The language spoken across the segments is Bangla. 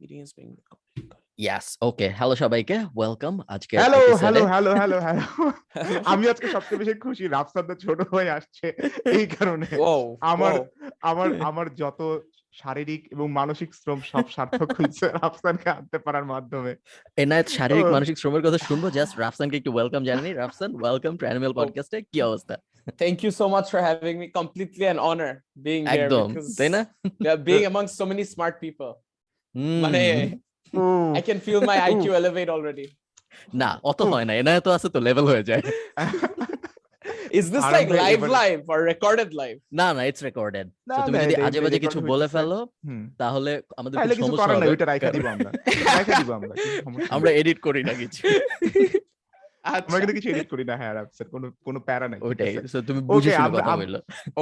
meeting is being ইয়াস ওকে হ্যালো সবাইকে। ওয়েলকাম আজকে hello hello hello hello hello আমি আজকে সবচেয়ে বেশি খুশি। রাফসান ছোট হয়ে আসছে এই কারণে। আমার আমার আমার যত শারীরিক এবং মানসিক শ্রম সব সার্থক হয়েছে রাফসানকে আনতে পারার মাধ্যমে। এনায়েত শারীরিক মানসিক শ্রমের কথা শুনব। জাস্ট রাফসানকে একটু ওয়েলকাম জানানি রাফসান ওয়েলকাম টু অ্যানিমাল পডকাস্টে কি অবস্থা? Thank you so much for having me. Completely an honor being here একদম তাই না? among so many smart people. হুম, মানে, I can feel my IQ elevate already. না অত হয় না এনায়েত তো আছে তো লেভেল হয়ে যায়। Is this Aram like bhai live এবার- live or recorded live? না না ইটস রেকর্ডেড না, তুমি যদি আজে বাজে কিছু বলে ফেলো হুম। তাহলে আমাদের কিছু সমস্যা হবে। রাইখা দিব আমরা। রাইখা দিব আমরা আমরা এডিট করি না কিছু। আমরা কিন্তু কিছু এডিট করি না হ্যাঁ কোনো কোনো প্যারা নাই। ঠিক ওইটাই তুমি বুঝে শুনে কথা বলল।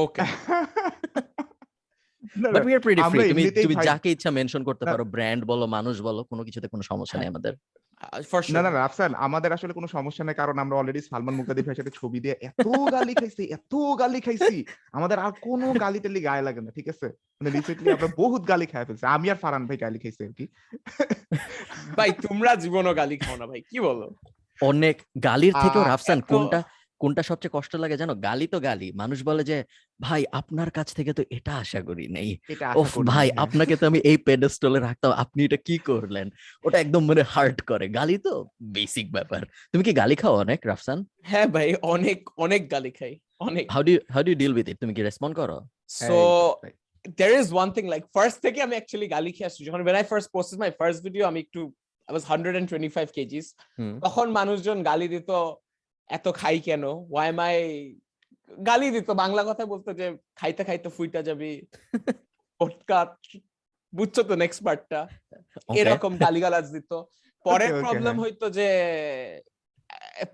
Okay. না, but we are pretty free তুমি তুমি যাকে ইচ্ছা মেনশন করতে পারো ব্র্যান্ড বলো মানুষ বলো কোনো কিছুতে কোনো সমস্যা নেই আমাদের। না না রাফসান আমাদের আসলে কোনো সমস্যা নেই কারণ আমরা অলরেডি সালমান মুক্তাদি ভাইয়ের সাথে ছবি দিয়ে এত গালি খাইছি এত গালি খাইছি। আমাদের আর কোনো গালি টালি গায়ে লাগে না ঠিক আছে? মানে রিসেন্টলি আমরা বহুত গালি খাই ফেলছি। আমি আর ফারান ভাই গালি খাইছি আর কি। ভাই তোমরা জীবনও গালি খাও না ভাই কি বলো? অনেক গালির থেকেও আহ, রাফসান কোনটা কোনটা সবচেয়ে কষ্ট লাগে জানো? গালি তো গালি। মানুষ বলে যে ভাই আপনার কাছ থেকে তো এটা আশা করি নাই। ওফ ভাই হ্যাঁ। আপনাকে তো আমি এই পেডেস্টলে রাখতাম। আপনি এটা কি করলেন? ওটা একদম মানে হার্ট করে। গালি তো বেসিক ব্যাপার। তুমি কি গালি খাও অনেক রাফসান? হ্যাঁ ভাই অনেক অনেক গালি খাই। অনেক। How do how do deal with it তুমি কি রেসপন্ড করো? So there is one thing like first থেকে আমি actually গালি খেয়ে আসছি। যখন when I first posted my first video আমি একটু I was 125 kgs। তখন মানুষজন গালি দিত এত খাই কেন? Why am I গালি দিত বাংলা কথা বলতো যে খাইতে খাইতে ফুইটা যাবি বুঝছ তো নেক্সট পার্টটা. এরকম গালিগালাজ দিত। পরের প্রবলেম হ্যাঁ। হইতো যে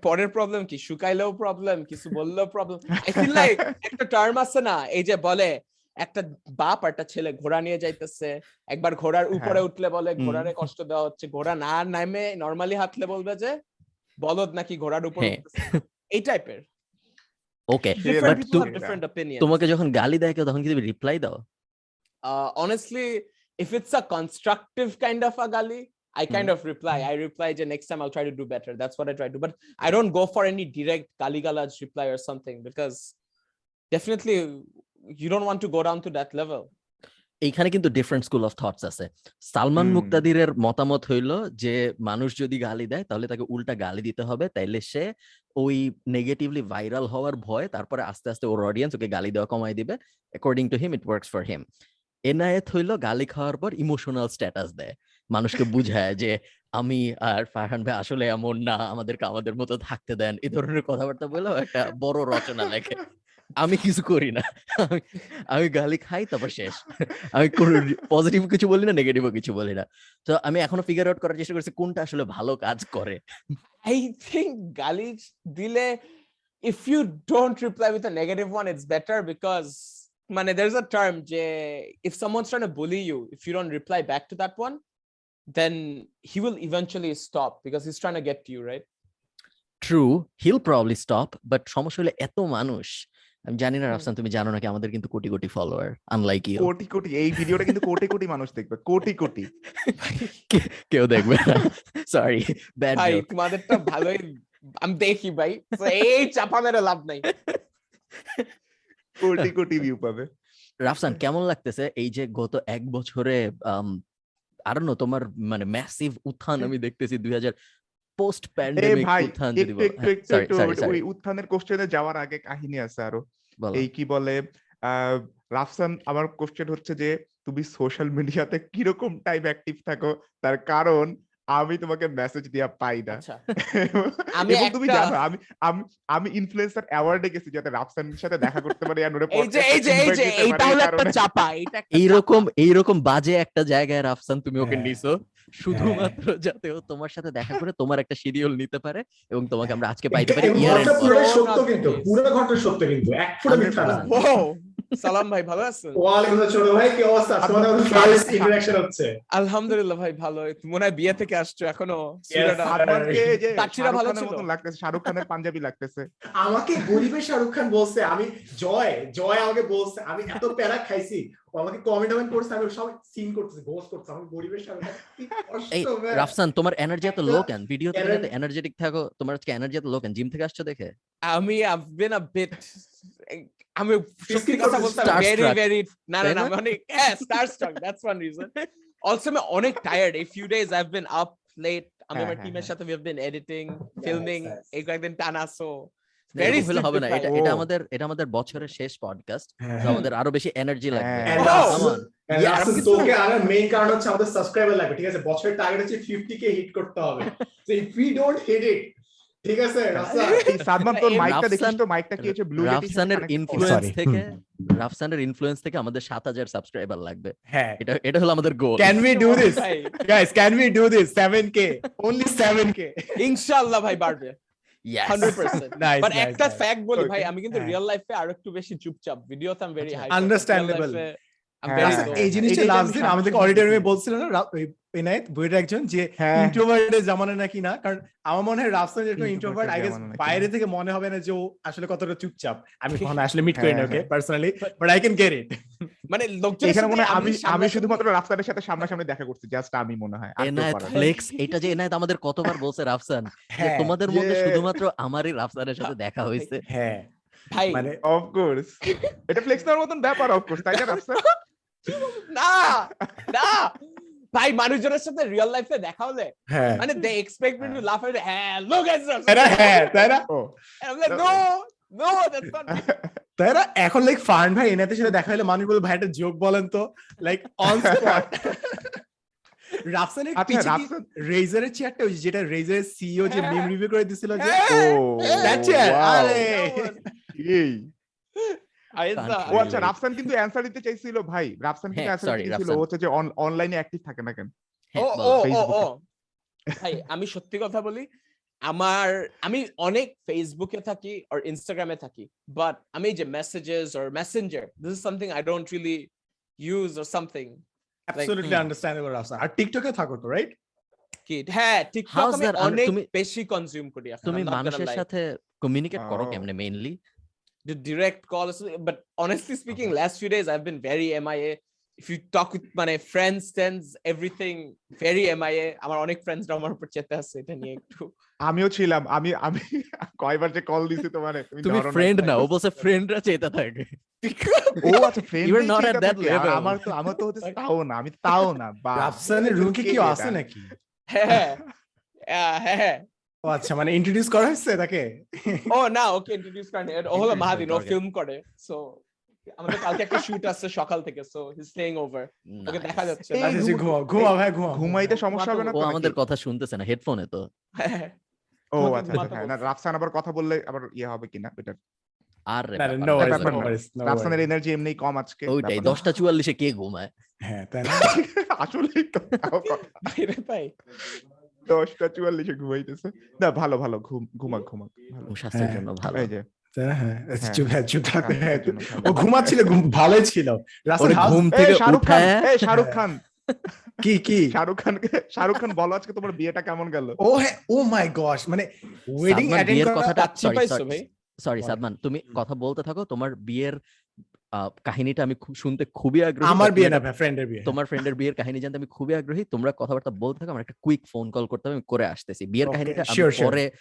পরের প্রবলেম কি? শুকাইলেও প্রবলেম কিছু বললেও প্রবলেম আই ফিল লাইক একটা টার্ম আছে না এই যে বলে একটা বাপ একটা ছেলে ঘোড়া নিয়ে যাইতেছে। একবার ঘোড়ার উপরে হ্যাঁ। উঠলে বলে ঘোড়ারে কষ্ট দেওয়া হচ্ছে। ঘোড়া না নামে নরমালি হাঁটলে বলবে যে বলদ নাকি ঘোড়ার উপর হ্যাঁ। উঠতেছে। এই টাইপের okay Yeah, different but people তু- হ্যাভ ডিফারেন্ট অপিনিয়ন তোমাকে যখন গালি দেয় কেউ তখন কি তুমি রিপ্লাই দাও uh, honestly, if it's a constructive kind of a gali, I kind of reply. I reply, "Je, next time I'll try to do better. That's what I try to do. But I don't go for any direct gali galaj reply or something because definitely you don't want to go down to that level. এইখানে কিন্তু ডিফারেন্ট স্কুল অফ থটস আছে। সালমান। মুক্তাদিরের মতামত হইল যে মানুষ যদি গালি দেয় তাহলে তাকে উল্টা গালি দিতে হবে তাইলে সে ওই নেগেটিভলি ভাইরাল হওয়ার ভয় তারপরে আস্তে আস্তে ওর অডিয়েন্স ওকে গালি দেওয়া কমাই দিবে। According to him it works for him Enayet হইল গালি খাওয়ার পর ইমোশনাল স্ট্যাটাস দেয়। মানুষকে বুঝায় যে আমি আর ফারহান ভাই আসলে এমন না আমাদেরকে আমাদের মতো থাকতে দেন। এই ধরনের কথাবার্তা বলেও একটা বড় রচনা লেখে। আমি কিছু করি না আমি- গালি খাই তারপর শেষ আমি কোনো পজিটিভ কিছু বলি না নেগেটিভও কিছু বলি না তো আমি এখনও ফিগার আউট করার চেষ্টা করছি কোনটা আসলে ভালো কাজ করে I think gali dile, if you don't reply with a negative one, it's better because man, there's a term, je, if someone's trying to bully you, if you don't reply back to that one, then he will eventually stop because he's trying to get to you, right? True he'll probably stop but সমস্যা হলে এত মানুষ আমি জানি না রাফসান তুমি জানো নাকি আমাদের কিন্তু crore crore follower unlike you crore crore এই ভিডিওটা কিন্তু কোটি কোটি মানুষ দেখবে কোটি কোটি। কেউ দেখবে সরি ব্যাড ভাই তোমাদেরটা ভালোই আমি দেখি ভাই এই চাপা মেরে লাভ নাই। কোটি কোটি ভিউ পাবে। রাফসান কেমন লাগতেছে এই যে গত এক বছরে আর নো তোমার মানে ম্যাসিভ উত্থান আমি দেখতেছি দুই হাজার পোস্ট প্যান্ডেমিক উত্থান যদি সরি ওই উত্থানের কোশ্চেনে যাওয়ার আগে কাহিনী আছে আরও। এই কি বলে আহ, রাফসান আমার কোশ্চেন হচ্ছে যে তুমি সোশ্যাল মিডিয়াতে কীরকম টাইম অ্যাক্টিভ থাকো? তার কারণ আমি তোমাকে মেসেজ দিয়া পাই না। আচ্ছা। আমি তুমি জানো আমি আমি আমি ইনফ্লুয়েন্সার অ্যাওয়ার্ডে গেছি যাতে রাফসানের সাথে দেখা করতে পারি আর এই যে এই যে এই যে এইটা হলো একটা চাপা এইটা এইরকম এইরকম বাজে একটা জায়গায় রাফসান তুমি ওকে হ্যাঁ। নিছো। শুধুমাত্র যাতে ও তোমার সাথে দেখা করে তোমার একটা শিডিউল নিতে পারে এবং তোমাকে আমরা আজকে পাইতে পারি ইয়ার পুরোটাই সত্য কিন্তু পুরো ঘটনা সত্য কিন্তু এক ফুট মিথ্যা না. সালাম ভাই ভালো আছেন? ওয়ালাইকুম আসসালাম ভাই কি অবস্থা? তোমাদের মধ্যে ফার্স্ট ইন্টারঅ্যাকশন হচ্ছে। আলহামদুলিল্লাহ ভাই ভালো। মনে হয় বিয়ে থেকে আসছো এখনও। ভালো ছিল? লাগতেছে শাহরুখ খানের পাঞ্জাবি লাগতেছে। আমাকে গরিবের শাহরুখ খান বলছে আমি জয় জয় আমাকে বলছে আমি এত প্যারা খাইছি আমাকে কমেন্ট কমেন্ট করছে আমি সব সিন করতেছি ঘোষ করছে আমি গরিবের শাহরুখ খান এই man। রাফসান তোমার এনার্জি এত লো কেন? ভিডিওতে এনার্জেটিক থাকো তোমার আজকে এনার্জি এত লো কেন? জিম থেকে আসছো দেখে? আমি I've been a bit আমি সত্যি কথা করছিস, বলতে ভেরি ভেরি না না না না? মানে হ্যাঁ star struck that's one reason also আমি অনেক টায়ার্ড এই few days I been up late আমি হ্যাঁ, আমার হ্যাঁ, টিমের হ্যাঁ। সাথে we have been editing filming. এই কয়েকদিন টানা সো ভেরি হবে না। এটা এটা আমাদের এটা আমাদের বছরের শেষ পডকাস্ট হ্যাঁ, আমাদের আরও বেশি এনার্জি লাগবে। হ্যাঁ। Oh! তোকে আনার মেইন কারণ হচ্ছে আমাদের সাবস্ক্রাইবার লাগবে ঠিক আছে? বছরের টার্গেট হচ্ছে 50 কে হিট করতে হবে। So if we don't hit it ঠিক আছে সাদমান তোর মাইকটা দেখিস তো মাইকটা কি হচ্ছে ব্লু রাফসানের ইনফ্লুয়েন্স থেকে রাফসানের ইনফ্লুয়েন্স থেকে আমাদের সাত হাজার সাবস্ক্রাইবার লাগবে। হ্যাঁ। এটা এটা হলো আমাদের goal can we do this guys can we do this 7k only 7k ইনশাআল্লাহ ভাই বাড়বে। Yes. 100% বাট একটা ফ্যাক্ট বলি ভাই আমি কিন্তু হ্যাঁ। রিয়েল লাইফে আরও একটু বেশি চুপচাপ। ভিডিওতে আমি ভেরি হাই Understandable. হ্যাঁ, হ্যাঁ, এই জিনিসটা এটাই তো লাস্ট আমি দিন সামনে আমাদেরকে অডিটোরিয়ামে বলছিল না এনায়েত বইয়ের একজন যে হ্যাঁ। ইন্ট্রোভার্টের জামানা নাকি না কারণ আমার মনে হয় রাফসান যেরকম Introvert ইন্ট্রোভার্ট আই গেস বাইরে থেকে মনে হবে না যে ও আসলে কতটা চুপচাপ। আমি কখনো আসলে মিট করি না হ্যাঁ, ওকে হ্যাঁ। Personally but I can get it মানে লোকজন এখানে মনে হয় আমি আমি শুধুমাত্র রাফসানের সাথে সামনাসামনি দেখা করছি জাস্ট আমি মনে হয় এনায়েত ফ্লেক্স এটা যে এনায়েত আমাদের কতবার বলছে রাফসান হ্যাঁ তোমাদের মধ্যে শুধুমাত্র আমারই রাফসানের সাথে দেখা হয়েছে। হ্যাঁ ভাই মানে অফ কোর্স এটা ফ্লেক্স দেওয়ার মতন ব্যাপার অফ কোর্স তাই না রাফসান? না না। ভাই মানুষজনের সাথে রিয়েল লাইফে দেখা হলে হ্যাঁ। মানে দে এক্সপেক্ট মি টু লাফ এট হ্যাঁ লুক এট তাই না? হ্যাঁ তাই না? ও। নো নো দ্যাটস নট তাই না? এখন লাইক ফান ভাই এনাতে সাথে দেখা হলে মানুষ বলে ভাই একটা জোক বলেন তো। লাইক অন স্পট রাফসানের পিছে রাফসান রেজারের চেয়ারটা ওই যেটা রেজারের সিইও যে মিম রিভিউ করে দিছিল যে হ্যাঁ, ও chair, wow, আরে। এই। ও আচ্ছা রাফসান কিন্তু অ্যানসার দিতে চাইছিল ভাই। রাফসান কিন্তু অ্যানসার sorry, দিতে ছিল ও হচ্ছে যে অনলাইনে অ্যাক্টিভ থাকে না কেন? ও হ্যাঁ, ও ও ভাই আমি সত্যি কথা বলি আমার আমি অনেক ফেসবুকে থাকি আর ইনস্টাগ্রামে থাকি বাট আমি যে messages or messenger this is something I don't really use or something absolutely understandable Rafsan আর টিকটকে থাকো তো রাইট কি? হ্যাঁ টিকটক আমি অনেক তুমি- বেশি কনজিউম করি তুমি মানুষের সাথে কমিউনিকেট করো Oh. কেমনে mainly the direct calls but honestly speaking okay. last few days i've been very mia if you talk with my friends friends everything very mia আমার অনেক ফ্রেন্ডস আমার উপর চেতে আছে এটা নিয়ে একটু আমিও ছিলাম আমি আমি কয়বার যে কল দিছি তোমারে তুমি। ফ্রেন্ড না ও বলছে ফ্রেন্ডরা চেতা থাকে ও আচ্ছা friend You are not at that level. আমার তো আমার তো হচ্ছে তাও না আমি তাও না রাফসানের রুমে কি কেউ আছে নাকি হ্যাঁ হ্যাঁ হ্যাঁ ও আচ্ছা মানে ইন্ট্রোডিউস করা হয়েছে তাকে? ও না ওকে ইন্ট্রোডিউস করেন ও হলো Introduce মাহাদিন ও ফিল্ম করে সো আমাদের কালকে একটা শুট আছে সকাল থেকে so he staying over okay দেখা যাচ্ছে। আচ্ছা ঘুম- ঘুমাও ঘুমাও ভাই ঘুমাও। ঘুমাইতে সমস্যা হবে না ও তো আমাদের কথা শুনতেছে না হেডফোনে তো। ও আচ্ছা হ্যাঁ না রাফসান আবার কথা বললে আবার ইয়ে হবে কিনা এটা আর রাফসানের এনার্জি এমনি কম আজকে ওইটাই দশটা চুয়াল্লিশে কে ঘুমায়? হ্যাঁ তাই না? আসলেই তো কথা। দশটা চুয়াল্লিশে ঘুমাইতেছে। না ভালো ভালো ঘুম ঘুমাক ঘুমাক ভালো। স্বাস্থ্যের হ্যাঁ, জন্য ভালো। এই যে? হ্যাঁ হ্যাঁ। ও ঘুমাচ্ছিল ভালোই ছিল। ঘুম থেকে শাহরুখ খান কি কি? শাহরুখ খান শাহরুখ খান বলো আজকে তোমার বিয়েটা কেমন গেল? ও হ্যাঁ ও মাই গশ মানে ওয়েডিং অ্যাটেন্ড কথাটা সরি সাদমান তুমি কথা বলতে থাকো তোমার বিয়ের কাহিনীটা আমি খুব শুনতে খুবই আগ্রহী। আমার বিয়ে না ফ্রেন্ডের বিয়ে। তোমার ফ্রেন্ডের বিয়ের কাহিনী জানতে আমি খুবই আগ্রহী। তোমরা কথাবার্তা বলতে থাকো আমার একটা কুইক ফোন কল করতে হবে আমি করে আসতেছি। বিয়ের কাহিনীটা আমি. পরে.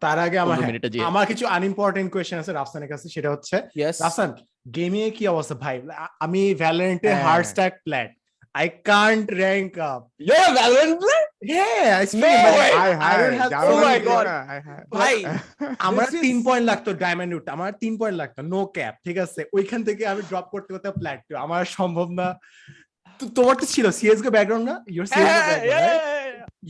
তার আগে আমার 15 হ্যাঁ, আমার কিছু আনইম্পর্টেন্ট কোয়েশ্চেন আছে রাফসানের কাছে সেটা হচ্ছে রাফসান গেমিং এ কি অবস্থা? ভাই আমি ভ্যালেন্টে। Hard stuck plat I can't rank up. You're a Valorant player? Yeah, I I No way! I, I don't have- oh my God! Why? ভাই আমার তিন পয়েন্ট লাগতো ডায়মন্ড উঠ আমার তিন পয়েন্ট লাগতো নো ক্যাপ ঠিক আছে ওইখান থেকে আমি ড্রপ করতে করতে প্ল্যাট আমার সম্ভব না তোমার তো ছিল সিএসগো ব্যাকগ্রাউন্ড না your CSGO background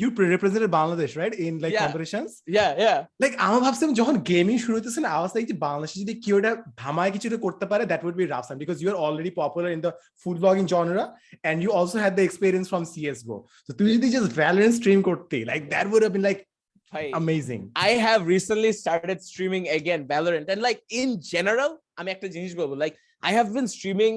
you represented Bangladesh right in like Yeah. Competitions yeah, yeah. Like আমার ভাবছিলাম যখন গেমিং শুরু হইতেছে না আওয়াজ লাইক যে বাংলাদেশে যদি কেউ এটা ধামায় কিছু করতে পারে that would be Rafsan because you are already popular in the food blogging genre and you also had the experience from CSGO তো তুই যদি জাস্ট ভ্যালেন্স স্ট্রিম করতে like that would have been like amazing I have recently started streaming again Valorant and like in general আমি একটা জিনিস বলব like I have been streaming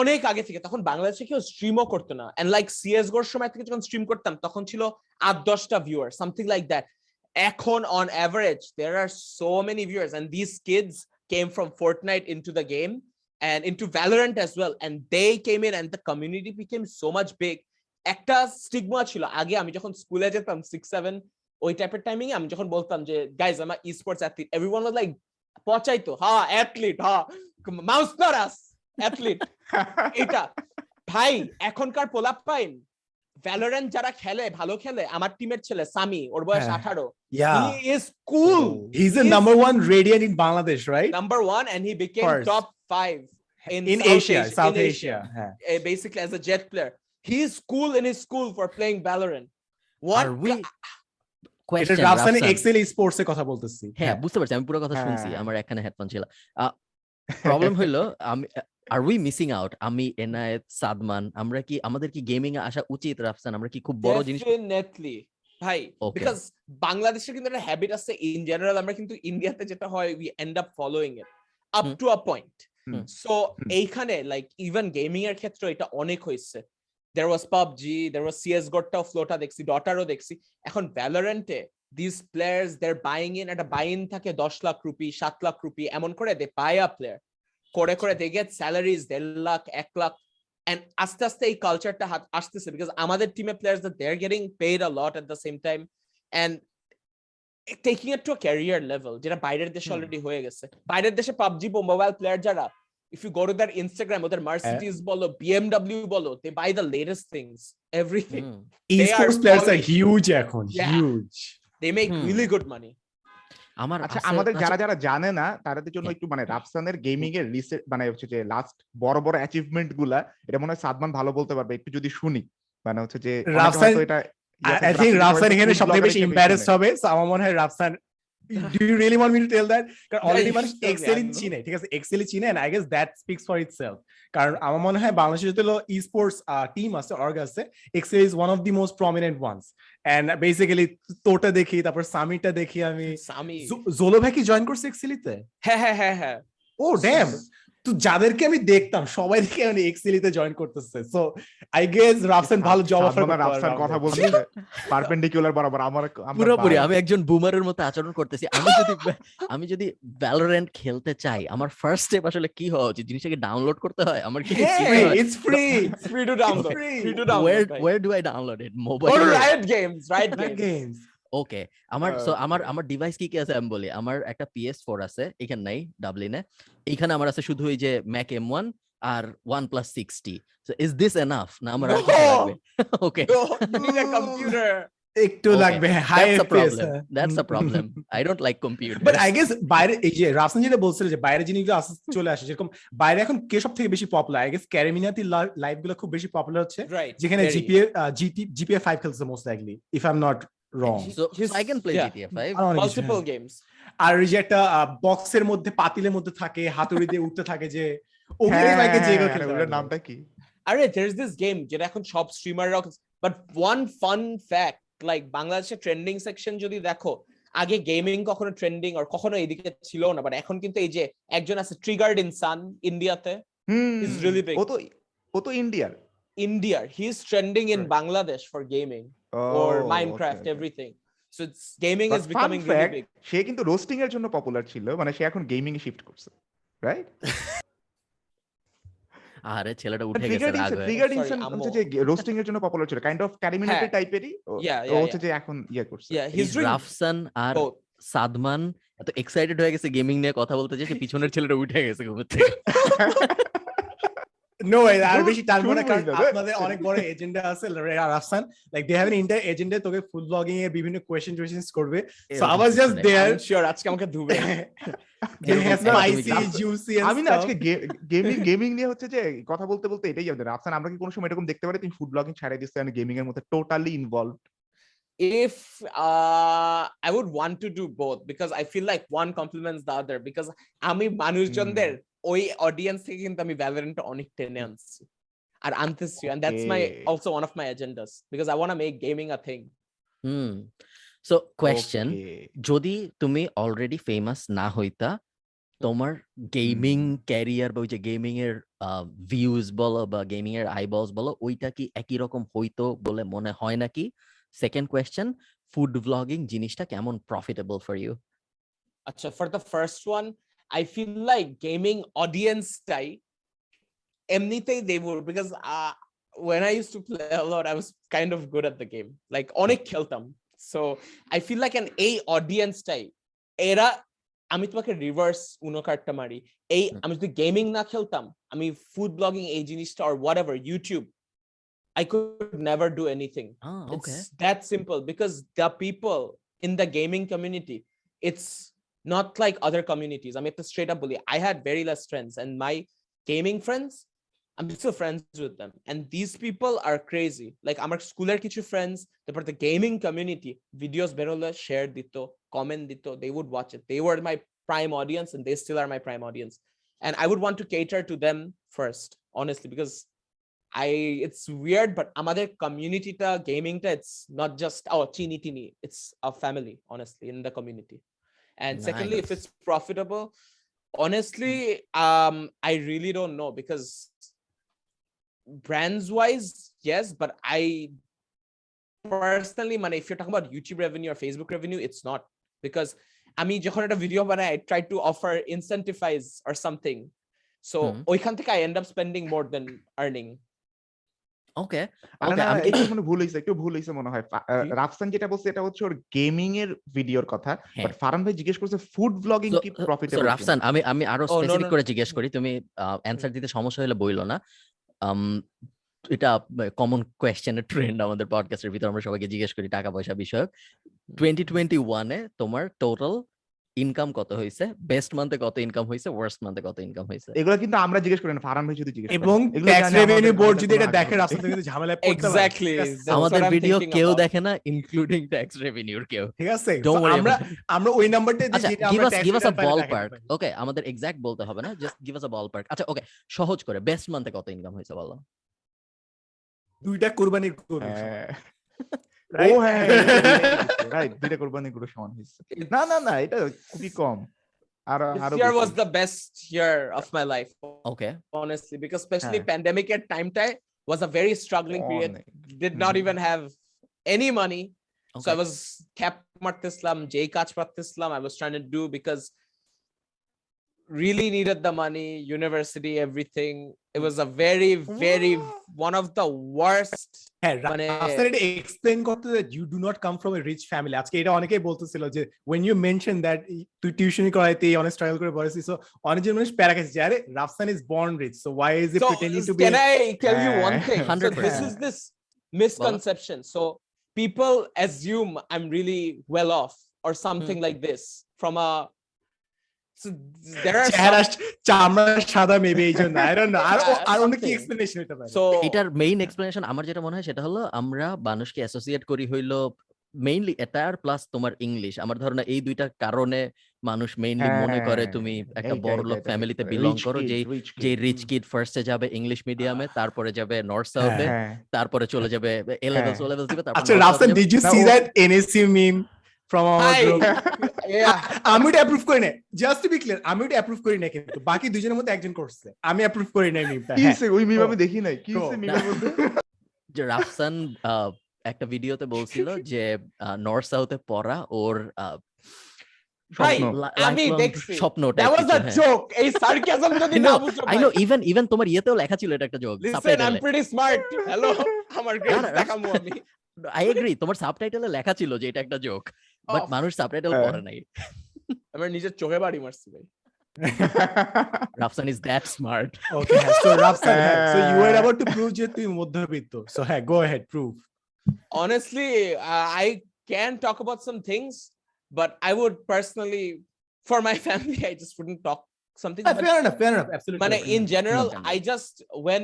অনেক আগে থেকে, তখন বাংলাদেশে কেউ স্ট্রিমও করতো না এন্ড লাইক সিএস গোর সময় থেকে যখন স্ট্রিম করতাম, তখন ছিল আট, দশটা ভিউয়ার সামথিং লাইক দ্যাট এখন on average there are so many viewers and this kids came from Fortnite into the game and into Valorant as well. And they came in and the community became so much big. একটা স্টিগমা ছিল, আগে আমি যখন স্কুলে যেতাম সিক্স সেভেন ওই টাইপের টাইমিং আমি যখন বলতাম যে গাইজ আমার esports athlete everyone was like পচাইতো হ্যাঁ অ্যাথলিট হ্যাঁ মাউস নারাস অ্যাথলিট। এটা। ভাই এখনকার পোলাপ পাইন। ভ্যালোরেন্ট যারা খেলে ভালো খেলে আমার টিমের ছেলে সামি ওর বয়স আঠারো। Is cool his number one Radiant Bangladesh right number one he became top five in Asia South Asia হ্যাঁ basically as Jett player he is cool in his school for playing Valorant what we কথা বলতেছি। হ্যাঁ, হ্যাঁ বুঝতে পারছি আমি পুরো কথা শুনছি আমার এখানে হেডফোন ছিল। প্রবলেম হইল আমি আর উই মিসিং আউট আমি এনায়েত সাদমান আমরা কি আমাদের কি গেমিং এ আসা উচিত রাফসান? আমরা কি খুব বড় জিনিস Definitely. ভাই বিকজ বাংলাদেশের কিন্তু একটা হ্যাবিট আছে ইন জেনারেল আমরা কিন্তু ইন্ডিয়াতে যেটা হয় we end up following it up to a point so এইখানে লাইক ইভেন গেমিং এর ক্ষেত্রে এটা অনেক হয়েছে। দের ওয়াজ পাবজি দের ওয়াজ সিএস গোটাও ফ্লোটা দেখছি ডটারও দেখছি। এখন ভ্যালোরেন্টে দিস প্লেয়ার্স দের বাইং ইন একটা বাইন থাকে দশ লাখ রুপি সাত লাখ রুপি এমন করে দে বাই আ প্লেয়ার করে করে দে গেট স্যালারিজ দেড় লাখ এক লাখ and আস্তে আস্তে এই কালচারটা আসতেছে বিকজ আমাদের টিমে players they are getting paid a lot at the same time and taking it to a career level যেটা বাইরের দেশে। অলরেডি হয়ে গেছে বাইরের দেশে পাবজি মোবাইল প্লেয়ার যারা if you go to their Instagram ওদের মার্সিডিজ বলো বিএমডব্লিউ বলো they buy the latest things everything hmm. They are esports players are huge এখন Yeah. huge they make. Really good money আমার আচ্ছা আমাদের আচ্ছা, যারা যারা জানে না তাদের জন্য। একটু মানে রাফসানের গেমিং এর রিসেন্ট মানে হচ্ছে যে লাস্ট বড় বড় অ্যাচিভমেন্টগুলা এটা মনে হয় সাদমান ভালো বলতে পারবে একটু যদি শুনি মানে হচ্ছে যে রাফসান- এটা আই থিং রাফসান এখানে সবথেকে বেশি হিসেবে হবে সো আমার মনে হয় Rafsan do you really want me to tell that কারণ অলরেডি you মানুষ tell me, এক্সেলই. চিনে ঠিক আছে? এক্সেলই চিনে and I guess that speaks for itself কারণ আমার মনে হয় বাংলাদেশে যত ই স্পোর্টস টিম আছে অর্গ আছে Excel is one of the most prominent ones and basically তোটা দেখি তারপর সামিটা দেখি আমি। সামি জোলো ভাই কি জয়েন করছে এক্সেলিতে হ্যাঁ হ্যাঁ হ্যাঁ হ্যাঁ। ও ড্যাম তো যাদেরকে আমি দেখতাম সবাই দেখে আমি এক্সেলিতে জয়েন করতেছে। সো আই গেস রাফসান ভালো জব অফার আর রাফসান কথা বলছে পারপেন্ডিকুলার বরাবর আমার আমরা পুরোপুরি আমি একজন বুমারের মতো আচরণ করতেছি। আমি যদি আমি যদি ভ্যালোরেন্ট খেলতে চাই আমার ফার্স্ট স্টেপ আসলে কি হওয়া উচিত? জিনিসটাকে ডাউনলোড করতে হয়? আমার কি it's free to where download ভাই। where do I download it? Go to mobile Games Riot Games. Games okay আমার সো আমার আমার ডিভাইস কি কি আছে আমি বলি। আমার একটা পিএস ফোর আছে এখানে নাই ডাবলিনে এখানে আমার আছে শুধু ওই যে Mac M one R one plus sixty is this enough না আমার আর কিছু লাগবে। ওকে। No, you need a computer! একটু লাগবে high that's a FPS problem that's a problem. I don't like but I guess বাইরে এই যে রাফসান যেটা বলছিল যে বাইরে জিনিসগুলো চলে আসে যেরকম বাইরে এখন কে সব থেকে বেশি পপুলার আই গেস ক্যারিমিনাতি লাইভগুলো খুব বেশি পপুলার হচ্ছে যেখানে জিপিএ জিটি জিপিএ 5 খেলছে most likely if I am not wrong so, so I can play Yeah. GTA 5 হ্যাঁ। multiple games আর যে একটা বক্সের মধ্যে পাতিলের মধ্যে থাকে হাতুড়ি দিয়ে উঠতে থাকে যে ওগুলো বাইকে যেগুলো হ্যাঁ, খেলতে ওটার। নামটা কি আরে there's this game যেটা এখন সব স্ট্রিমাররা but one fun fact like বাংলাদেশের ট্রেন্ডিং সেকশন যদি দেখো আগে গেমিং কখনো ট্রেন্ডিং আর কখনো এদিকে ছিল না বাট এখন কিন্তু এই যে একজন আছে ট্রিগার্ড ইনসান ইন্ডিয়াতে It's really big. ও তো ও তো ইন্ডিয়ার ইন্ডিয়ার he is trending in. Bangladesh for gaming Oh, or Minecraft everything. So it's gaming is becoming really big. সে কিন্তু রোস্টিং এর জন্য পপুলার ছিল মানে সে এখন গেমিং এ শিফট করছে রাইট আরে ছেলেটা উঠে গেছে রাগ হয়ে ট্রিগার্ড ইনসান হচ্ছে যে রোস্টিং এর জন্য পপুলার ছিল কাইন্ড অফ হ্যাঁ। টাইপেরই ও হচ্ছে যে এখন ইয়ে করছে। রাফসান আর সাদমান এত এক্সাইটেড হয়ে গেছে গেমিং নিয়ে কথা বলতে যে পিছনের ছেলেটা উঠে গেছে ঘুমের থেকে। নো আর বেশি টানবো না কারণ আপনাদের অনেক বড় এজেন্ডা আছে Rafsan like they have an inter agenda তোকে ফুড ব্লগিং এর বিভিন্ন কোয়েশ্চেন টোয়েশ্চেন্স করবে। So I was just there sure আজকে আমাকে ধুবে। আমি না আজকে গেমিং গেমিং নিয়ে হচ্ছে যে কথা বলতে বলতে এটাই আমাদের রাফসান আমরা কি কোনো সময় এরকম দেখতে পারি? তুমি ফুড ব্লগিং ছাড়াই দিচ্ছে আমি গেমিং এর মধ্যে totally involve if uh I would want to do both because I feel like one complements the other because আমি মানুষজনদের ওই অডিয়েন্স থেকে কিন্তু আমি ভ্যালোরেন্ট অনেক টেনে আনছি। আর আনতেছি and that's my Okay. also one of my agendas because I want to make gaming a thing. Hmm so question যদি তুমি অলরেডি ফেমাস না হইতা তোমার গেমিং ক্যারিয়ার বা ওই যে গেমিং এর ভিউজ বলো বা গেমিং এর আইবলস বলো ওইটা কি একই রকম হইতো বলে মনে হয় নাকি? সেকেন্ড কোয়েশ্চেন ফুড ব্লগিং জিনিসটা কেমন প্রফিটেবল ফর ইউ আচ্ছা for the first one, I feel like gaming audience type, এমনিতেই they would because uh, when I used to play a lot, I was kind of good at the game. Like অনেক খেলতাম. So I feel like an A audience type. এরা আমি তোমাকে রিভার্স উনো কার্ডটা মারি এই হুম। আমি যদি গেমিং না খেলতাম আমি ফুড ব্লগিং এই জিনিসটা or whatever YouTube I could never do anything. Okay It's that simple because the people in the gaming community, it's not like other communities. I mean, to straight up bully. I had very less friends, and my gaming friends, I'm still friends with them. And these people are crazy. Like আমার স্কুলের কিছু friends, তারপর the gaming community, videos বেরোলে share দিত, comment দিত, they would watch it. They were my prime audience and they still are my prime audience. And I would want to cater to them first, honestly, because I it's weird, but আমাদের community টা gaming টা it's not just oh teeny teeny, it's a family, honestly, in the community. And secondly, if Nice. it's profitable, honestly, um, I really don't know because brands wise, yes, but I personally, man, if you're talking about YouTube revenue or Facebook revenue, it's not because আমি যখন একটা ভিডিও বানাই I try to offer incentivize or something. So হুম। ওইখান থেকে I end up spending more than earning. Okay না, আমি- একটু মনে ভুল হয়েছে একটু ভুল হয়েছে মনে হয়? রাফসান যেটা বলছে এটা হচ্ছে ওর গেমিং এর ভিডিওর কথা হ্যাঁ। বাট ফারান ভাই জিজ্ঞেস করছে ফুড ব্লগিং কি প্রফিটেবল রাফসান আমি আমি আরও Oh, স্পেসিফিক করে জিজ্ঞেস করি তুমি অ্যান্সার দিতে সমস্যা হলে বইলো না। এটা কমন কোয়েশ্চেনের ট্রেন্ড আমাদের পডকাস্টের ভিতর আমরা সবাইকে জিজ্ঞেস করি টাকা পয়সা বিষয়ক। টোয়েন্টি টোয়েন্টি ওয়ানে তোমার টোটাল ইনকাম কত হয়েছে বেস্ট মান্থে কত ইনকাম হয়েছে ওয়ার্স্ট মান্থে কত ইনকাম হয়েছে এগুলো কিন্তু আমরা জিজ্ঞেস করি না ফারান ভাই যদি জিজ্ঞেস করেন। এবং ট্যাক্স রেভিনিউ বোর্ড যদি এটা দেখে রাস্তা থেকে ঝামেলায় পড়তে? That's আমাদের ভিডিও কেউ দেখে না ইনক্লুডিং ট্যাক্স রেভিনিউর কেউ। ঠিক আছে? Don't আমরা আমরা ওই নাম্বারটা আচ্ছা যেটা গিভ আমরা আস give us a ballpark okay আমাদের এক্স্যাক্ট বলতে হবে না just give us a ballpark আচ্ছা ওকে সহজ করে বেস্ট মান্থে কত ইনকাম হয়েছে বলো? দুইটা কুরবানির গরু। হ্যাঁ। ও হ্যাঁ রাইট দুইটা কোরবানি গুলো সমান হয়েছে না না না এটা খুবই কম আরও আরও This year বেশি। was the best year of my life, okay honestly, because especially হ্যাঁ। pandemic at time time was a very struggling period. Did not Mhm. even have any money. So I was kept martislam, J Kach martislam. I was trying to do because really needed the money, university, everything. It was a very, very one of the worst. হ্যাঁ মানে- রাস্তার এটা এক্সপ্লেন করতে that you do not come from a rich family আজকে এটা অনেকেই বলতেছিল যে when you mention that তুই টিউশনি করাইতে অনেক স্ট্রাগল করে বলেছিস সো অনেকজন মানুষ প্যারা খাইছে যে আরে Rafsan is born rich so why is he So pretending to be can I tell you one Uh, thing? So this 100%. is this misconception. So people assume I'm really well off or something like this from a. সাদা মেবি এই জন্য আই ডোন্ট নো আর আর অন্য কি এক্সপ্লেনেশন হতে পারে? So এটার মেইন এক্সপ্লেনেশন আমার যেটা মনে হয় সেটা হলো আমরা মানুষকে অ্যাসোসিয়েট করি হইল মেইনলি এটার প্লাস তোমার ইংলিশ আমার ধারণা এই দুইটা কারণে মানুষ মেইনলি মনে করে হ্যাঁ, তুমি একটা বড় লোক ফ্যামিলিতে বিলং করো kid, যে যে রিচ। কিড ফার্স্টে যাবে ইংলিশ মিডিয়ামে তারপরে যাবে নর্থ সাউথে হ্যাঁ। তারপরে চলে যাবে এ হ্যাঁ। ও লেভেলস দিবে তারপর আচ্ছা Rafsan did you see that NSC meme from. আমি ওটা অ্যাপ্রুভ করি না। জাস্ট টু বি ক্লিয়ার আমি ওটা অ্যাপ্রুভ করি না কিন্তু। বাকি দুজনের মধ্যে একজন করছে। আমি অ্যাপ্রুভ করি না মিমটা কি হ্যাঁ। হইছে? ওই মিম আমি দেখি নাই। কি হইছে মিমের মধ্যে? যে রাফসান একটা ভিডিওতে বলছিল যে নর্থ সাউথে পড়া ওর আহ, স্বপ্ন। ইভেন তোমার ইয়েতেও লেখা ছিল এটা একটা জোক। আই এগ্রি তোমার সাবটাইটেলে লেখা ছিল যে এটা একটা জোক বাট Oh, মানুষ সাবটাইটেল হ্যাঁ। পড়ে নাই আমার নিজের চোখে বাড়ি মারছি ভাই। Rafsan is that smart okay so Rafsan so you are হ্যাঁ। অ্যাবাউট টু প্রুভ যে তুই মধ্যবিত্ত সো হ্যাঁ go ahead prove honestly uh, i can talk about some things but i would personally for my family i just wouldn't talk something but fair enough fair enough absolutely মানে in general can i just when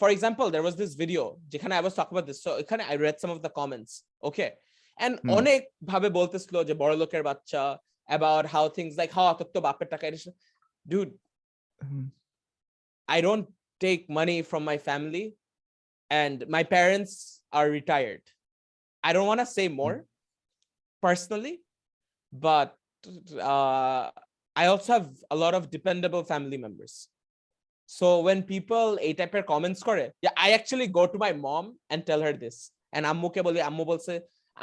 for example there was this video যেখানে i was talking about this so এখানে i read some of the comments okay and Hmm. অনেক ভাবে বলতেছিল যে বড় লোকের বাচ্চা about how things like how তোর তো বাপের টাকা এটা সে-" dude hmm. I don't take money from my family, and my parents are retired. I don't want to say more personally, but uh, I also have a lot of dependable family members. So when people a type of comments করে, yeah, I actually go to my mom and tell her this. And আম্মুকে বলি আম্মু বলছে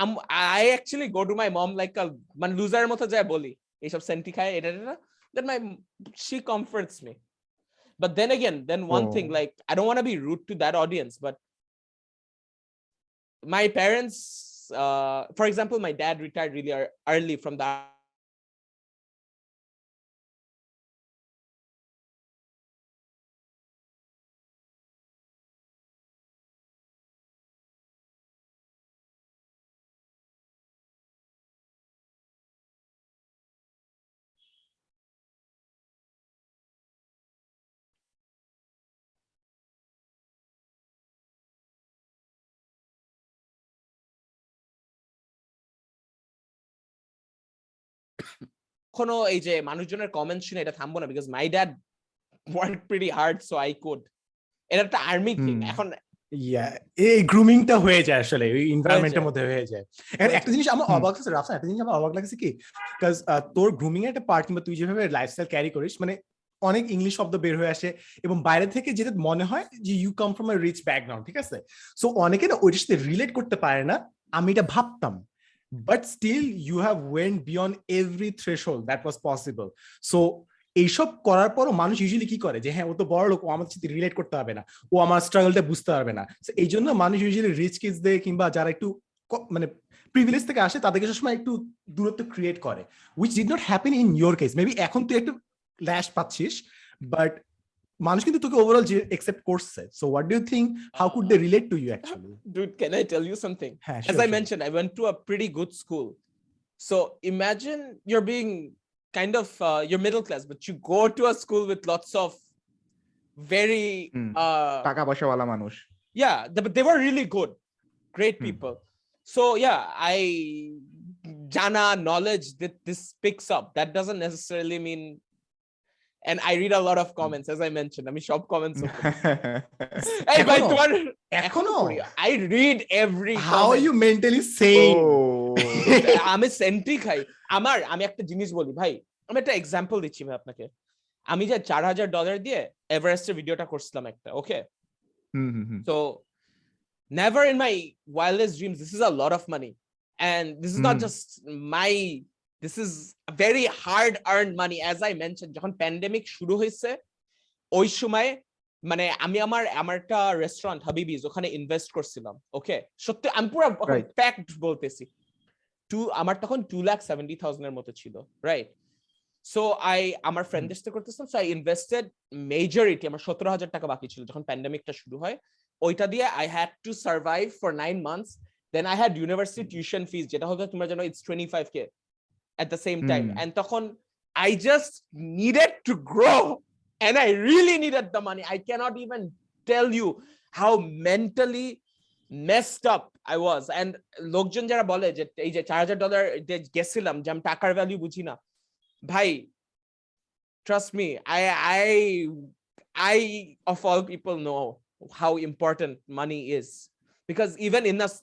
আম্মু I actually go to my mom like a মানে লুজারের মতো যায় বলি এইসব সেন্টি খায় এটা এটা then my she comforts me. But then again, then one thing Oh. like I don't want to be rude to that audience, but my parents, uh, for example, my dad retired really ear- early from the কখনো এই যে মানুষজনের কমেন্ট শুনে এটা থামবো না because my dad work pretty hard so I could এটা একটা আর্মি। এখন ইয়া এই গ্রুমিংটা হয়ে যায় আসলে ওই এনভায়রনমেন্টের মধ্যে হয়ে যায়। হয়ে একটা জিনিস আমার অবাক লাগছে রাফসান একটা জিনিস আমার অবাক লাগছে কি? বিকজ তোর গ্রুমিং এর একটা পার্ট কিংবা তুই যেভাবে লাইফস্টাইল ক্যারি করিস মানে অনেক ইংলিশ শব্দ বের হয়ে আসে এবং বাইরে থেকে যেটা মনে হয় যে you come from a rich background ঠিক আছে? সো অনেকে না ওইটার সাথে রিলেট করতে পারে না আমি এটা ভাবতাম। But still you have went beyond every threshold that was possible so এইসব করার পরও মানুষ ইউজুয়ালি কি করে? যে হ্যাঁ ও তো বড় লোক, ও আমার সাথে রিলেট করতে হবে না। ও আমার স্ট্রাগলটা বুঝতে পারবে না। So, এই জন্য মানুষ ইউজুয়ালি রিচ কিডসদের কিংবা যারা একটু মানে প্রিভিলেজ থেকে আসে, তাদেরকে সবসময় একটু দূরত্ব ক্রিয়েট করে। Which did not happen in your case maybe এখন তুই একটু ল্যাশ পাচ্ছিস বাট মানুষ কিন্তু তোকে ওভারঅল যে একসেপ্ট করছে so what do you think how could they relate to you actually dude can i tell you something হ্যাঁ as i mentioned i went to a pretty good school so imagine you're being kind of uh, you're middle class but you go to a school with lots of very Hmm. uh টাকা পয়সাওয়ালা মানুষ yeah th- but they were really good great Hmm. people so yeah i jana knowledge that this picks up that doesn't necessarily mean and i read a lot of comments as i mentioned i mean shop comments hey bhai, এখনও? তোমার এখনও i read every How comment. You mentally saying Oh. আমি সেন্টি খাই আমার আমি একটা জিনিস বলি ভাই আমি একটা এক্সাম্পল দিচ্ছি ভাই আপনাকে আমি যে চার হাজার ডলার দিয়ে এভারেস্টের ভিডিওটা করছিলাম একটা okay hmm, hmm, hmm. So never in my wildest dreams, this is a lot of money. And this is this is very hard earned money. As I mentioned, যখন প্যান্ডেমিক শুরু হয়েছে ওই সময় মানে আমি আমার আমার একটা রেস্টুরেন্ট হাবিবিজ ওখানে ইনভেস্ট করছিলাম ওকে সত্যি আমি পুরো. প্যাকড বলতেছি। টু আমার তখন টু লাখ সেভেন্টি থাউজেন্ডের মতো ছিল রাইট সো আই আমার ফ্রেন্ডদের সাথে করতেছিলাম সো আই ইনভেস্টেড মেজরিটি আমার সতেরো হাজার টাকা বাকি ছিল যখন প্যান্ডেমিকটা শুরু হয়। ওইটা দিয়ে I had to survive for nine months then I had university tuition fees যেটা হতো তোমরা জানো it's twenty five K at the same time Hmm. and তখন I just needed to grow and I really needed the money I cannot even tell you how mentally messed up I was and লোকজন যারা বলে যে এই যে চার হাজার ডলার গেছিলাম যে আমি টাকার ভ্যালু বুঝি না ভাই trust me I I I of all people know how important money is because even in us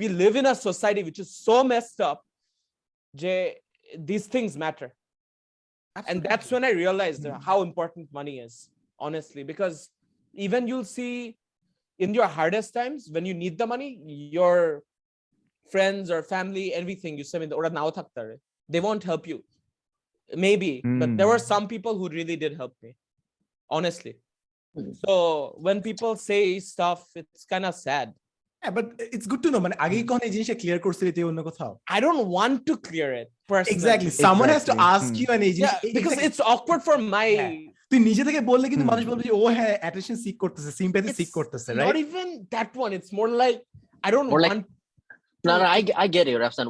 we live in a society which is so messed up Jay, these things matter. And that's when I realized mm-hmm. how important money is, honestly, because even you'll see in your hardest times when you need the money, your friends or family, everything you send the they won't help you. Maybe, but there were mm. some people who really did help me, honestly. Mm. So when people say stuff, it's kind of sad but it's good to know মানে আগেই কোন এই জিনিসটা ক্লিয়ার করছিলি তুই অন্য কোথাও i don't want to clear it personally exactly someone has to Exactly. Ask. You and এই জিনিস it's awkward for my Yeah. তুই নিজে থেকে বললে কিন্তু মানুষ বলবে যে ও হ্যাঁ অ্যাটেনশন সিক করতেছে সিম্প্যাথি সিক করতেছে right even that one. It's more like I don't More like- want. না না I I get you Rafsan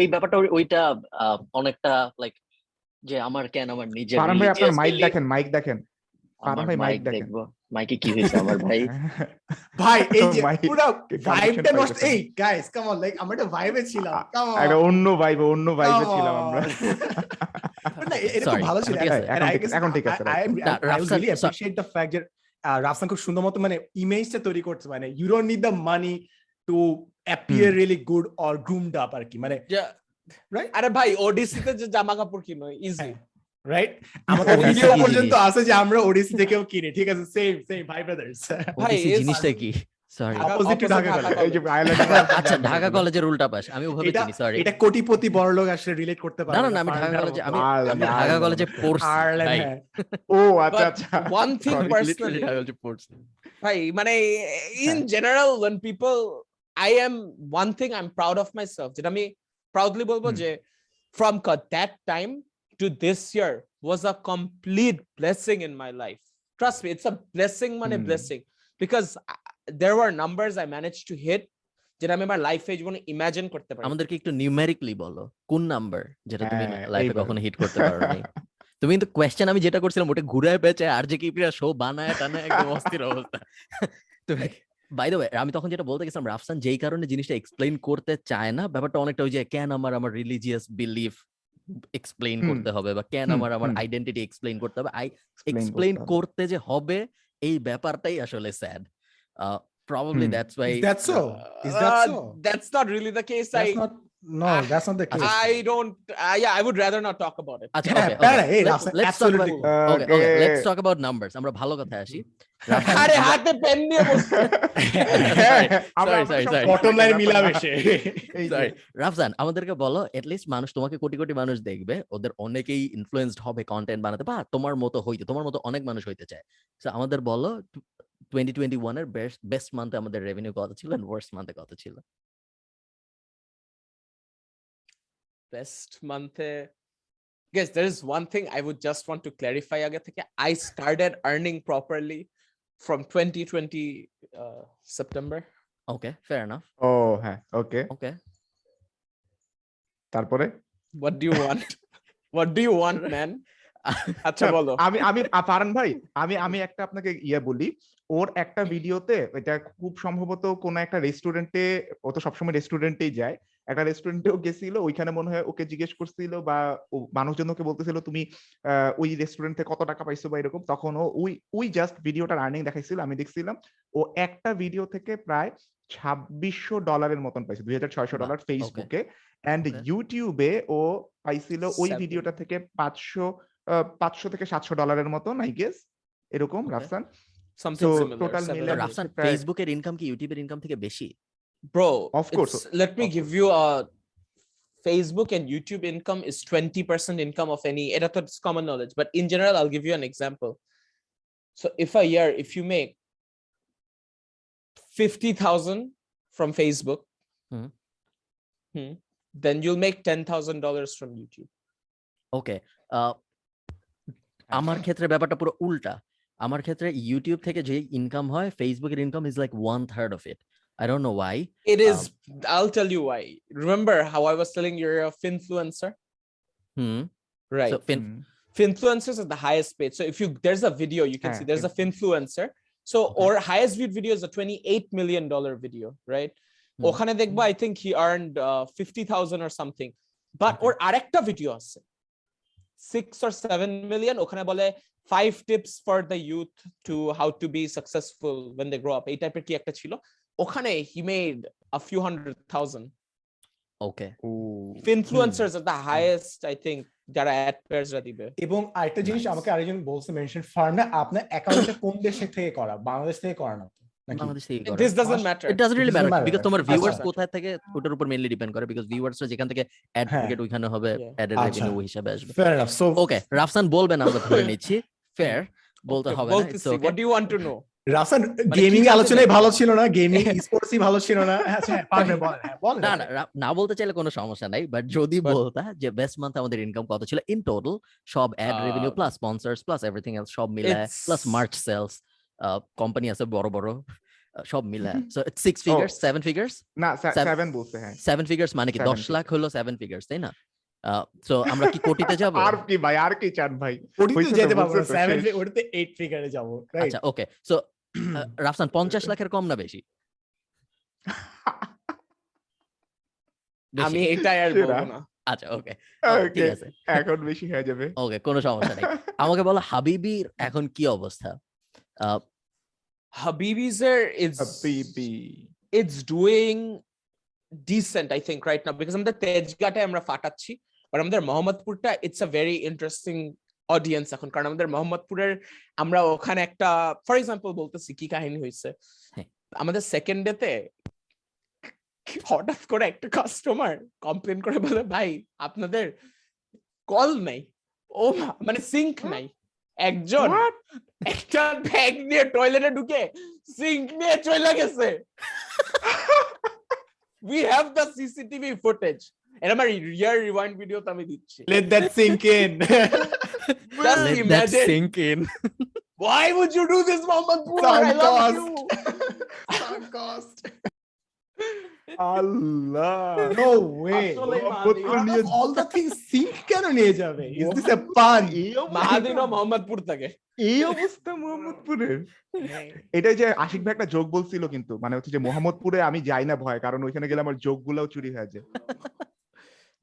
এই ব্যাপারটা ওইটা আহ, অনেকটা লাইক যে আমার কেন আমার নিজের ভাই আপনার মাইক দেখেন মাইক দেখেন আমার ভাই মাইক দেখেন দেখব মাইকে কি হয়েছে আমার ভাই? ভাই এই যে পুরো ভাইবটা নষ্ট এই গাইস কাম অন লাইক আমরা একটা ভাইবে ছিলাম কাম অন একটা অন্য ভাইবে অন্য ভাইবে ছিলাম আমরা। না এটা খুব ভালো ছিল। এখন ঠিক- আছে. না, রিয়েলি অ্যাপ্রিশিয়েট দ্য ফ্যাক্ট যে রাফসান খুব সুন্দর মতো মানে ইমেজটা তৈরি করছে মানে you don't need the money to appear really good or groomed up আর কি মানে Yeah, right? আরে ভাই ওডিসিতে যে জামা কাপড় কিনো ইজি Right? আমাদের ভিডিও পর্যন্ত আছে যে আমরা ওডিসি থেকেও কিনি ঠিক আছে? সেম সেম ভাই ব্রাদার্স ভাই, জিনিসটা কি? সরি ঢাকা এই যে আচ্ছা ঢাকা কলেজের উল্টা পাশ। আমি ওভাবে চিনি সরি এটা কোটিপতি বড় লোক আসলে রিলেট করতে পারে না না না আমি ঢাকা কলেজে আমি আমি ঢাকা কলেজে পড়ছি ও আচ্ছা আচ্ছা। ঢাকা কলেজে পড়ছি ভাই মানে in হ্যাঁ। general when people I am one thing I'm proud of myself যেটা আমি proudly বলব যে from cut that time to this year was a complete blessing in my life. Trust me it's a blessing মানে হুম। blessing. Because I- there were numbers I managed to hit যেটা আমি আমার লাইফে জীবনে ইমাজিন করতে পারি আমাদেরকে একটু নিউমেরিকলি বলো কোন নাম্বার যেটা তুমি হ্যাঁ, লাইফে এইবার। কখনো হিট করতে পারো নাই তুমি কিন্তু কোয়েশ্চেন আমি যেটা করছিলাম ওটা ঘুরায় পেঁচে আর যে কি শো বানায় টানায় একদম অস্থির অবস্থা। তুমি বাই দ্য ওয়ে আমি তখন যেটা বলতে গেছিলাম রাফসান যেই কারণে জিনিসটা এক্সপ্লেইন করতে চায় না ব্যাপারটা অনেকটা ওই যে কেন আমার আমার রিলিজিয়াস বিলিফ এক্সপ্লেইন করতে হবে বা কেন আমার আমার আইডেন্টিটি এক্সপ্লেইন করতে হবে। আই এক্সপ্লেন এক্সপ্লেইন করতে যে হবে এই ব্যাপারটাই আসলে sad probably. That's why that's so that's not really the case that's no, I- that's not the case. I don't uh, yeah I would rather not talk about it আচ্ছা okay, okay. এই Let's- let's talk about- absolutely. Okay, okay, let's talk about numbers. আমরা ভালো কথায় আসি। আরে হাতে পেন নিয়ে বসে Sorry, আমরা sorry, আমাদের সব sorry. বটম লাইন ব্যাপার না। মিলামেশে এই যে, Sorry, রাফসান আমাদেরকে বলো এটলিস্ট মানুষ তোমাকে কোটি কোটি মানুষ দেখবে ওদের অনেকেই ইনফ্লুয়েন্সড হবে কন্টেন্ট বানাতে বা তোমার মতো হইতে তোমার মতো অনেক মানুষ হইতে চায় So আমাদের বলো টোয়েন্টি টোয়েন্টি ওয়ানের বেস্ট বেস্ট মান্থে আমাদের রেভিনিউ কত ছিল এন্ড ওয়ার্স্ট মান্থে কত ছিল best month eh, guys there is one thing i would just want to clarify আগে থেকে i started earning properly from 2020 uh, september okay fair enough ও হ্যাঁ ওকে ওকে তারপরে what do you want what do you want man আচ্ছা বলো আমি আমি আ, ফারহান ভাই আমি আমি একটা আপনাকে ইয়ে বলি ওর একটা ভিডিওতে এটা খুব সম্ভবত কোন একটা রেস্টুরেন্টে ও তো সবসময় রেস্টুরেন্টেই যায় একটা রেস্টুরেন্টেও গেছিল ওইখানে মনে হয় ওকে জিজ্ঞেস করছিল বা মানুষজন ওকে বলতেছিল তুমি আহ, ওই রেস্টুরেন্ট থেকে কত টাকা পাইছো বা এরকম? তখন ও ওই ওই জাস্ট ভিডিওটার আর্নিং দেখাইছিল আমি দেখছিলাম ও একটা ভিডিও থেকে প্রায় ছাব্বিশশো ডলারের মতন পাইছে দুই হাজার ছয়শো ডলার ফেসবুকে অ্যান্ড ইউটিউবে ও পাইছিল ওই ভিডিওটা থেকে পাঁচশো পাঁচশো থেকে সাতশো ডলারের মতন আই গেস এরকম রাফসান similar মিলে রাফসান ফেসবুকের ইনকাম কি ইউটিউবের ইনকাম থেকে বেশি? Bro Of course, let me of give course. you a facebook and youtube income is 20% income of any it's common knowledge but in general i'll give you an example so if a year if you make 50000 from facebook Mhm. hmm, then you'll make $10000 from youtube ওকে আমার ক্ষেত্রে ব্যাপারটা পুরো উল্টা আমার ক্ষেত্রে ইউটিউব থেকে যে ইনকাম হয় ফেসবুকের income is like one third of it I don't know why It is. I'll tell you why. Remember how I was telling you're a finfluencer, hmm right? So, fin- hmm, Finfluencers are the highest paid. So if you there's a video you can Ah, see there's a fin- finfluencer. So Okay. or highest viewed video is a 28 million dollar video, right? Hmm. ওখানে দেখবো I think he earned uh, 50,000 or something. But Okay. ওর আরেকটা video আছে six or seven million ওখানে বলে five tips for the youth to how to be successful when they grow up এই টাইপের কি একটা ছিল ওখানে he made a few hundred thousand okay influencers are the highest i think যারা অ্যাড পেয়ার্সরা দিবে এবং আরেকটা জিনিস আমাকে আরেকজন বলছে মেনশন ফার্মে আপনার অ্যাকাউন্টটা কোন দেশে থেকে করা বাংলাদেশ থেকে করা না তো? নাকি বাংলাদেশ থেকে করে। this doesn't Us- matter It doesn't really doesn't matter matter. because তোমার আচ্ছা, ভিউয়ার্স। কোথায় থেকে ওটার উপর মেইনলি ডিপেন্ড করে বিকজ ভিউয়ার্সরা যেখান থেকে অ্যাড হ্যাঁ। ওইখানে হবে Yeah. আচ্ছা। রেভিনিউ হিসাবে আসবে Fair enough. So ওকে রাফসান বলবেন আমরা ধরে নিচ্ছি ফেয়ার বলতে হবে না বলতেছি, it's okay what do you want to know Rafsan মানে গেমিং কি আলোচনায় ভালো ছিল না গেমিং স্পোর্টসই ভালো ছিল না। আচ্ছা হ্যাঁ, পারবে বলেন হ্যাঁ, না না না বলতে চাইলে কোনো সমস্যা নাই বাট যদি বলতা যে বেস্ট মান্থ আমাদের ইনকাম কত ছিল ইন টোটাল সব ad revenue plus sponsors plus everything else সব মিলায় প্লাস মার্চ সেলস কোম্পানি আছে বড় বড় সব মিলায়। So it's six. Figures seven figures না সেভেন বলছে হ্যাঁ। সেভেন ফিগার্স মানে কি? Seven দশ লাখ হলো সেভেন ফিগার্স তাই না? সো আমরা কি কোটিতে যাব? আর কি ভাই আর কি চান ভাই? ওটিতে হইছে তো, যেতে পারব বলছে তো, সেভেন শেষ। ওটাতে এইট ফিগারে যাব রাইট আচ্ছা ওকে সো রাফসান পঞ্চাশ লাখের কম না বেশি? আমি এটাই আর বলব না। আচ্ছা ওকে। ঠিক আছে। এখন বেশি হয়ে যাবে। ওকে কোনো সমস্যা নেই। আমাকে বলো হাবিবির এখন কি অবস্থা? আহ, Habibi's is Habibi. it's doing decent i think right now because আমাদের তেজগাঁটে আমরা ফাটাচ্ছি বাট আমাদের মোহাম্মদপুরটা it's a very interesting audience এখন। কারণ আমাদের মোহাম্মদপুরের আমরা ওখানে একটা ফর এক্সাম্পল বলতেছি কি কাহিনী হয়েছে হ্যাঁ। আমাদের সেকেন্ড ডেতে হঠাৎ করে একটা কাস্টমার কমপ্লেন করে বলে ভাই আপনাদের কল নাই। ও মানে সিঙ্ক নাই। একজন একটা ব্যাগ নিয়ে টয়লেটে ঢুকে সিঙ্ক নিয়ে চলে গেছে। We have the CCTV footage এটা আমার রিয়ার রিওয়াইন্ড ভিডিওতে আমি দিচ্ছি। Let that sink in. Just Let that sink in. why would you do this Mohammed Pur? I love you. Sunk cost. Allah No way. আসলে নিয়ে of all the things কেন নিয়ে যাবে? Is this a pun? এই মোহাম্মদপুর থেকে এই অবস্থা মোহাম্মদপুরের এটা যে আশিক ভাই একটা যোগ বলছিল কিন্তু মানে হচ্ছে যে মোহাম্মদপুরে আমি যাই না ভয় কারণ ওইখানে গেলে আমার যোগ গুলাও চুরি হয়ে যায়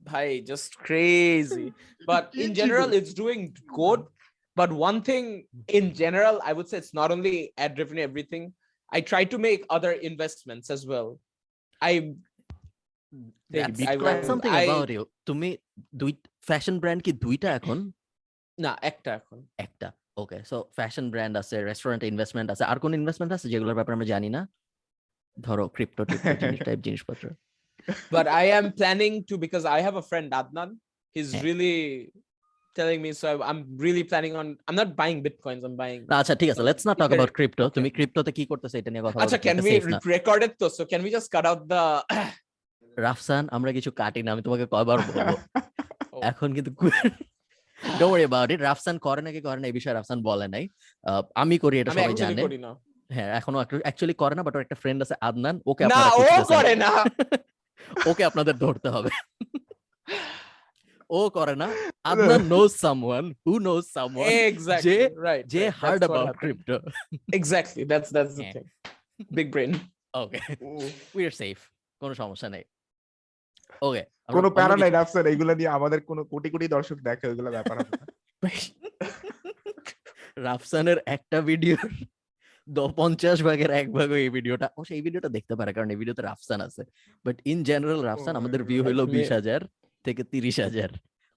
Bhai, just crazy. But in general, it's doing good. But one thing in general, I would say it's not only ad revenue, everything. I try to make other investments as well. I That's I will- something I- about you. তুমি দুই ফ্যাশন ব্র্যান্ড কি দুইটা এখন না একটা এখন একটা ওকে সো ফ্যাশন ব্র্যান্ড আছে রেস্টুরেন্টে ইনভেস্টমেন্ট আছে আর কোন ইনভেস্টমেন্ট আছে যেগুলোর ব্যাপারে আমরা জানি না ধরো ক্রিপ্টো টাইপ জিনিসপত্র but I am planning to because I have a friend Adnan. He's really telling me so. I'm really planning on. I'm not buying bitcoins. I'm buying. আচ্ছা ঠিক আছে not talk Okay. About crypto তুমি ক্রিপ্টোতে কি করতেছো এটা নিয়ে কথা Acha, can we record it? So can we just cut out the? Rafsan আমরা কিছু কাটি না আমি তোমাকে কয়বার বলব. এখন কিন্তু don't worry about it Rafsan করে নাকি করে না এই বিষয়ে রাফসান বলে নাই আমি করি এটা সবাই জানে হ্যাঁ এখনও অ্যাকচুয়ালি করে না বাট ওর একটা ফ্রেন্ড আছে আদনান ওকে আপনারা ও করে না ওকে আপনাদের ধরতে হবে। ও করে না। Adnan knows someone who knows someone right যে heard about. Crypto exactly that's that's the Yeah. thing. Big brain. Okay we are safe কোনো সমস্যা নেই। ওকে কোনো প্যারা নাই রাফসার এইগুলা নিয়ে আমাদের কোনো কোটি কোটি দর্শক দেখে ওইগুলা ব্যাপার না। রাফসানের একটা ভিডিও পঞ্চাশ ভাগের এক ভাগ এই ভিডিওটা ও এই ভিডিওটা দেখতে পারে কারণ এই ভিডিওতে রাফসান আছে। বাট ইন জেনারেল রাফসান আমাদের ভিউ হলো বিশ হাজার থেকে তিরিশ হাজার।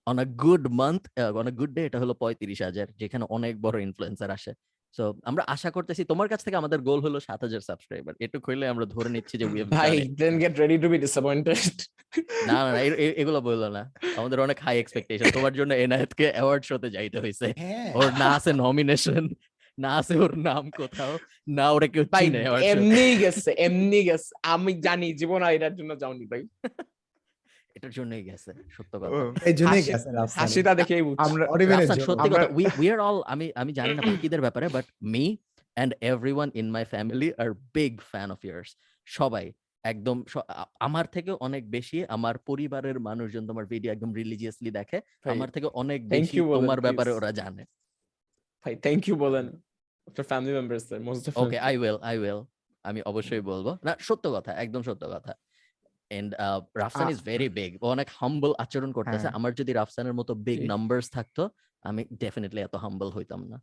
On a good month on a good day এটা হলো পঁয়ত্রিশ হাজার যেখানে অনেক বড় ইনফ্লুয়েন্সার আসে। সো আমরা আশা করতেছি তোমার কাছ থেকে আমাদের গোল হলো সাত হাজার সাবস্ক্রাইবার এটুক হইলে আমরা ধরে নিচ্ছি যে it. then get ready to be disappointed. না না এগুলো বলল না। আমাদের অনেক হাই এক্সপেকটেশন তোমার জন্য এনায়েতকে অ্যাওয়ার্ড শোতে যাইতে হয়েছে হ্যাঁ। ওর না আছে নমিনেশন না আছে ওর নাম কোথাও না ওরা কেউ চিনে এমনি গেছে এমনি গেছে আমি জানি জীবন আর এটার জন্য যাওনি ভাই এটার জন্যই গেছে সত্য কথা এই জন্যই গেছে হাসিটা দেখেই আমরা. সত্যি কথা উই উই আর অল আমি আমি জানি না বাকিদের ব্যাপারে but me and everyone in my family are big fan of yours সবাই একদম আমার থেকে অনেক বেশি আমার পরিবারের মানুষজন তোমার ভিডিও একদম রিলিজিয়াসলি দেখে আমার থেকে অনেক thank বেশি you তোমার ব্যাপারে ওরা জানে। ভাই থ্যাংক ইউ বলেন। আপনার family members there most of okay I will I will আমি অবশ্যই বলব। না সত্য কথা একদম সত্য কথা। And Rafsan is very big ও অনেক হাম্বল আচরণ করতেছে। হ্যাঁ। আমার যদি রাফসানের মতো বিগ। নাম্বারস থাকতো আমি ডেফিনেটলি এত হাম্বল হইতাম না।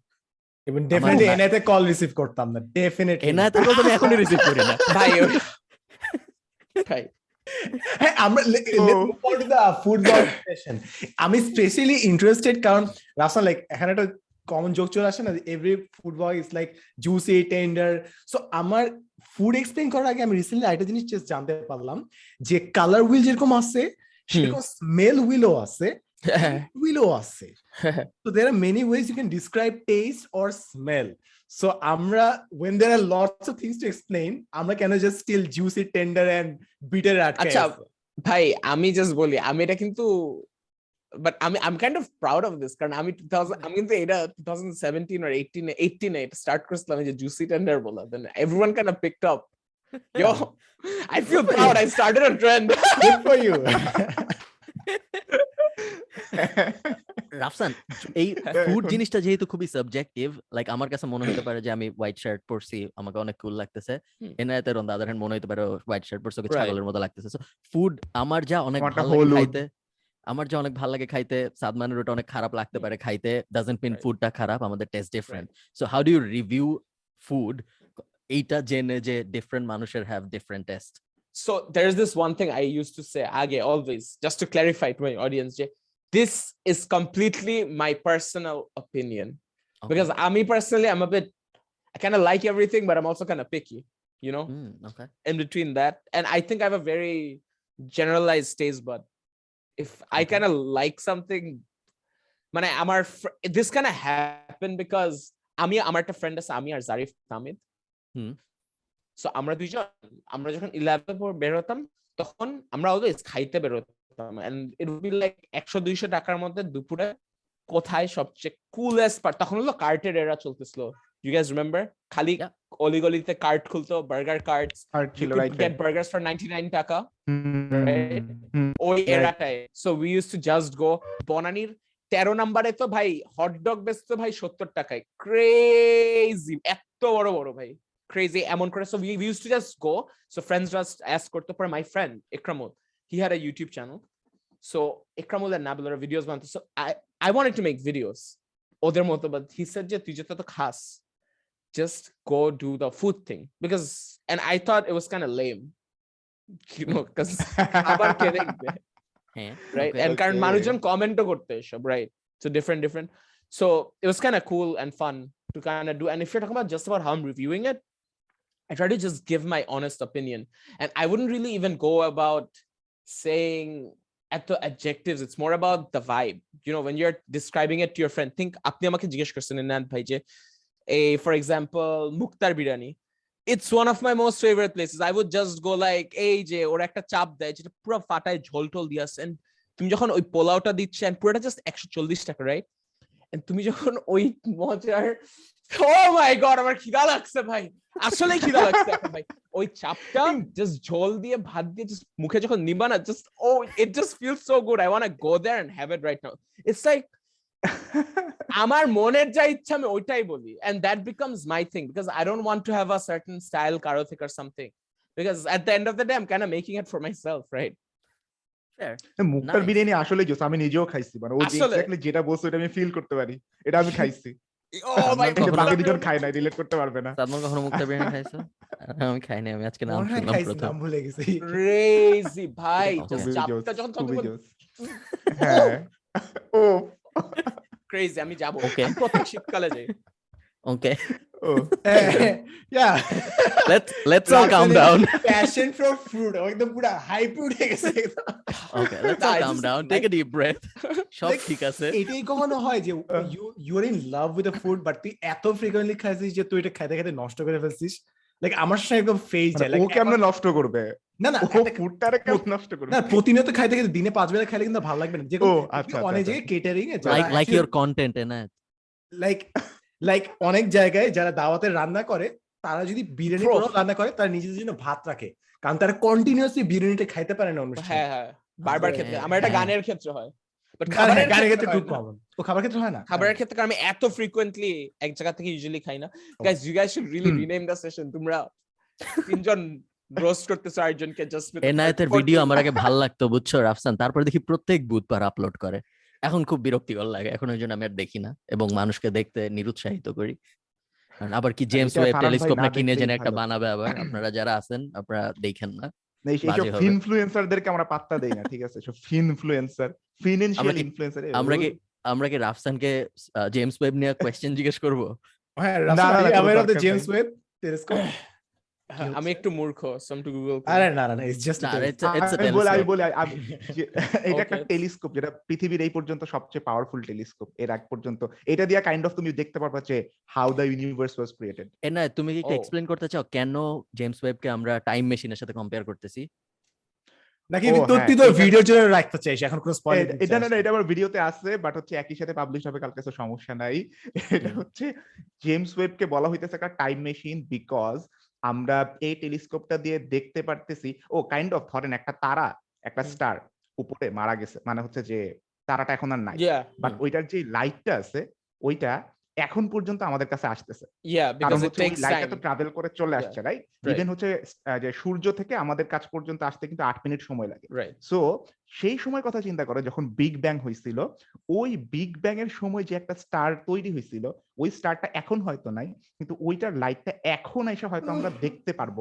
Even definitely মা- এনায়েতে কল রিসিভ করতাম না ডেফিনেটলি এনায়েতের কথা আমি এখনই রিসিভ করি না। ভাই ভাই। হ্যাঁ আমি স্পেশালি ইন্টারেস্টেড কারণ রাফসান লাইক এখানে একটা কমন জোক চলে আসে না every food blog is like juicy tender so আমার ফুড এক্সপ্লেন করার আগে আমি রিসেন্টলি একটা জিনিস জানতে পারলাম যে কালার হুইল যেরকম আছে সেরকম স্মেল হুইলও আছে হুইলও আছে। So there are many ways you can describe taste or smell. So আমরা when there are lots of things to explain, আমরা কেন just still juicy, tender and bitter আটকে আচ্ছা, ভাই আমি জাস্ট বলি আমি এটা কিন্তু বাট আমি I am kind of proud of this কারণ আমি 2000 আমি কিন্তু এটা 2017 or 18 এ 18 এ এটা স্টার্ট করেছিলাম যে জুসি টেন্ডার বলা then everyone kind of picked up Yo, I feel proud. I started a trend. Good for you. Rafsan এই ফুড জিনিসটা যেহেতু খুবই সাবজেক্টিভ লাইক আমার কাছে মনে হতে পারে যে আমি হোয়াইট শার্ট পরছি আমাকে অনেক কুল লাগতেছে। এনায়েতের অন আদার হ্যান্ড মনে হতে পারে হোয়াইট শার্ট পরছে. ছাগলের মতো লাগতেছে ফুড আমার যা অনেক ভালো লাগে। খাইতে আমার যা অনেক ভালো লাগে খাইতে সাদমানের ওটা অনেক খারাপ লাগতে পারে খাইতে ডাজন্ট মিন Right. ফুডটা খারাপ আমাদের taste different so how do you review food এইটা জেনে যে ডিফারেন্ট মানুষের have different taste so there's this one thing I used to say age always, just to clarify to my audience, যে, this is completely my personal opinion. Okay. Because I me personally, I'm a bit I kind of like everything, but I'm also kind of picky, you know, Hmm, okay. in between that. And I think I have a very generalized taste bud. If I kind of like something, মানে আমার this kind of happened because আমি আমার একটা ফ্রেন্ড আছে আমি আর জারিফ তামিদ। সো আমরা দুইজন আমরা যখন ইলেভেন পর বের হতাম তখন আমরা অলওয়েজ খাইতে বের হতাম। And it would be like একশো দুইশো টাকার মধ্যে দুপুরে কোথায় সবচেয়ে কুলেস্ট পার্ট তখন হলো কার্টের এরা চলতেছিল। ইউ গ্যাস রিমেম্বার খালি. অলিগলিতে কার্ট খুলতো বার্গার আর ছিল রাইট get burgers for 99 টাকা right? ওই Right. এরাটায় so we use to just go বনানির তেরো নাম্বারে তো ভাই হট হটডগ বেচতো ভাই সত্তর টাকায়। ক্রেজি এত বড় বড় ভাই। ক্রেজি এমন করে। So we use to just go so friends just ask করতে পারে my friend Ikramul he had a YouTube channel so Ikramul and নাবিলার videos বানাতো। So I I wanted to make videos ওদের মতো বাট হি সেড যে তুই যেটা তো খাস just go do the food thing because and I thought it was kind of lame you know because আবার কে দেখবে হ্যাঁ right okay. and কারণ Okay. মানুষজন কমেন্টও করতে এসব right so different different so it was kind of cool and fun to kind of do and if you're talking about just about how i'm reviewing it i try to just give my honest opinion and i wouldn't really even go about saying at the adjectives it's more about the vibe you know when you're describing it to your friend think আপনি আমাকে জিজ্ঞেস করছেন ইনান ভাই যে a for example Muktar biryani it's one of my most favorite places. I would just go like, এই যে ওর একটা চাপ দেয় যেটা পুরো ফাটায় ঝোল টোল দিয়ে তুমি যখন ওই পোলাওটা দিচ্ছে and পুরোটা জাস্ট একশো চল্লিশ টাকা রাইট and তুমি যখন ওই মজার ও মাই গড আমার খিদা লাগছে ভাই। আসলে খিদা লাগছে ভাই। ওই চাপটা জাস্ট ঝোল দিয়ে ভাত দিয়ে জাস্ট মুখে যখন নিবা না just oh it just feel so good I want go there and have it right now it's like আমার মনের যা ইচ্ছা আমি ওইটাই বলি and that becomes my thing because I don't want to have a certain style কারও থেকে or something because at the end of the day I'm kind of making it for myself right? Fair. মুক্তার. বিরিয়ানি আসলে জোস আমি নিজেও খাইছি মানে ও যে এক্স্যাক্টলি যেটা বলছো এটা আমি ফিল করতে পারি এটা আমি খাইছি। Oh না রিলেট করতে পারবে না। কখনো বিরিয়ানি খাইছো? আমি আমি আজকে নাম শুনলাম ভুলে গেছি। ভাই যখন জোস হ্যাঁ। ও crazy আমি যাব। প্রত্যেক শীতকালে যাই। Okay let's let's all come down passion for food একদম পুরো হাইপ উঠে গেছে একদম। Okay let's all come down take a deep breath সব ঠিক আছে। এটাই কখনো হয় যে you you are in love with food but তুই এত ফ্রিকোয়েন্টলি খাইছিস যে তুই এটা খাইতে খাইতে নষ্ট করে ফেলছিস। লাইক আমার সাথে একদম ফেজ যায়। মানে ও নষ্ট করবে। না না নষ্ট করবে? না প্রতিনিয়ত খাইতে খাইতে দিনে পাঁচ বেলা খাইলে কিন্তু ভালো লাগবে না। যে আচ্ছা অনেক আচ্ছা, জায়গায় catering A like like your content like like অনেক জায়গায় যারা দাওয়াতে রান্না করে তারা যদি বিরিয়ানি. রান্না করে তারা নিজেদের জন্য ভাত রাখে। কারণ তারা কন্টিনিউয়াসলি বিরিয়ানিটা খাইতে পারে না অনুষ্ঠানে। হ্যাঁ হ্যাঁ বারবার হ্যাঁ, ক্ষেত্রে। আমার এটা হ্যাঁ। গানের ক্ষেত্রে হয়। বাট গানের খাবারের ক্ষেত্রে ক্ষেত্রে খুব কমন ও খাবার ক্ষেত্রে হয় না? খাবারের ক্ষেত্রে আমি এত ফ্রিকোয়েন্টলি এক জায়গা থেকে ইউজুয়ালি খাই না। Guys you guys should really rename the session তোমরা তিনজন রোস্ট করতেছো আরেকজনকে জাস্ট এনায়েতের ভিডিও আমার আগে ভালো লাগতো বুঝছ রাফসান? তারপরে দেখি প্রত্যেক বুধবার আপলোড করে। এখন খুব বিরক্তিকর লাগে এখন ওই জন্য আমি আর দেখি না এবং মানুষকে দেখতে নিরুৎসাহিত করি। কারণ আবার কি জেমস ওয়েব টেলিস্কোপ না কিনে যেন একটা বানাবে আবার আপনারা যারা আছেন আপনারা দেখেন না। ইনফ্লুয়েন্সারদেরকে আমরা পাত্তা দেই না ঠিক আছে? সব ইনফ্লুয়েন্সার ফিনান্সিয়াল কি- ইনফ্লুয়েন্সার আমরা কি আমরা কি রাফসানকে জেমস ওয়েব নিয়ে কোয়েশ্চেন জিজ্ঞেস করব? হ্যাঁ জেমস ওয়েব টেলিস্কোপ হ্যাঁ, আমি একটু মূর্খ সাম টু গুগল আরে না না না ইটস জাস্ট না, it's a- it's a আমি বলি আমি এটা একটা টেলিস্কোপ যেটা পৃথিবীর এই পর্যন্ত সবচেয়ে পাওয়ারফুল টেলিস্কোপ এর আগ পর্যন্ত। এটা দিয়া কাইন্ড অফ তুমি দেখতে পারবা যে how the universe was created Enayet তুমি কি একটু Oh. এক্সপ্লেন করতে চাও কেন জেমস ওয়েবকে আমরা টাইম মেশিনের সাথে কম্পেয়ার করতেছি? নাকি তোর হ্যাঁ, তুই তোর এটা- ভিডিওর জন্য রাখতে চাইস এখন কোনো স্পয়লার এটা না না এটা আমার ভিডিওতে আছে বাট হচ্ছে একই সাথে পাবলিশ হবে কালকে তো সমস্যা নাই। এটা হচ্ছে জেমস ওয়েবকে বলা হইতেছে একটা টাইম মেশিন বিকজ আমরা এই টেলিস্কোপটা দিয়ে দেখতে পারতেছি ও কাইন্ড অফ ধরেন একটা তারা একটা স্টার উপরে মারা গেছে মানে হচ্ছে যে তারাটা এখন আর নাই। বাট ওইটার যে লাইটটা আছে ওইটা এখন পর্যন্ত আমাদের কাছে আসতেছে। কারণ হচ্ছে লাইটটা তো ট্রাভেল করে চলে আসছে রাইট ইভেন হচ্ছে যে সূর্য থেকে আমাদের কাছ পর্যন্ত আসতে কিন্তু আট মিনিট সময় লাগে। রাইট সো সেই সময় কথা চিন্তা করো যখন বিগ ব্যাং হয়েছিল ওই বিগ ব্যাং এর সময় যে একটা স্টার তৈরি হয়েছিল ওই স্টারটা এখন হয়তো নাই কিন্তু ওইটার লাইটটা এখন এসে হয়তো আমরা দেখতে পারব।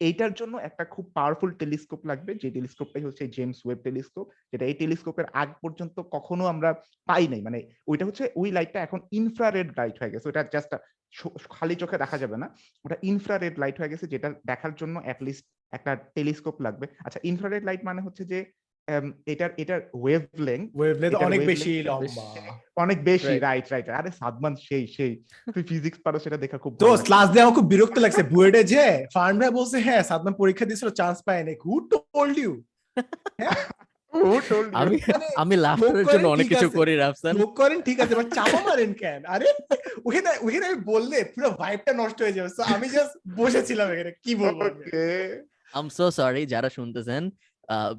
এইটার জন্য একটা খুব পাওয়ারফুল টেলিস্কোপ লাগবে যে টেলিস্কোপটাই হচ্ছে জেমস ওয়েব টেলিস্কোপ যেটা এই টেলিস্কোপের আগ পর্যন্ত কখনো আমরা পাই নাই। মানে ওইটা হচ্ছে ওই লাইটটা এখন ইনফ্রারেড লাইট হয়ে গেছে ওটা জাস্ট খালি চোখে দেখা যাবে না ওটা ইনফ্রারেড লাইট হয়ে গেছে যেটা দেখার জন্য অ্যাটলিস্ট একটা টেলিস্কোপ লাগবে। আচ্ছা ইনফ্রারেড লাইট মানে হচ্ছে যে এটার এটার ওয়েভ লেন্থ ওয়েভলেন্থ এটার অনেক বেশি লম্বা। অনেক বেশি রাইট রাইট আরে সাদমান সেই সেই। তুই ফিজিক্স পারো সেটা দেখা খুব ভালো তো ক্লাস দিয়ে আমার খুব বিরক্ত লাগছে। বুয়েটে যে ফার্ন ভাই বলছে হ্যাঁ সাদমান পরীক্ষা দিয়েছিল চান্স পায় নাই। Who told you Who told you? আমি মানে আমি মুখ করে জন্য অনেক কিছু। করি রাফসান। লোক করেন ঠিক আছে বাট চাপা মারেন কেন? আরে ওখানে ওখানে আমি বললে পুরো ভাইবটা নষ্ট হয়ে যাবে। So আমি জাস্ট বসেছিলাম এখানে। কি বলব আমি? Okay. আম সো সরি যারা শুনতেছেন আহ,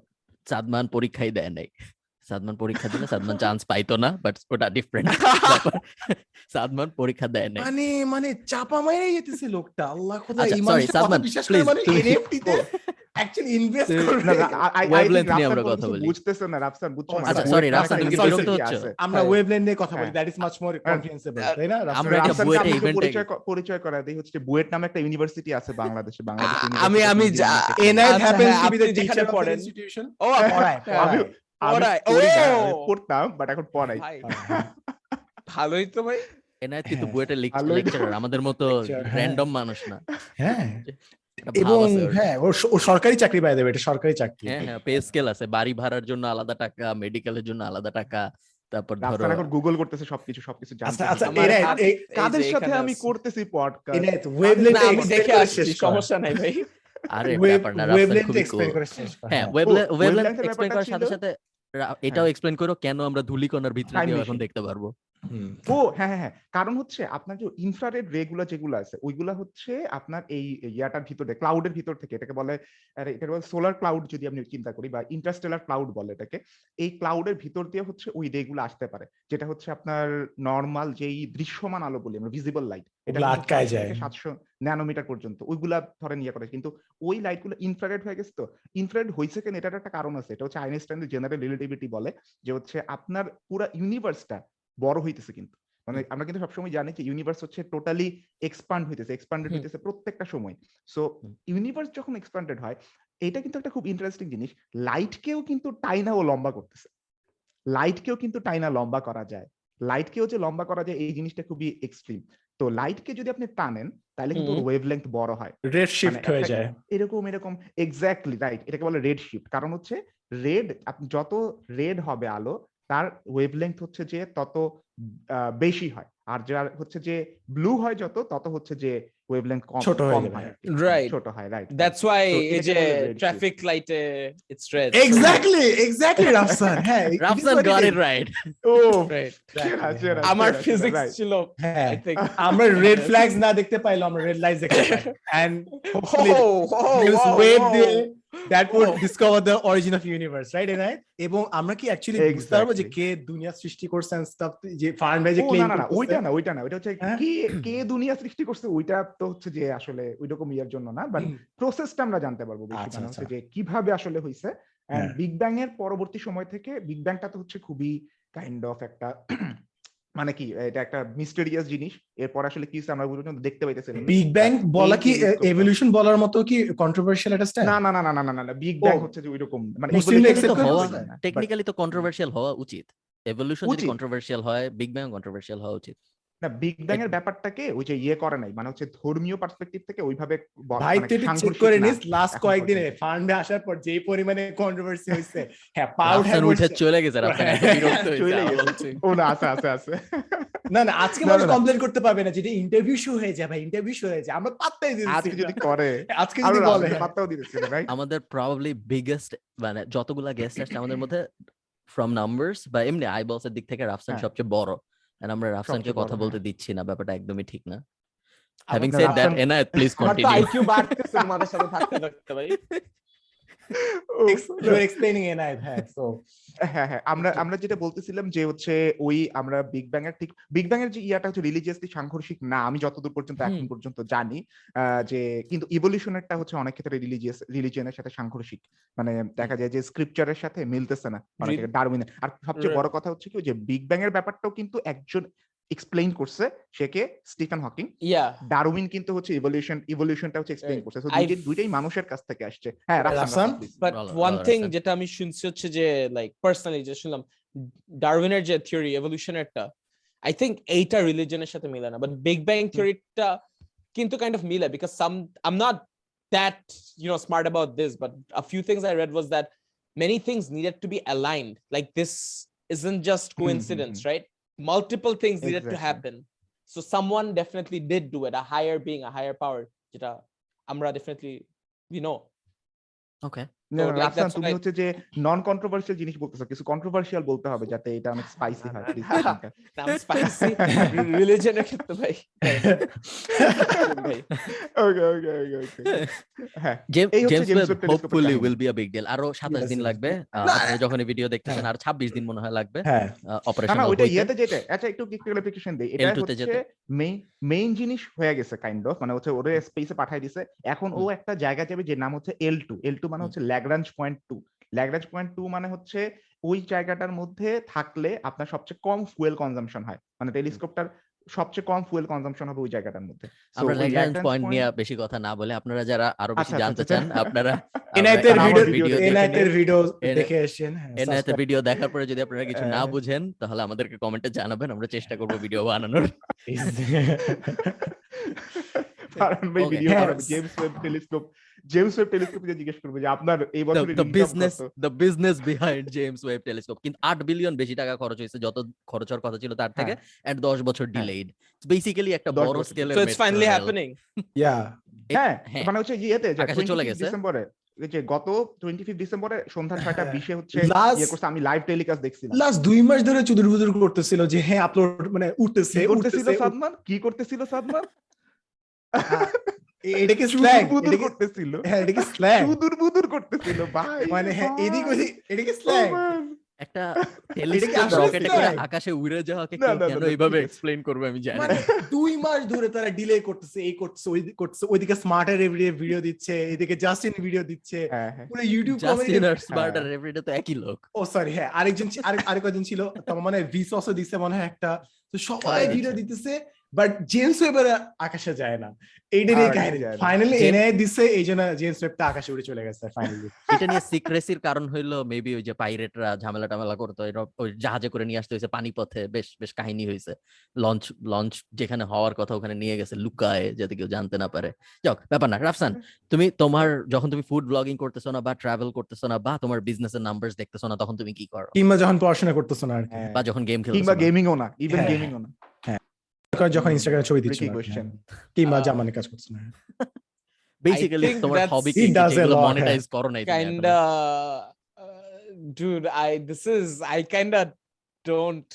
সাদমান পরীক্ষাই দেয় নাই। সাদমান পরীক্ষা দিলে সাদমান চান্স পাইতো না বাট ওটা ডিফারেন্ট সাদমান পরীক্ষা দেয় নাই। মানে মানে চাপা মাইরে যেতেছে লোকটা। আল্লাহ খোদা ইমান সাদমান প্লিজ করে মানে তে? অ্যাকচুয়ালি ইনভেস্ট করবে। আমরা কথা বলি। না রাফসান বুঝছ oh, আচ্ছা সরি রাফসান তুমি বিরক্ত আমরা হ্যাঁ। ওয়েভলেন্থ নিয়ে কথা বলি দ্যাট ইজ মাচ মোর তাই না? আমরা একটা বুয়েট ইভেন্ট পরিচয় করা দেই হচ্ছে বুয়েট নামে একটা ইউনিভার্সিটি আছে বাংলাদেশে বাংলাদেশ আমি আমি NI to be the teacher for institution ও আমি পড়তাম বাট এখন পড়াই। হ্যাঁ, হ্যাঁ। ভালোই তো ভাই। এনআই কিন্তু বুয়েটের লেকচারার আমাদের মতো র্যান্ডম মানুষ না। হ্যাঁ। এবং হ্যাঁ ও সরকারি চাকরি পাই দেবে এটা সরকারি চাকরি। হ্যাঁ হ্যাঁ পে স্কেল আছে বাড়ি ভাড়ার জন্য আলাদা টাকা মেডিকেলের জন্য আলাদা টাকা তারপর ধরো এখন গুগল করতেছে সবকিছু সবকিছু আচ্ছা আচ্ছা কাদের সাথে আমি করতেছি পডকাস্ট ওয়েবলেট দেখে আসছি সমস্যা নাই ভাই। আরে ব্যাপার না হ্যাঁ, হ্যাঁ ওয়েবলেট এক্সপ্লেন করার সাথে সাথে এটাও হ্যাঁ। এক্সপ্লেন করো কেন আমরা ধুলিকণার ভিতরে এখন দেখতে পারব। ও হ্যাঁ হ্যাঁ হ্যাঁ কারণ হচ্ছে আপনার যে ইনফ্রারেড রে গুলো যেগুলো আছে ওইগুলা হচ্ছে আপনার এই ইয়াটার ভিতরে ক্লাউডের ভিতর থেকে এটাকে বলে এটাকে বলে সোলার ক্লাউড যদি আপনি চিন্তা করি বা ইন্টারস্টেলার ক্লাউড বলে এটাকে এই ক্লাউডের ভিতর দিয়ে হচ্ছে ওই রে গুলো আসতে পারে। যেটা হচ্ছে আপনার নর্মাল যেই দৃশ্যমান আলো বলি আমরা ভিজিবল লাইট এটা আটকায় যায়। সাতশো ন্যানোমিটার পর্যন্ত ওইগুলা ধরেন ইয়ে করে। কিন্তু ওই লাইটগুলো ইনফ্রারেড হয়ে গেছে তো ইনফ্রারেড হয়েছে কেন এটার একটা কারণ আছে। এটা হচ্ছে আইনস্টাইনের জেনারেল রিলেটিভিটি বলে যে হচ্ছে আপনার পুরা ইউনিভার্সটা বড় হইতেছে কিন্তু। মানে আমরা কিন্তু সবসময় জানি যে ইউনিভার্স হচ্ছে টোটালি এক্সপান্ড হইতেছে এক্সপান্ডেড হইতেছে প্রত্যেকটা সময়। সো ইউনিভার্স যখন এক্সপান্ডেড হয় এটা কিন্তু একটা খুব ইন্টারেস্টিং জিনিস। লাইটকেও কিন্তু টাইনা ও লম্বা করতেছে। লাইটকেও কিন্তু টাইনা লম্বা করা যায়। লাইটকেও যে লম্বা করা যায় এই জিনিসটা খুবই এক্সট্রিম তো লাইটকে যদি আপনি টানেন তাহলে কিন্তু হুম। ওয়েভ লেন্থ বড় হয়। রেড শিফট মানে হয়ে যায়। এরকম এরকম এক্স্যাক্টলি রাইট এটাকে বলে রেড শিফট কারণ হচ্ছে রেড যত রেড হবে আলো তার ওয়েভলেংথ হচ্ছে যে তত আহ, বেশি হয়। আর যার হচ্ছে যে ব্লু হয় যত তত হচ্ছে যে ওয়েভলেংথ কম ছোট হয়ে। Right. ছোট হয় রাইট দ্যাটস ওয়াই এই যে. ট্রাফিক লাইটে it's red exactly exactly Rafsan হ্যাঁ it Rafsan got it right oh right আমার ফিজিক্স ছিল হ্যাঁ আই থিংক আমরা রেড ফ্ল্যাগস না দেখতে পাইলো আমরা রেড লাইটস দেখতে পাই। এন্ড হোপফুলি wave দিয়ে that would Whoa. discover the origin of universe right Enayet এবং আমরা কি অ্যাকচুয়ালি বুঝতে পারব যে কে দুনিয়া সৃষ্টি করছে and stuff যে ফার্ন ভাই যে ক্লেম না না ওইটা না ওইটা না ওইটা হচ্ছে হ্যাঁ? কে কে দুনিয়া সৃষ্টি করছে ওইটা তো হচ্ছে যে আসলে ওই রকম ইয়ার জন্য না বাট প্রসেসটা আমরা জানতে পারব আচ্ছা, মানে হচ্ছে আচ্ছা। যে কীভাবে আসলে হয়েছে হ্যাঁ। বিগ ব্যাং এর পরবর্তী সময় থেকে বিগ ব্যাংটা তো হচ্ছে খুবই কাইন্ড অফ একটা মানে কি এটা একটা মিস্টেরিয়াস জিনিস। এরপর আসলে কি আমরা পর্যন্ত দেখতে পাইতেছি বিগ ব্যাং বলা কি এভলিউশন বলার মতো কি কন্ট্রোভার্সিয়াল একটা স্ট্যান্ড না না না না না না না বিগ ব্যাং হচ্ছে যে ওইরকম মানে টেকনিক্যালি তো কন্ট্রোভার্সিয়াল হওয়া উচিত। এভলিউশন যদি কন্ট্রোভার্সিয়াল হয় বিগ ব্যাং কন্ট্রোভার্সিয়াল হওয়া উচিত। না বিগ ব্যাং এর ব্যাপারটাকে ওই যে ইয়ে করে নাই মানে হচ্ছে ধর্মীয় পার্সপেক্টিভ থেকে ওইভাবে ভাই তুই সাংঘর্ষিক করে নিস লাস্ট কয়েকদিনে। ফান্ডে আসার পর যেই পরিমাণে কন্ট্রোভার্সি হয়েছে হ্যাঁ পাউড রাফসান উঠে চলে গেছে হ্যাঁ, চলে। ও না আছে আছে আছে। না না আজকে মানুষ। কমপ্লেন করতে পারবে না যেটা ইন্টারভিউ শো হয়ে যায় ভাই ইন্টারভিউ শো হয়ে যায় আমরা পাত্তাই দিচ্ছি আজকে যদি করে আজকে যদি বলে। পাত্তাও দিতেছে না রাইট আমাদের প্রবাবলি বিগেস্ট মানে যতগুলা গেস্ট আসছে আমাদের মধ্যে ফ্রম নাম্বারস বা এমনি আইবলস এর দিক থেকে রাফসান হ্যাঁ। সবচেয়ে বড়। And আমরা রাফসানকে কথা বলতে হ্যাঁ। দিচ্ছি না ব্যাপারটা একদমই ঠিক না। Having said that Enayet please continue IQ বাড়তেছে তোমাদের সাথে থাকতে থাকতে ভাই। আমরা আমরা যেটা বলতেছিলাম যে হচ্ছে ওই আমরা বিগ ব্যাং এর ঠিক বিগ ব্যাং এর যে ইয়াটা হচ্ছে রিলিজিয়াসলি সাংঘর্ষিক না আমি যতদূর পর্যন্ত এখন পর্যন্ত জানি আহ, যে কিন্তু ইভলিউশনেরটা হচ্ছে অনেক ক্ষেত্রে রিলিজিয়াস রিলিজিয়নের সাথে সাংঘর্ষিক মানে দেখা যায় যে স্ক্রিপচারের সাথে মিলতেছে না অনেক আর সবচেয়ে বড় কথা হচ্ছে কি যে বিগ ব্যাং এর ব্যাপারটাও কিন্তু একজন এক্সপ্লেইন করছে সে কে? Stephen Hawking. Yeah. ডারউইন কিন্তু হচ্ছে ইভলিউশন ইভলিউশনটা হচ্ছে এক্সপ্লেইন. করছে। I've- দুইটাই দুইটাই মানুষের কাছ থেকে আসছে। হ্যাঁ রাফসান, but বলো, one thing যেটা আমি শুনছি হচ্ছে যে লাইক পার্সোনালি যে শুনলাম ডারউইনের যে থিওরি এভলিউশনেরটা আই থিংক এইটা রিলিজনের সাথে মিলে না। বাট বিগ ব্যাং থিওরিটা কিন্তু কাইন্ড অফ মিলে because some I am not that you know smart about this but a few things I read was that many things needed to be aligned. Like this isn't just hmm, coincidence right? multiple things needed to Exactly. happen so someone definitely did do it a higher being a higher power যেটা আমরা definitely we know ওকে তুমি হচ্ছে যে নন কন্ট্রোভার্সিয়াল জিনিস বলতেছো কিছু কন্ট্রোভার্সিয়াল বলতে হবে যাতে এটা অনেক স্পাইসি হয় ক্ষেত্রে ভাই. হ্যাঁ James hopefully will be a big deal আরও 27 দিন লাগবে। যখন এই ভিডিও দেখতেছেন আর 26 দিন মনে হয় লাগবে হ্যাঁ। অপারেশন না ওইটা ইয়েতে যেটা আচ্ছা একটু ক্লারিফিকেশন দেই। এটা হচ্ছে মেইন মেইন জিনিস হয়ে গেছে কাইন্ড অফ মানে হচ্ছে ওরে স্পেসে পাঠাই দিছে। এখন ও একটা জায়গা যাবে যে নাম হচ্ছে এল টু এল টু মানে হচ্ছে Lagrange point two Lagrange point two মানে হচ্ছে ওই জায়গাটার মধ্যে থাকলে আপনার সবচেয়ে কম ফুয়েল কনজাম্পশন হয়। মানে টেলিস্কোপটার সবচেয়ে কম ফুয়েল কনজাম্পশন হবে ওই জায়গাটার মধ্যে। আমরা ল্যাগ্রাঞ্জ পয়েন্ট নিয়ে বেশি কথা না বলে আপনারা যারা আরও বেশি আচ্ছা, আচ্ছা, জানতে আচ্ছা। চান আপনারা আমার ভিডিও এনায়েতের ভিডিও দেখে এনায়েতের subscribe- ভিডিও দেখার পরে যদি আপনারা কিছু না হ্যাঁ। বুঝেন তাহলে আমাদেরকে কমেন্টে জানাবেন আমরা চেষ্টা করব ভিডিও বানানোর। ভাই video. James Webb telescope James Webb telescope যে জিজ্ঞেস করবে যে আপনার এই বছর the business the business behind James Webb telescope কিন্তু 8 বিলিয়ন বেশি টাকা খরচ হয়েছে যত খরচ হওয়ার কথা ছিল তার থেকে এন্ড 10 বছর হ্যাঁ। ডিলেড বেসিক্যালি একটা বড়। স্কেলের so it's finally happening Yeah. হ্যাঁ হ্যাঁ। মানে হচ্ছে ইয়েতে যে আকাশে চলে গেছে। ডিসেম্বরে যে গত 25 ডিসেম্বরে সন্ধ্যা 6টা হ্যাঁ। 20 এ হচ্ছে ইয়ে করছে আমি লাইভ টেলিকাস্ট দেখছিলাম লাস্ট দুই মাস ধরে চুদুর বুদুর করতেছিল যে হ্যাঁ আপলোড মানে উঠতেছে কি করতেছিল সাদমান কি করতেছিল সাদমান এ- এটাকে স্ল্যাং এটাকে করতেছিল। হ্যাঁ এটাকে স্ল্যাং বুদুর করতেছিল ভাই মানে হ্যাঁ এদিক ওদিক এটাকে oh স্ল্যাং একটা টেলিস্কোপ রকেটে করে আকাশে উড়ে যাওয়াকে কেন এইভাবে এক্সপ্লেইন করবে আমি জানি মানে না। দুই মাস ধরে তারা ডিলে করতেছে এই করতেছে ওই করতেছে ওইদিকে স্মার্টার এভরিডে ভিডিও দিচ্ছে এদিকে জাস্টিন ভিডিও দিচ্ছে। হ্যাঁ হ্যাঁ। পুরো ইউটিউব জাস্টিন আর হ্যাঁ। স্মার্টার এভরিডে তো একই লোক। ও সরি হ্যাঁ আরেকজন আরেক আরেকজন ছিল তোমার মানে ভিসসও দিচ্ছে মনে হয় একটা। তো সবাই। ভিডিও দিতেছে বাট জেমস ওয়েবার আকাশে যায় না। এইটারই আকাশে কাহিনী। যায় ফাইনালি এনে দিচ্ছে এই জন্য জেমস ওয়েবটা আকাশে উড়ে চলে গেছে ফাইনালি এটা নিয়ে সিক্রেসির কারণ হইল মেবি ওই যে পাইরেটরা ঝামেলা টামেলা করতো ওই জাহাজে করে নিয়ে আসতে হয়েছে পানি পথে বেশ বেশ কাহিনী হয়েছে লঞ্চ লঞ্চ যেখানে হওয়ার কথা ওখানে নিয়ে গেছে লুকায় যাতে কেউ জানতে না পারে। যাক ব্যাপার না রাফসান তুমি তোমার যখন তুমি ফুড ব্লগিং করতেছো না বা ট্রাভেল করতেছো না বা তোমার বিজনেসের নাম্বার দেখতেছো না তখন তুমি কি করো? কিংবা যখন পড়াশোনা করতেছো না। বা যখন গেম খেলতেছো কিংবা? গেমিংও না ইভেন গেমিংও না। যখন ইনস্টাগ্রামে ছবি দিচ্ছ Tricky না আর কি, question. হ্যাঁ। কিংবা আহ, কাজ করছ বেসিক্যালি তোমার হবি কি যেগুলো। মনিটাইজ করো kind এখনও? of dude i this is i kind of don't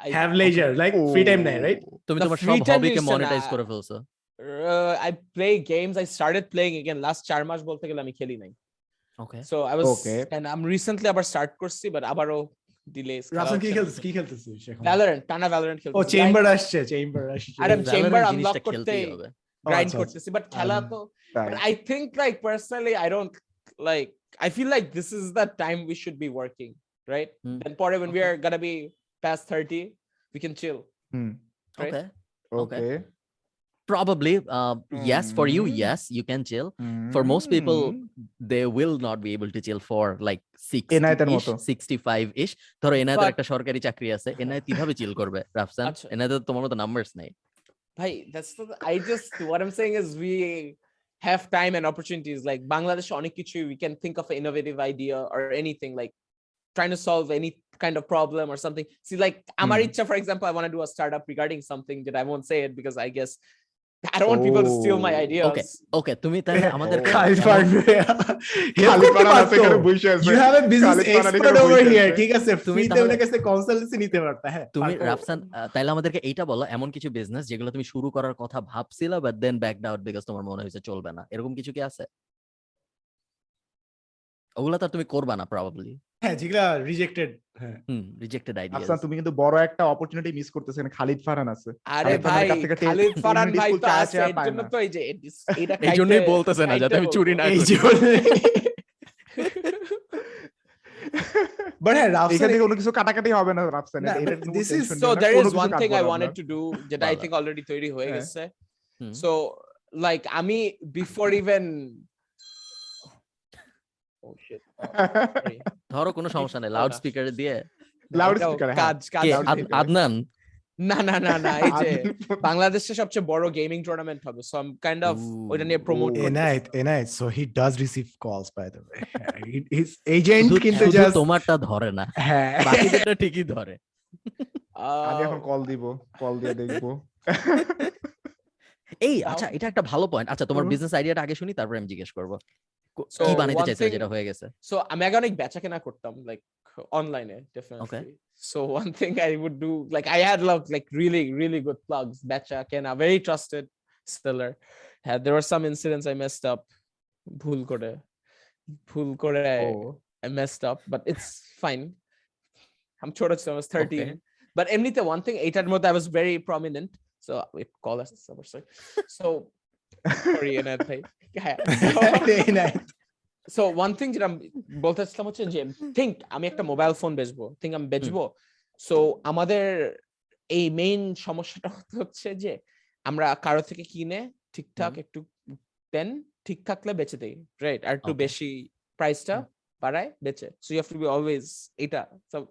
I, have leisure like free time নাই রাইট তুমি তোমার free সব time হবিকে মনিটাইজ করে ফেলছো uh, i play games i started playing again last চার মাস বলতে গেলে আমি খেলি নাই ওকে so i was Okay. and i'm recently আবার start করছি but আবারও delays রাসেল কি খেলতেছিস কি খেলতেছিস এখন Valorant টানা Valorant ও চেম্বার আসছে চেম্বার আসছে আরে unlock জিনিসটা করতে আচ্ছা, করতেছি but খেলা আচ্ছা। তো তাই but i think like personally i don't like i feel like this is the time we should be working right Hmm. then when we are gonna be past 30 we can chill hmm Right? Okay okay probably uh, yes for you Mm. yes you can chill For most people, they will not be able to chill for like 60 এনায়েতের ish, মতো। 65 ish ধরো এনায়েতের But- একটা সরকারি চাকরি আছে এনায়েত কিভাবে চিল করবে রাফসান আচ্ছা। এনায়েতের তোমার মতো নাম্বারস নাই Bhai, that's the, I just what I'm saying is we have time and opportunities. Like Bangladesh অনেক কিছু we can think of an innovative idea or anything like trying to solve any kind of problem or something. See, like আমার Hmm. ইচ্ছা, for example, I want to do a startup regarding something that I won't say it because I guess I don't want people to steal my Oh, ideas. okay. Okay তুমি তাহলে আমাদের. পারবে হেল্প করতে ফারহান এখানে বসে আছে। You have a business expert over here ঠিক আছে? তুমি তাহলে- কাছে কনসালটেন্সি নিতে পারতা হ্যাঁ তুমি রাফসান তাহলে তাইলে আমাদেরকে এইটা বলো এমন কিছু বিজনেস যেগুলো তুমি শুরু করার কথা ভাবছিলা but then back out because তোমার মনে হয়েছে চলবে না। এরকম কিছু কি আছে? ওগুলা তো আর তুমি করবা না প্রবাবলি হ্যাঁ যেগুলা রিজেক্টেড হ্যাঁ। হুম রিজেক্টেড আইডিয়া তুমি কিন্তু বড় একটা অপরচুনিটি মিস করতেছেন খালিদ ফারহান আছে। আরে ভাই খালিদ ফারহান ভাই তো আছে এর জন্য তো এই যে এটা এই জন্যই বলতেছে না যাতে আমি চুরি না এই হ্যাঁ এখান থেকে কোনো কিছু কাটাকাটি হবে না রাফসান না, এটা but কোনো this is- tension So নেই না, there is one thing I wanted to do যেটা I think already তৈরি হয়ে হ্যাঁ। গেছে। হুম। So like আমি before even sorry. ধরো কোনো সমস্যা নেই লাউড। স্পিকারে দিয়ে লাউড এটাও স্পিকার কাজ কাজ আদ- আদনান? না না না না এই যে বাংলাদেশের সবচেয়ে বড় গেমিং টুর্নামেন্ট হবে সো আই কাইন্ড অফ ওইটা নিয়ে promote. Enayet Enayet so he does receive calls by the way his agent কিন্তু জাস্ট তোমারটা ধরে না হ্যাঁ। বাকিটা ঠিকই ধরে। আমি এখন কল দিব কল দিয়ে দেখব। এই আচ্ছা এটা একটা ভালো পয়েন্ট আচ্ছা তোমার বিজনেস আইডিয়াটা আগে শুনি তারপরে আমি জিজ্ঞেস করব। কো- So, কি বানাইতে one চাইছো thing- যেটা হয়ে গেছে সো আমি আগে অনেক বেচা কেনা করতাম লাইক অনলাইনে definitely so one thing I would do like I had love like really really good plugs বেচা কেনা ভেরি ট্রাস্টেড সেলার হ্যাঁ there are some incidents I messed up ভুল করে ভুল করে ও I messed up, but it's fine. I'm ছোট ছিলাম, I was 13. Okay. But এমনিতে one thing, এইটার মধ্যে I was very prominent. So wait, call us sorry. So sorry, Enayet ভাই। হ্যাঁ, so one thing যেটা বলতে চাচ্ছিলাম হচ্ছে যে think আমি একটা মোবাইল ফোন বেচবো think আমি বেচবো. সো আমাদের এই মেইন সমস্যাটা হচ্ছে যে আমরা কারও থেকে কিনে ঠিকঠাক একটু দেন ঠিক থাকলে বেচে দেই রাইট আর একটু বেশি প্রাইসটা বাড়ায় বেচে। So you have to be always এটা সব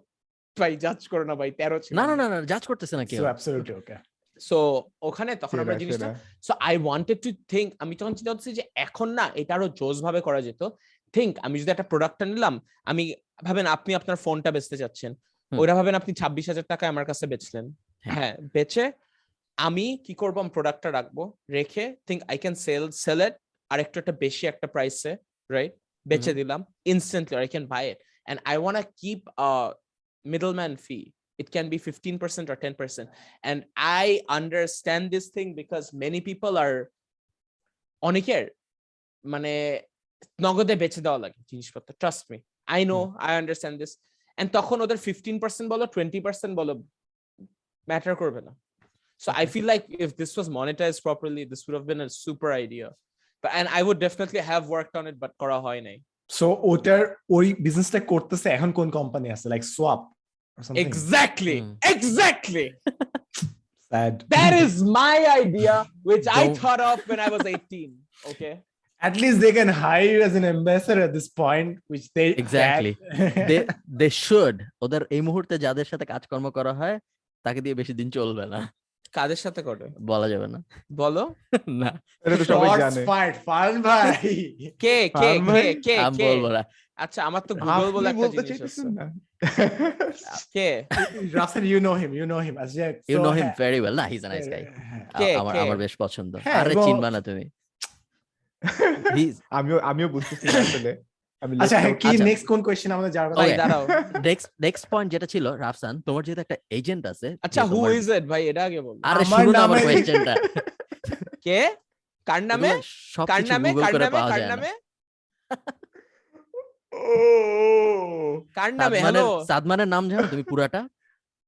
ভাই জাজ করো না ভাই তেরো ছিল। না না না না জাজ করতেছে না কেউ। সো অ্যাবসলিউটলি ওকে সো ওখানে তখন আমরা জিনিসটা so I wanted to think আমি তখন চিন্তা করছি যে এখন না এটা আরও জোস ভাবে করা যেত। থিঙ্ক আমি যদি একটা প্রোডাক্টটা নিলাম আমি ভাবেন আপনি আপনার ফোনটা বেচতে চাচ্ছেন। ওরা ভাবেন আপনি ছাব্বিশ হাজার টাকায় আমার কাছে বেচলেন। হ্যাঁ। হ্যাঁ বেচে আমি কি করব? আমি প্রোডাক্টটা রাখব রেখে think I can sell sell it আর একটু একটা বেশি একটা প্রাইসে রাইট বেচে দিলাম instantly I can buy it and I want keep middleman fee it can be 15% or 10% and i understand this thing because many people are অনেকের মানে নগদে বেচে দেওয়া লাগে জিনিসপত্র trust me I know I understand this and তখন ওদের ফিফটিন পার্সেন্ট বলো টোয়েন্টি পার্সেন্ট বলো ম্যাটার করবে না. So I feel like if this was monetize properly this would have been a super idea and I would definitely have worked on it, but করা হয় নাই. সো ওটার ওই বিজনেসটা করতেছে এখন কোন কোম্পানি আছে? Like swap Exactly, Hmm. exactly. Sad That is my idea, which Don't. I thought of when I was 18. Okay. at least they can hire you as an ambassador at this point which they Exactly. They they should ওদের এই মুহূর্তে যাদের সাথে কাজকর্ম করা হয় তাকে দিয়ে বেশি দিন চলবে না কাদের সাথে করে বলা যাবে না বলো না এটা তো সবাই Shots জানে fired, ফারহান ভাই কে কে কে ভাই? কে আমি কে বলব না আচ্ছা আমার তো গুগল বলে একটা জিনিস আছে। কে? Rasel you know him you know him as yet you know him very well না he is a nice guy. কে, আমার আমার বেশ পছন্দ। হ্যাঁ, আরে চিনবা না তুমি। He's- আমিও আমিও বুঝতেছি আসলে। আচ্ছা left হ্যাঁ কি আচ্ছা। নেক্সট কোন কোশ্চেন আমাদের যাওয়ার কথা? ভাই দাঁড়াও। নেক্সট নেক্সট পয়েন্ট যেটা ছিল রাফসান তোমার যেহেতু একটা এজেন্ট আছে আচ্ছা হু ইজ ইট ভাই এটা আগে বল। আরে আমার কে? কার নামে? সব কার নামে? কার কার না। কার নামে? হ্যালো? সাদমানের নাম জানো তুমি পুরাটা?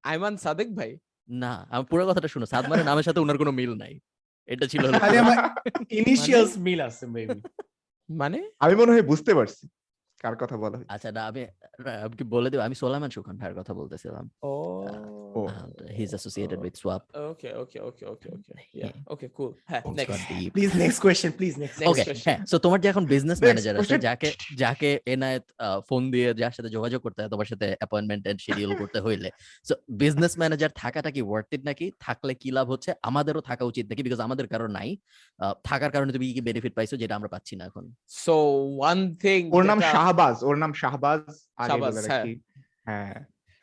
আইমান সাদেক ভাই। না আমি পুরো কথাটা শুনো। সাদমানের নামের সাথে ওনার কোনো মিল নাই। এটা ছিল ইনিশিয়ালস মিল আছে মেবি মানে? আমি মনে হয় বুঝতে পারছি। কার কথা বলা হয়েছে আচ্ছা না আমি আমি কি বলে দেব? আমি সোলামান সুখান ভাইয়ের কথা বলতেছিলাম। ও। ও। He is associated with swap okay okay okay okay okay yeah okay cool হ্যাঁ next please next question please next okay হ্যাঁ সো তোমার যে এখন বিজনেস ম্যানেজার আছে যাকে যাকে এনায়েত ফোন দিয়ে যার সাথে যোগাযোগ করতে হয় তোমার সাথে অ্যাপয়েন্টমেন্ট এন্ড শিডিউল করতে হইলে। সো বিজনেস ম্যানেজার থাকাটা কি ওয়ার্থ ইট নাকি? থাকলে কি লাভ হচ্ছে? আমাদেরও থাকা উচিত নাকি? বিকজ আমাদের কারও নাই। আহ, থাকার কারণে তুমি কি কি বেনিফিট পাইছো যেটা আমরা পাচ্ছি না এখন? সো ওয়ান থিং ওর নাম শাহবাজ ওর নাম শাহবাজ আগে বলে হ্যাঁ। রাখি হ্যাঁ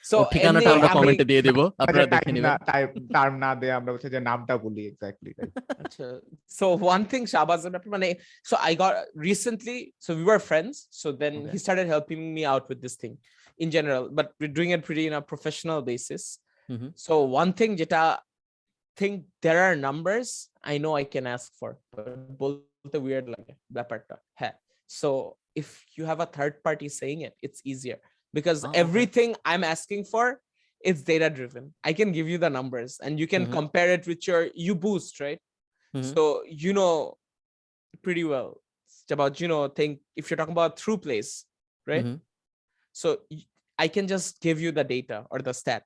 সো ঠিকানাটা আমরা কমেন্টে দিয়ে দিব আপনারা দেখে নেবেন টার্ম না দেয় আমরা হচ্ছে যে নামটা বলি এক্স্যাক্টলি আচ্ছা so one thing Shahbaz ব্যাপারে মানে so I got recently so we were friends so then Okay. he started helping me out with this thing in general but we're doing it pretty in a professional basis Mhm. so one thing যেটা think there are numbers I know I can ask for বলতে weird লাগে ব্যাপারটা হ্যাঁ so if you have a third party saying it, it's easier because Oh, okay. everything I'm asking for is data driven. I can give you the numbers and you can Mhm. compare it with your you boost, right? Mhm. So you know pretty well it's about you know think if you're talking about through place, right? Mhm. So y- I can just give you the data or the stat.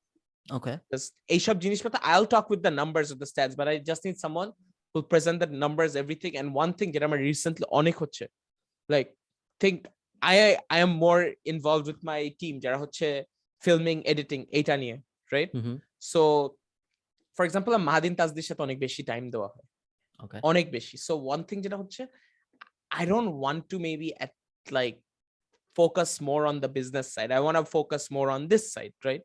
Okay. Just এইসব জিনিসপত্র I'll talk with the numbers of the stats, but I just need someone who'll present the numbers, everything. And one thing যেটা আমার recently অনেক হচ্ছে, like think I I am more involved with my team যারা হচ্ছে filming, editing এইটা নিয়ে, right? Mhm. So for example, মাহাদিন Tajdir সাথে অনেক বেশি টাইম দেওয়া হয় Okay. অনেক বেশি so one thing যেটা হচ্ছে I don't want to maybe at like focus more on the business side I want to focus more on this side right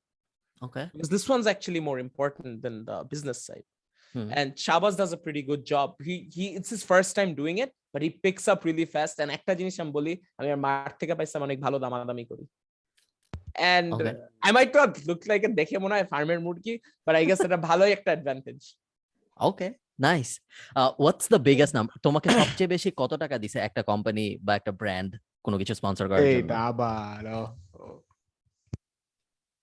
Okay. because this one's actually more important than the business side Hmm. and Shabazz does a pretty good job. He he it's his first time doing it but he picks up really fast. And একটা জিনিস আমি বলি আমি আর মার থেকে পাইছিলাম অনেক ভালো দামাদামি করি। And Okay. I might not look like it দেখে মনে হয় ফার্মের মুরগি but I guess এটা ভালোই একটা advantage. Okay nice what's the biggest number তোমাকে সবচেয়ে বেশি কত টাকা দিছে একটা কোম্পানি বা একটা ব্র্যান্ড কোনো কিছু স্পন্সর করার জন্য? ও, ও।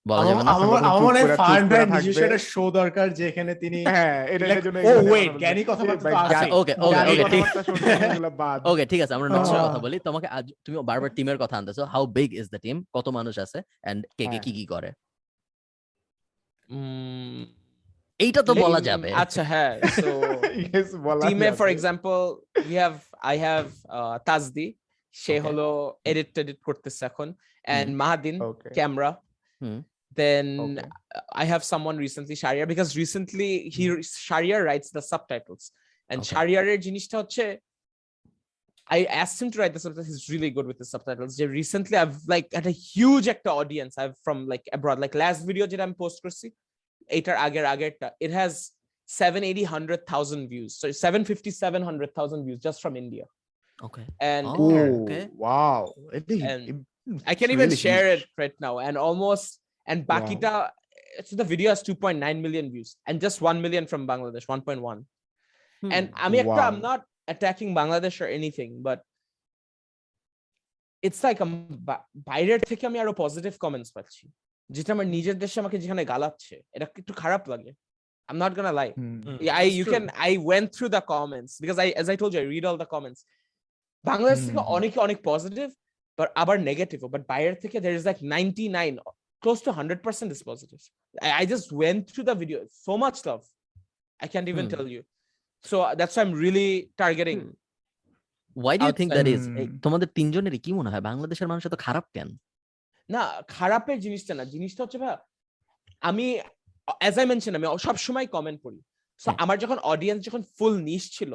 বলা যাবে না? আমার মনে হয় নিজস্ব একটা শো দরকার যেখানে তিনি হ্যাঁ জ্ঞানী কথাবার্তা তো ওকে ওকে ওকে ঠিক। ওকে আছে আমরা নকশার কথা বলি। তোমাকে আজ তুমি বারবার টিমের কথা আনতেছো। How big is the team কত মানুষ আছে? এন্ড কে কে হ্যাঁ। কি কি করে? উম, এইটা তো বলা যাবে। আচ্ছা হ্যাঁ বলা we have i have uh, সে. হলো edit edit করতেছে এখন। And mahadin Okay, camera Hmm. then okay. i have someone recently sharia because recently he sharia writes the subtitles and Okay. sharia এর জিনিসটা হচ্ছে I asked him to write the subtitles. He's really good with the subtitles. যে Recently, I've like had a huge actor audience. I've from like abroad. Like last video যেটা আমি post করছি, এটার আগের আগেরটা, it has 780, 100,000 views. So 750, 700,000 views just from India. Okay And Oh, Oh, okay. wow. It- And it- I can it's even really share huge. it right now. And almost, and Bakita, Wow. so the video has 2.9 million views and just 1 million from Bangladesh, 1.1. Hmm. And আমি একটা I'm not attacking Bangladesh or anything, but it's like um, বা- বাইরের থেকে আমি আরও পজিটিভ কমেন্টস পাচ্ছি যেটা আমার নিজের দেশে আমাকে যেখানে গালাচ্ছে এটা একটু খারাপ লাগে I'm not gonna lie. Hmm, Yeah, I you true. can I went through the comments because I as I told you I read all the comments. Bangladesh থেকে হুম, হুম। অনেকে অনেক পজিটিভ বাট আবার নেগেটিভ বাট বাইরের থেকে there is like 99 close to 100% is positive. I, I just went through the video so much love. I can't even Hmm. tell you. So uh, that's why I'm really targeting. Hmm. Why do you think that is outside. তোমাদের তিনজনেরই কি মনে হয় বাংলাদেশের মানুষ এত খারাপ কেন না খারাপের জিনিসটা না জিনিসটা হচ্ছে ভাই আমি অ্যাজ আই মেনশন আমি সব সময় কমেন্ট করি সো। আমার যখন অডিয়েন্স যখন ফুল নিশ ছিল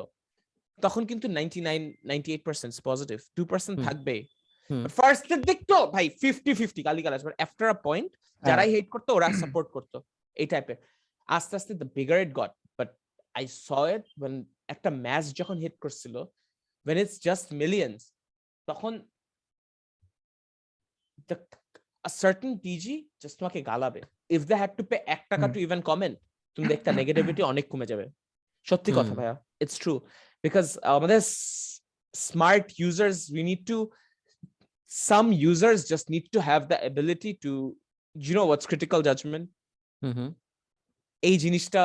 তখন কিন্তু ninety nine ninety eight percent positive two percent হুম। থাকবে হুম। ফার্স্ট দিক তো ভাই ফিফটি ফিফটি গালি গালাজ বাট আফটার আ পয়েন্ট যারাই হেট করতো ওরা সাপোর্ট করতো। এই টাইপের আস্তে আস্তে the bigger it got but I saw it when একটা ম্যাচ যখন হিট করছিল when it's just millions তখন the a certain just তোমাকে গালাবে। If they had to pay এক টাকা to even comment তুমি দেখতে নেগেটিভিটি অনেক কমে যাবে। সত্যি কথা ভাইয়া it's true because আমাদের smart users we need to some users just need to have the ability to you know what's critical judgment? হুম এই জিনিসটা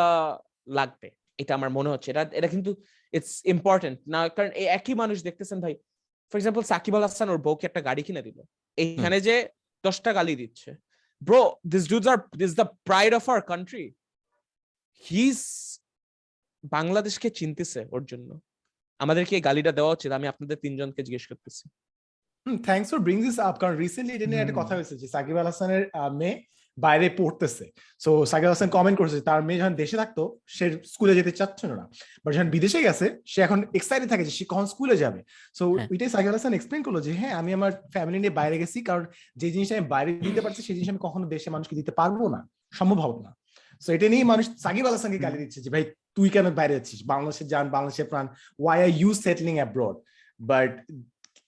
লাগবে। এটা আমার মনে হচ্ছে। এটা এটা কিন্তু ইটস ইম্পর্টেন্ট না কারণ এই একই মানুষ দেখতেছেন ভাই ফর এক্সাম্পল সাকিব আল হাসান ওর বউকে একটা গাড়ি কিনে দিল। এইখানে যে দশটা গালি দিচ্ছে। Bro this dudes are this the pride of our country his বাংলাদেশকে চিনতেছে ওর জন্য। আমাদেরকে এই গালিটা দেওয়া উচিত। আমি আপনাদের তিনজনকে জিজ্ঞেস করতেছি। Thanks for bring this up কারণ রিসেন্টলি এটা নিয়ে একটা কথা হয়েছে যে সাকিব আল হাসানের মেয়ে বাইরে পড়তেছে। সো সাকিব হাসান কমেন্ট করছে তার মেয়ে যখন দেশে থাকতো সে স্কুলে যেতে চাচ্ছিল না। বাট যখন বিদেশে গেছে সে এখন এক্সাইটেড থাকে যে সে কখন স্কুলে যাবে। সো হ্যাঁ। ওইটাই সাকিব আল হাসান এক্সপ্লেন করল যে হ্যাঁ আমি আমার ফ্যামিলি নিয়ে বাইরে গেছি কারণ যে জিনিসটা আমি বাইরে দিতে পারছি সেই জিনিস আমি কখনো দেশে মানুষকে দিতে পারব না। সম্ভব হবে না। সো এটা নিয়ে মানুষ সাকিব আল হাসানকে গালি দিচ্ছে যে ভাই তুই কেন বাইরে যাচ্ছিস? বাংলাদেশে যান বাংলাদেশে প্রাণ। Why are you settling abroad but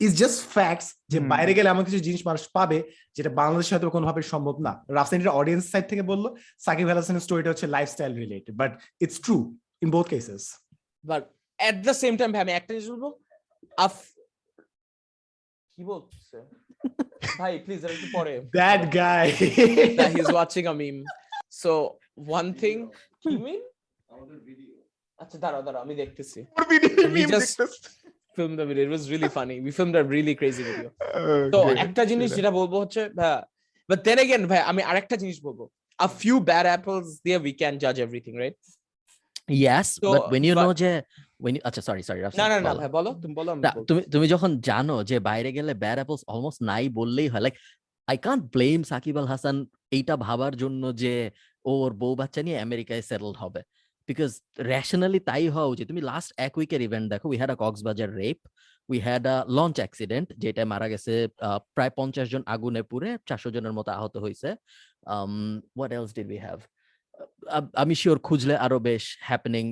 is just facts যে বাইরে গেলে এমন কিছু জিনিস মানুষ পাবে যেটা বাংলাদেশে হয়তো কোনোভাবে সম্ভব না রাফসাইনের অডিয়েন্স সাইড থেকে বলল সাকিব আল হাসানের স্টোরিটা হচ্ছে lifestyle related but it's true in both cases but at the same time ভাই আমি একটা জিনিস বলব আফ কি বলছে ভাই প্লিজ এটা একটু পরে That guy. that he's watching a meme. So one thing, কি meme? আচ্ছা দাঁড়াও দাঁড়াও আমি দেখতেছি meme just- দেখতেছি। Film right yes but you know আচ্ছা সরি সরি তুমি তুমি যখন জানো যে বাইরে গেলে ব্যাড অ্যাপলস অলমোস্ট নাই বললেই হয় like I can't Shakib Al Hasan এইটা ভাবার জন্য যে ওর বউ বাচ্চা নিয়ে আমেরিকায় সেটেলড হবে। বিকজ রেশনালি তাই হওয়া উচিত তুমি লাস্ট এক উইকের ইভেন্ট দেখো we had a Cox's Bazar rape we had a launch accident যেটা মারা গেছে প্রায় পঞ্চাশ জন আগুনে পুড়ে চারশো জনের মতো আহত হয়েছে what else did we have আমি শিওর খুঁজলে আরও বেশ হ্যাপেনিং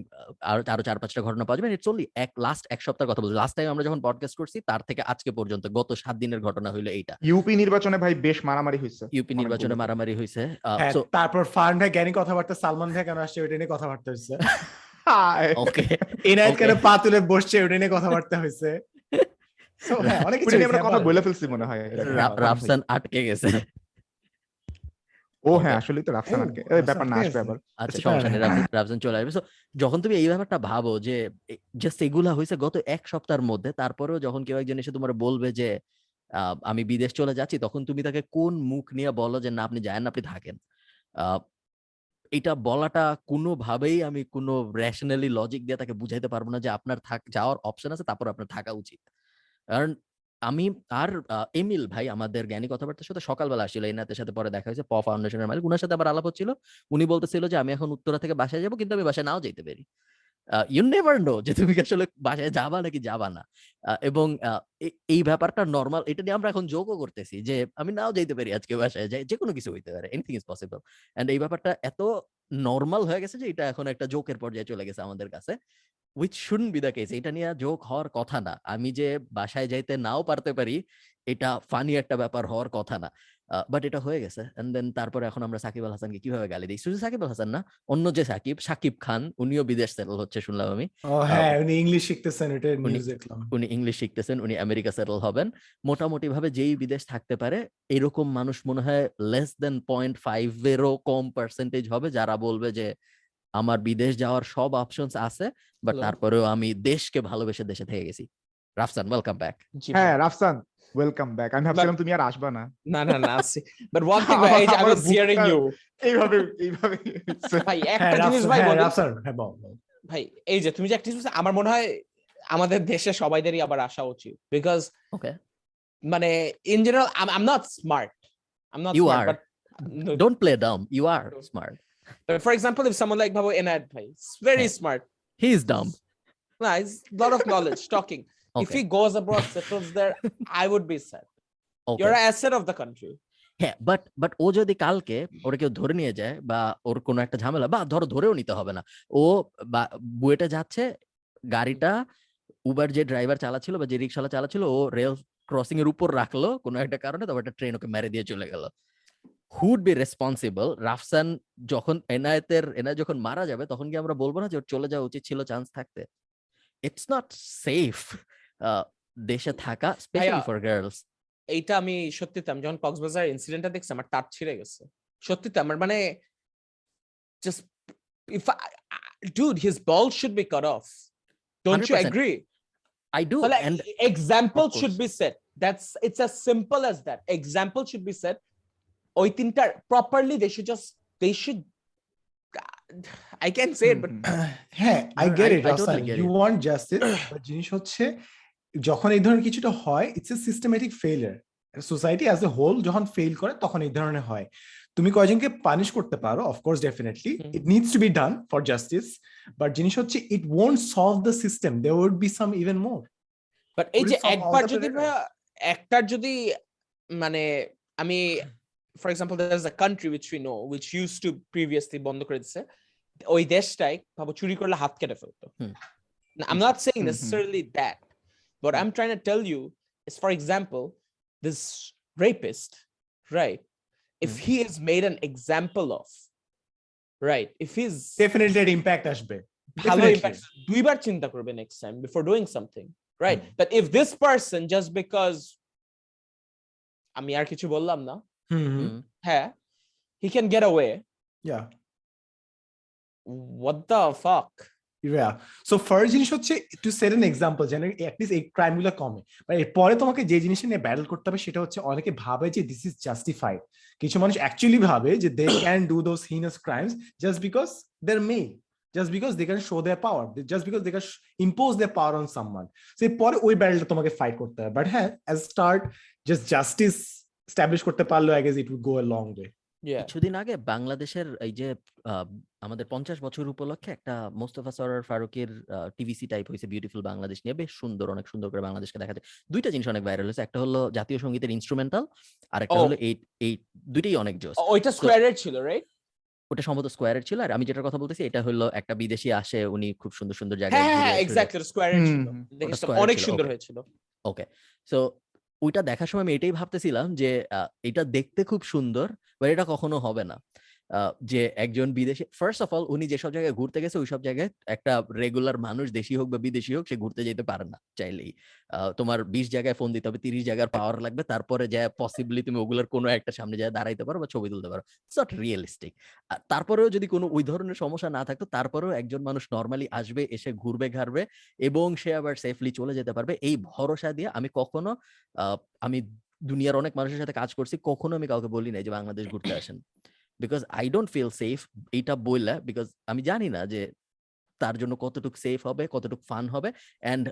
আরও আরও চার পাঁচটা ঘটনা পাওয়া যাবে। ইটস অনলি এক লাস্ট এক সপ্তাহের কথা বলছি। লাস্ট টাইম আমরা যখন পডকাস্ট করছি তার থেকে আজকে পর্যন্ত গত সাত দিনের ঘটনা হইল এইটা। ইউপি নির্বাচনে ভাই বেশ মারামারি হয়েছে ইউপি নির্বাচনে মারামারি হয়েছে হ্যাঁ, তারপর ফার্ন ভাই জ্ঞানী কথাবার্তা সালমান ভাই কেন আসছে ওইটা নিয়ে কথাবার্তা হচ্ছে হায়। ওকে এনায়েত কেন পা তুলে বসছে ওইটা নিয়ে কথাবার্তা হয়েছে So, হ্যাঁ, অনেক কিছু নিয়ে আমরা কথা বলে ফেলছি মনে হয় রাফসান আটকে গেছে। ও হ্যাঁ আসলে তো রাফসান আটকে ব্যাপার না আসবে আবার। আচ্ছা সমস্যা নেই রাফসান- রাফসান চলে আসবে। যখন তুমি এই ব্যাপারটা ভাবো যে জাস্ট এগুলা হয়েছে গত এক সপ্তাহের মধ্যে তারপরেও যখন কেউ একজন এসে তোমার বলবে যে আহ, আমি বিদেশ চলে যাচ্ছি তখন তুমি তাকে কোন মুখ নিয়ে বলো যে না আপনি যায়েন না, আপনি থাকেন? আহ, এটা বলাটা কোনোভাবেই আমি কোনো রেশনালি লজিক দিয়ে তাকে বুঝাইতে পারব না যে আপনার থাক যাওয়ার অপশন আছে তারপর আপনার থাকা উচিত। কারণ আমি আর এমিল ভাই আমাদের জ্ঞানী কথাবার্তার সাথে সকালবেলা আসছিল। এনাদের সাথে পরে দেখা হয়েছে, প ফাউন্ডেশনের মালিক। উনার সাথে আবার আলাপ হচ্ছিল। উনি বলতেছিল যে, আমি এখন উত্তরা থেকে বাসায় যাব, কিন্তু আমি বাসায় নাও যেতে পারি। ইউ নেভার নো যে, তুমি আসলে বাসায় যাবা নাকি যাবা না। এবং এই ব্যাপারটা নর্মাল এটা নিয়ে আমরা এখন যোগও করতেছি যে, আমি নাও যাইতে পারি আজকে বাসায় যাই। যে কোনো কিছু হইতে পারে এনিথিং ইজ পসিবল এন্ড এই ব্যাপারটা এত নর্মাল হয়ে গেছে যে, এটা এখন একটা জোকের পর্যায়ে চলে গেছে আমাদের কাছে। Which should be the case এটা নিয়ে জোক হওয়ার কথা না। আমি যে বাসায় যাইতে নাও পারতে পারি এটা ফানি একটা ব্যাপার হওয়ার কথা না। বাট এটা হয়ে গেছে। এন্ড দেন তারপরে এখন আমরা সাকিব আল হাসানকে কীভাবে গালি দিই? শুধু সাকিব আল হাসান না অন্য যে সাকিব সাকিব খান উনিও বিদেশ সেটেল হচ্ছে শুনলাম আমি। হ্যাঁ উনি ইংলিশ শিখতেছেন এটা উনি- নিউজ দেখলাম। উনি ইংলিশ শিখতেছেন উনি আমেরিকা সেটেল হবেন। মোটামুটি ভাবে যেই বিদেশ থাকতে পারে এরকম মানুষ মনে হয় লেস দেন পয়েন্ট ফাইভ এরও কম পার্সেন্টেজ হবে যারা বলবে যে আমার বিদেশ যাওয়ার সব অপশনস আছে বাট তারপরেও আমি দেশকে ভালোবেসে দেশে থেকে গেছি। রাফসান ওয়েলকাম ব্যাক হ্যাঁ রাফসান ওয়েলকাম ব্যাক আমি ভাবছিলাম তুমি আর আসবা না। না না না আসছি। বাট ওয়ান থিং ভাই আই ওয়াজ হিয়ারিং ইউ এইভাবে এইভাবে ভাই হ্যাঁ একটা জিনিস ভাই হ্যাঁ বলি। রাফসান হ্যাঁ বল। ভাই এই যে তুমি যে একটা জিনিস আমার মনে হয় আমাদের দেশে সবাইদেরই আবার আসা উচিত। বিকজ ওকে মানে in general I am not smart I am not You smart are. But don't play dumb you are smart But for example, if someone like Babo Enad Bhai, is very Yeah. smart, he is dumb nice, lot of knowledge, talking. Okay. If he goes abroad, settles there, I would be sad. Okay You're an asset of the country. হ্যাঁ বাট বাট ও যদি কালকে ওরা কেউ ধরে নিয়ে যায় বা ওর কোনো একটা ঝামেলা বা ধরো ধরেও নিতে হবে না ও বা বুয়েটে যাচ্ছে গাড়িটা উবার যে ড্রাইভার চালাচ্ছিল বা যে রিক্সাওয়ালা চালাচ্ছিল ও রেল ক্রসিং এর উপর রাখল কোনো একটা কারণে তবে একটা ট্রেন ওকে মেরে দিয়ে চলে গেল হুড বি রেসপন্সিবল রাফসান যখন এনায়েতের এনায়েত যখন মারা যাবে তখন কি আমরা বলব না যে ওর চলে যাওয়া উচিত ছিল চান্স থাকতে? ইটস নট সেফ দেশে থাকা স্পেশালি ফর গার্লস এইটা আমি সত্যিতে আমি যখন কক্সবাজার ইনসিডেন্টটা দেখছি আমার তার ছিঁড়ে গেছে। সত্যিতে আমার মানে just if I, I- dude his balls should be cut off. Don't 100%. agree? I do But like, and example Of should course. be set that's it's as simple as that. Example should be set ওই তিনটার properly they should just they should I can't say it but হ্যাঁ I get it get you want justice জিনিস হচ্ছে যখন এই ধরনের কিছুটা হয় it's a systematic failure society as a whole যখন ফেল করে তখন এই ধরনের হয়। তুমি কয়জনকে পানিশ করতে পারো? Of course definitely it needs to be done for justice but জিনিস হচ্ছে it won't solve the system they would be some even more but এই যে একবার যদি একটার যদি মানে আমি for example there is a country which we know which use to previously বন্ধ করে দিচ্ছে ওই দেশটাই ভাবো চুরি করলে হাত কেটে ফেলতো হুম। I am not saying hmm, hmm. Necessarily that but I am trying to tell you is for example this rapist right if he is made an example of right if he's definitely এর ইম্প্যাক্ট আসবে ভালো Definitely. impact দুইবার চিন্তা করবে next time before doing something right that if this person just because আমি আর কিছু বললাম না হুম। হ্যাঁ he can get away. Yeah. What the fuck? Yeah. So first জিনিস হচ্ছে টু সেট এন এক্সাম্পল যেন অ্যাটলিস্ট এই ক্রাইমগুলো কমে। বাট এরপরে তোমাকে যে জিনিসটা নিয়ে ব্যাটল করতে হবে সেটা হচ্ছে অনেকে ভাবে যে দিস ইজ জাস্টিফাইড কিছু মানুষ অ্যাকচুয়ালি ভাবে যে they can do those heinous crimes just because there may just because they can show their power just because they can impose their power on someone so পরে ওই ব্যাটলটা তোমাকে ফাইট করতে হবে। বাট হ্যাঁ as start just justice establish করতে পারল I guess it would go a long way কিছুদিন আগে বাংলাদেশের এই যে আহ, আমাদের পঞ্চাশ বছর উপলক্ষে একটা মোস্তফা সরার ফারুকের টিভিসি টাইপ হয়েছে বিউটিফুল বাংলাদেশ নিয়ে। বেশ সুন্দর অনেক সুন্দর করে বাংলাদেশকে দেখা যায়। দুইটা জিনিস অনেক ভাইরাল হয়েছে। একটা হলো জাতীয় সঙ্গীতের ইনস্ট্রুমেন্টাল আর একটা ও। হলো এই এই দুইটাই অনেক জোস ওইটা স্কোয়ারের ছিল রাইট ওটা সম্ভবত স্কোয়ারের ছিল। আর আমি যেটার কথা বলতেছি এটা হলো একটা বিদেশি আসে উনি খুব সুন্দর সুন্দর জায়গায় হ্যাঁ হ্যাঁ ঘুরে হ্যাঁ এক্স্যাক্টলি স্কোয়ারের ছিল। অনেক সুন্দর হয়েছিল। ওকে সো ওইটা দেখার সময় আমি এটাই ভাবতেছিলাম যে এটা দেখতে খুব সুন্দর বাট এটা কখনো হবে না। যে একজন বিদেশি ফার্স্ট অফ অল উনি যেসব জায়গায় ঘুরতে গেছে, ওইসব জায়গায় একটা রেগুলার মানুষ, দেশি হোক বা বিদেশি হোক, সে ঘুরতে যেতে পারে না চাইলেই। তোমার বিশ জায়গায় ফোন দিতে হবে, তিরিশ জায়গার পাওয়ার লাগবে, তারপরে যা পসিবলি তুমি ওগুলোর কোনো একটা সামনে যায় দাঁড়াইতে পারো বা ছবি তুলতে পারো। ইটস নট রিয়েলিস্টিক তারপরেও যদি কোনো ওই ধরনের সমস্যা না থাকতো, তারপরেও একজন মানুষ নর্মালি আসবে, এসে ঘুরবে, ঘাড়বে এবং সে আবার সেফলি চলে যেতে পারবে। এই ভরসা দিয়ে আমি কখনো আমি দুনিয়ার অনেক মানুষের সাথে কাজ করছি, কখনো আমি কাউকে বলি নাই যে বাংলাদেশ ঘুরতে আসেন। Because I don't feel safe এইটা বললে বিকজ আমি জানি না যে তার জন্য কতটুকু সেফ হবে, কতটুকু ফান হবে অ্যান্ড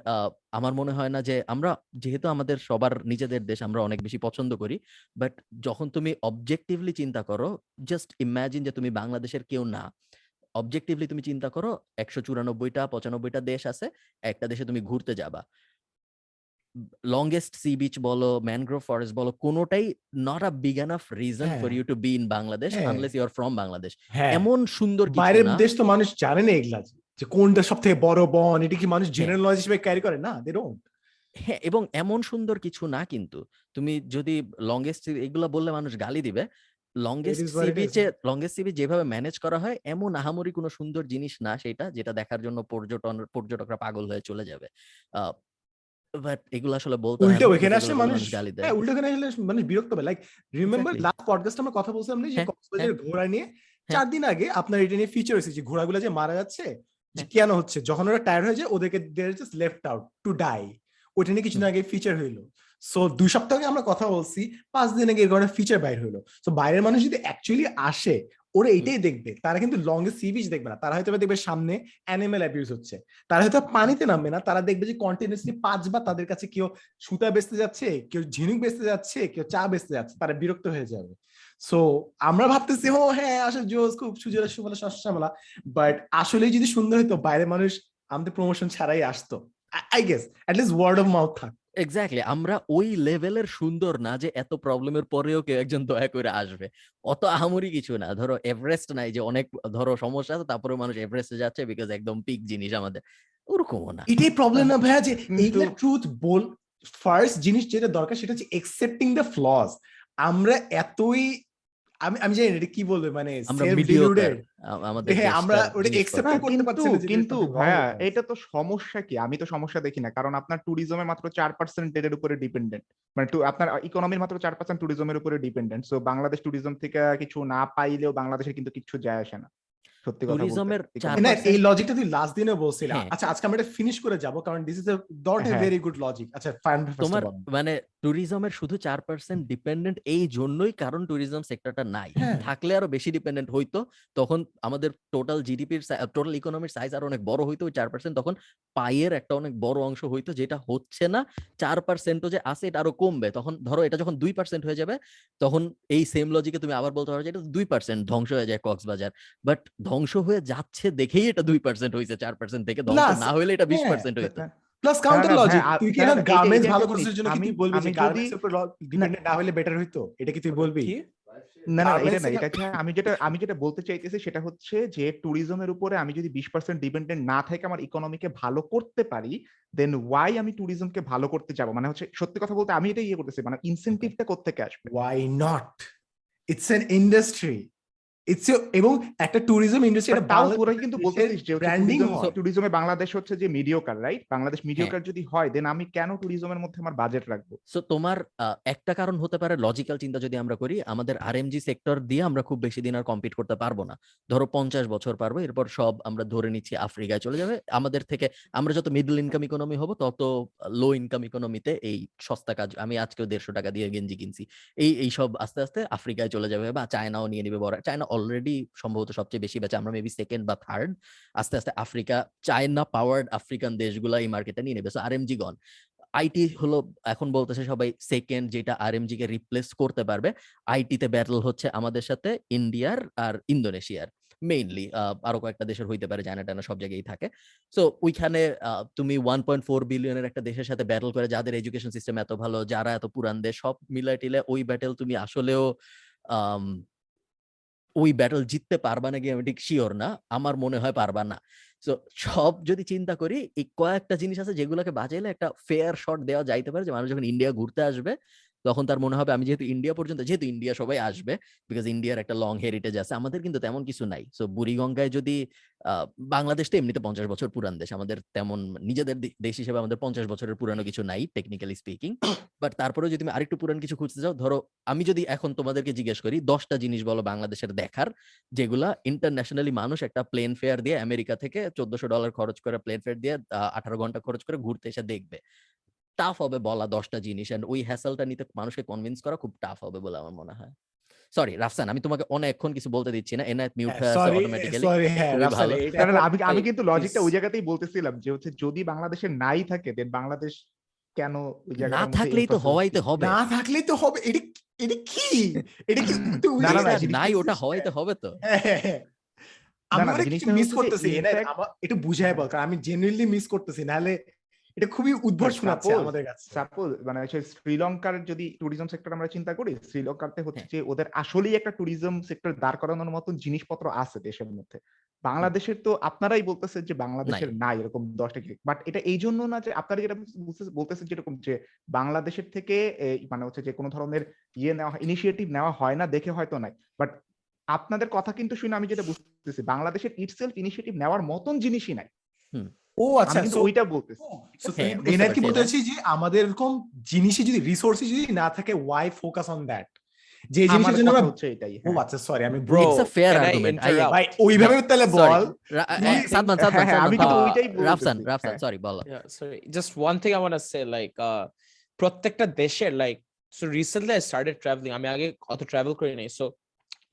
আমার মনে হয় না যে আমরা, যেহেতু আমাদের সবার নিজেদের দেশ, আমরা অনেক বেশি পছন্দ করি বাট যখন তুমি অবজেক্টিভলি চিন্তা করো জাস্ট ইমাজিন যে তুমি বাংলাদেশের কেউ না অবজেক্টিভলি তুমি চিন্তা করো, একশো চুরানব্বইটা, পঁচানব্বইটা দেশ আছে, একটা দেশে তুমি ঘুরতে যাবা। লংগেস্ট সি বিচ বলো ম্যানগ্রোভ ফরেস্ট বলো কোনোটাই not a big enough reason for হ্যাঁ। You to be in Bangladesh হ্যাঁ। Unless you are from Bangladesh হ্যাঁ এমন সুন্দর বাইরের দেশ তো মানুষ জানে না এগুলা যে কোনটা সব থেকে বড় বন এটা কি মানুষ হ্যাঁ। জেনারেল নলেজ হিসেবে ক্যারি করে না দে ডোন্ট হ্যাঁ এবং এমন সুন্দর কিছু না কিন্তু তুমি যদি লংগেস্ট এগুলো বললে মানুষ গালি দিবে longest is what sea it is. বিচে লংগেস্ট সি বিচ যেভাবে ম্যানেজ করা হয় এমন আহামরি কোনো সুন্দর জিনিস না সেটা যেটা দেখার জন্য পর্যটন পর্যটকরা পাগল হয়ে চলে যাবে বাট এগুলো আসলে বলতে হয় উল্টে না ওইখানে because আসলে মানুষ গালি দেয়। হ্যাঁ উল্টে ওখানে আসলে মানুষ বিরক্ত লাইক রিমেম্বার লাস্ট পডকাস্ট আমরা কথা বলছিলাম না যে হ্যাঁ, কক্সবাজারের ঘোড়া নিয়ে চার দিন আগে আপনার এটা নিয়ে ফিচার হয়েছে যে ঘোড়াগুলো যে মারা যাচ্ছে যে হ্যাঁ। কেন হচ্ছে? যখন ওরা টায়ার হয়ে যায় ওদেরকে they're just left out to die ওইটা নিয়ে কিছুদিন আগে ফিচার হইল। সো দুই সপ্তাহ আগে আমরা কথা বলছি পাঁচ দিন আগে এর ফিচার বাইর হইল। সো বাইরের মানুষ যদি অ্যাকচুয়ালি আসে ওরা এটাই দেখবে। তারা কিন্তু লংগেস্ট সি বিচ দেখবে না। তারা হয়তো দেখবে সামনে অ্যানিমেল অ্যাবিউজ হচ্ছে। তারা হয়তো পানিতে নামবে না। তারা দেখবে যে কন্টিনিউসলি পাঁচবার তাদের কাছে কেউ সুতা বেচতে যাচ্ছে কেউ ঝিনুক বেচতে যাচ্ছে কেউ চা বেচতে যাচ্ছে তারা বিরক্ত হয়ে যাবে। সো আমরা ভাবতেছি ও হ্যাঁ আসলে জোস খুব সুজলা সুফলা শস্যমালা বাট আসলে যদি সুন্দর হতো বাইরে মানুষ আমাদের প্রমোশন ছাড়াই আসতো। I guess least word of mouth থাক এক্স্যাক্টলি আমরা ওই লেভেলের সুন্দর না যে এত প্রবলেমের পরেও কেউ একজন দয়া করে আসবে। অত আহামরি কিছু না। ধরো এভারেস্ট নাই যে অনেক ধরো সমস্যা আছে তারপরে মানুষ এভারেস্টে যাচ্ছে বিকজ একদম পিক জিনিস আমাদের। ওরকমও না। এটাই প্রবলেম না ভাইয়া যে এইগুলো এইগুলা ট্রুথ বল ফার্স্ট জিনিস যেটা দরকার সেটা হচ্ছে একসেপ্টিং দ্য ফ্লজ আমরা এতই আমি আমি জানি এটা কি বলবে মানে আমরা হ্যাঁ, ওটা। করতে পারছি কিন্তু না কিন্তু ভাইয়া এটা তো সমস্যা কি? আমি তো সমস্যা দেখি না কারণ আপনার ট্যুরিজমে মাত্র চার পার্সেন্ট এর উপরে ডিপেন্ডেন্ট মানে আপনার ইকোনমির মাত্র চার পার্সেন্ট ট্যুরিজমের উপরে ডিপেন্ডেন্ট সো বাংলাদেশ ট্যুরিজম থেকে কিছু না পাইলেও বাংলাদেশের কিন্তু কিছু যায় আসে না। সত্যি কথা না এই লজিকটা তুই লাস্ট দিনে বলছিলি। হ্যাঁ। আচ্ছা আজকে আমরা এটা ফিনিশ করে যাব কারণ this is not a. Very good logic আচ্ছা ফাইন তোমার মানে ট্যুরিজমের শুধু চার পার্সেন্ট ডিপেন্ডেন্ট এই জন্যই কারণ ট্যুরিজম সেক্টরটা নাই। হ্যাঁ। থাকলে আরও বেশি ডিপেন্ডেন্ট হইতো তখন আমাদের টোটাল জিডিপির টোটাল ইকোনমির সাইজ আরও অনেক বড় হইতো ওই চার পার্সেন্ট তখন পাইয়ের একটা অনেক বড় অংশ হইতো যেটা হচ্ছে না চার পার্সেন্টও যে আছে এটা আরও কমবে। তখন ধরো এটা যখন দুই পার্সেন্ট হয়ে যাবে তখন এই সেম লজিকে তুমি আবার বলতে পারো যে এটা দুই পার্সেন্ট ধ্বংস হয়ে যায় কক্সবাজার। বাট ধ্বংস হয়ে যাচ্ছে দেখেই এটা দুই পার্সেন্ট হয়েছে চার পার্সেন্ট থেকে ধ্বংস না হলে এটা বিশ হ্যাঁ, পার্সেন্ট হইতো প্লাস কাউন্টার না, লজিক তুই কি না, এখন গার্মেন্টস ভালো করছিস জন্য কি আমি- বলবি যে গার্মেন্টস উপর ডিপেন্ডেন্ট না হলে বেটার হইতো? এটা কি তুই বলবি? না না এটা না এটা আমি যেটা আমি যেটা বলতে চাইতেছি সেটা হচ্ছে যে ট্যুরিজমের উপরে আমি যদি বিশ পার্সেন্ট ডিপেন্ডেন্ট না থেকে আমার ইকোনমিকে ভালো করতে পারি দেন ওয়াই আমি ট্যুরিজমকে ভালো করতে যাব? মানে হচ্ছে সত্যি কথা বলতে আমি এটা ইয়ে করতেছি মানে ইনসেন্টিভটা কোথেকে আসবে? Why not it's an industry. It's এবং একটা ট্যুরিজম ইন্ডাস্ট্রি কিন্তু বলতেছিস যে ব্র্যান্ডিং ট্যুরিজমে বাংলাদেশ হচ্ছে যে মিডিওকার রাইট বাংলাদেশ মিডিওকার যদি হয় দেন আমি কেন ট্যুরিজমের মধ্যে আমার বাজেট রাখব? সো তোমার একটা কারণ হতে পারে লজিক্যাল চিন্তা যদি আমরা করি আমাদের আরএমজি সেক্টর দিয়ে আমরা খুব বেশি দিন আর কম্পিট করতে পারব না। ধরো পঞ্চাশ বছর পারব এরপর সব আমরা ধরে নিচ্ছি আফ্রিকায় চলে যাবে। আমাদের থেকে আমরা যত মিডল ইনকাম ইকোনমি হব তত লো ইনকাম ইকোনমিতে এই সস্তা কাজ আমি আজকেও দেড়শো টাকা দিয়ে গেঞ্জি কিনছি। এই এই সব আস্তে আস্তে আফ্রিকায় চলে যাবে বা চায়নাও নিয়ে নিবে বড় চায়না অলরেডি সম্ভবত সবচেয়ে বেশি বেচে আমরা মেবি সেকেন্ড বা থার্ড আস্তে আস্তে আফ্রিকা চায়না পাওয়ার্ড আফ্রিকান দেশগুলো এই মার্কেটে নিয়ে নেবে। সো আরএমজি গন আইটি হলো এখন বলতেছে সবাই সেকেন্ড যেটা আরএমজি কে রিপ্লেস করতে পারবে। আইটিতে ব্যাটল হচ্ছে আমাদের সাথে ইন্ডিয়ার আর ইন্দোনেশিয়ার মেইনলি আরও কয়েকটা দেশের হইতে পারে, জানা টানা সব জায়গায় থাকে। সো ওইখানে তুমি ওয়ান পয়েন্ট ফোর বিলিয়নের একটা দেশের সাথে ব্যাটল করে, যাদের এডুকেশন সিস্টেম এত ভালো, যারা এত পুরান দেশ, সব মিলায় টিলে ওই ব্যাটেল তুমি আসলেও ওই ব্যাটল জিততে পারবা নাকি আমি ঠিক শিওর না, আমার মনে হয় পারবা না। তো সব যদি চিন্তা করি, এই কয়েকটা জিনিস আছে যেগুলোকে বাঁচাইলে একটা ফেয়ার শট দেওয়া যাইতে পারে যে, মানুষ যখন ইন্ডিয়া ঘুরতে আসবে তখন তার মনে হবে আমি যেহেতু ইন্ডিয়া পর্যন্ত যেহেতু ইন্ডিয়া সবাই আসবে বিকজ ইন্ডিয়ার একটা লং হেরিটেজ আছে আমাদের কিন্তু তেমন কিছু নাই। সো বুড়িগঙ্গায় যদি বাংলাদেশ তো এমনিতে পঞ্চাশ বছর পুরান দেশ আমাদের তেমন নিজেদের দেশ হিসেবে আমাদের পঞ্চাশ বছরের পুরানো কিছু নাই টেকনিক্যালি স্পিকিং বাট তারপরেও যদি তুমি আরেকটু পুরান কিছু খুঁজতে চাও ধরো আমি যদি এখন তোমাদেরকে জিজ্ঞেস করি দশটা জিনিস বলো বাংলাদেশের দেখার যেগুলা ইন্টারন্যাশনালি মানুষ একটা প্লেন ফেয়ার দিয়ে আমেরিকা থেকে চোদ্দশো ডলার খরচ করে প্লেন ফেয়ার দিয়ে আঠারো ঘণ্টা খরচ করে ঘুরতে এসে দেখবে। টাফ হবে বলা দশটা জিনিস এন্ড ওই হ্যাসেলটা নিতে মানুষকে কনভিন্স করা খুব টাফ হবে বলে আমার মনে হয়। সরি রাফসান আমি তোমাকে অনেকক্ষণ কিছু বলতে দিচ্ছি না এনায়েত মিউট হয়ে আছে অটোমেটিক্যালি সরি হ্যাঁ। এটা আমি আমি কিন্তু লজিকটা ওই জায়গাতেই বলতেছিলাম যে হচ্ছে যদি বাংলাদেশের নাই থাকে দেন বাংলাদেশ কেন ওই না থাকলেই তো হওয়াইতে হবে। না থাকলেই তো হবে এটা এটা কি? এটা কি না, না, এটা- নাই ওটা হ্যাঁ, হওয়াইতে হবে তো। হ্যাঁ, হ্যাঁ। আমি মিস করতেছি আমার একটু বুঝাই বল কারণ আমি জেনুইনলি মিস করতেছি নাহলে এটা খুবই উদ্ভট শোনাচ্ছে আমাদের কাছে। সাপোজ মানে শ্রীলঙ্কার যদি ট্যুরিজম সেক্টর আমরা চিন্তা করি শ্রীলঙ্কাতে হচ্ছে হ্যাঁ। যে ওদের আসলেই একটা ট্যুরিজম সেক্টর দাঁড় করানোর মতন জিনিসপত্র আছে দেশের মধ্যে। বাংলাদেশের তো আপনারাই বলতেছেন যে বাংলাদেশের নাই। এরকম দশটা বাট এটা এই জন্য না যে আপনারা যেটা বলতেছেন যেরকম যে বাংলাদেশের থেকে মানে হচ্ছে যে কোনো ধরনের ইয়ে নেওয়া ইনিশিয়েটিভ নেওয়া হয় না দেখে হয়তো নাই। বাট আপনাদের কথা কিন্তু শুনে আমি যেটা বুঝতেছি বাংলাদেশের ইটসেলফ ইনিশিয়েটিভ নেওয়ার মতন জিনিসই নাই। ও আমি আচ্ছা ওইটা বলতেছি কি পারছি বলতে যে আমাদের এরকম জিনিসই যদি রিসোর্সই যদি না থাকে ওয়াই ফোকাস অন দ্যাট যে জিনিসের জন্য আমরা হচ্ছে এটাই ও হ্যাঁ। আচ্ছা সরি আমি Bro, it's a fair argument? ভাই ওইভাবে তাহলে বল সাদমান হ্যাঁ, সাদমান হ্যাঁ, আমি কিন্তু সাদমান, ওইটাই রাফসান রাফসান হ্যাঁ। সরি বলো Yeah, sorry. Just one thing I want to say, like, uh, প্রত্যেকটা দেশের like, so recently I started traveling. আমি আগে অত ট্রাভেল করি নাই. So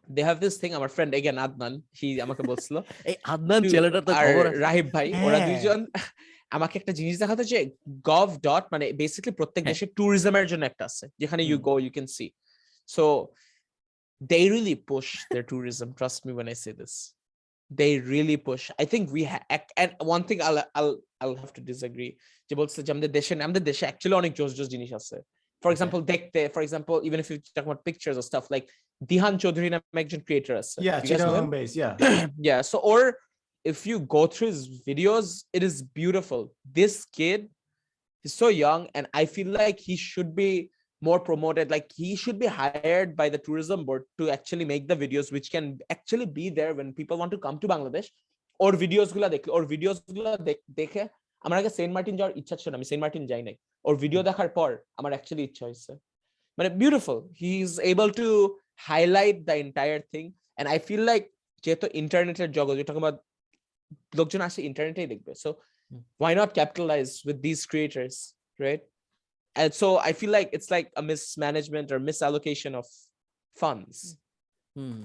they have this thing. আমার friend again Adnan, he আমাকে বলছিল. এই আদনান ছেলেটার তো খবর রাহিব ভাই ওরা হ্যাঁ। দুইজন আমাকে একটা জিনিস দেখাতো যে গভ ডট মানে বেসিক্যালি প্রত্যেক হ্যাঁ। দেশের ট্যুরিজমের জন্য একটা আছে যেখানে you go you can see so they really push their tourism trust me when i say this they really push i think we ha- and one thing i'll i'll i'll have to disagree যে বলছে যে আমাদের দেশে আমাদের দেশে অ্যাকচুয়ালি অনেক জোস জোস জিনিস আছে ফর এক্সাম্পল দেখতে for example even if you talk about pictures or stuff like Dihan Chowdhury নামে একজন ক্রিয়েটর আছে yeah You guys know him? Chittagong base yeah yeah so or if you go through his videos it is beautiful this kid is so young and i feel like he should be more promoted like he should be hired by the tourism board to actually make the videos which can actually be there when people want to come to bangladesh or videos গুলা দেখলে or videos গুলা দেখ- দেখে আমার আগে সেন্ট মার্টিন যাওয়ার ইচ্ছা ছিল না, আমি সেন্ট মার্টিন যাই নাই ওর ভিডিও দেখার পর আমার অ্যাকচুয়ালি ইচ্ছা হয়েছে মানে beautiful he is able to highlight the entire thing and I feel like যেহেতু ইন্টারনেটের জগৎ about লোকজন আসে ইন্টারনেটেই দেখবে। So hmm. why not capitalize with these creators right? And so i feel like it's like a mismanagement or misallocation of funds. হুম।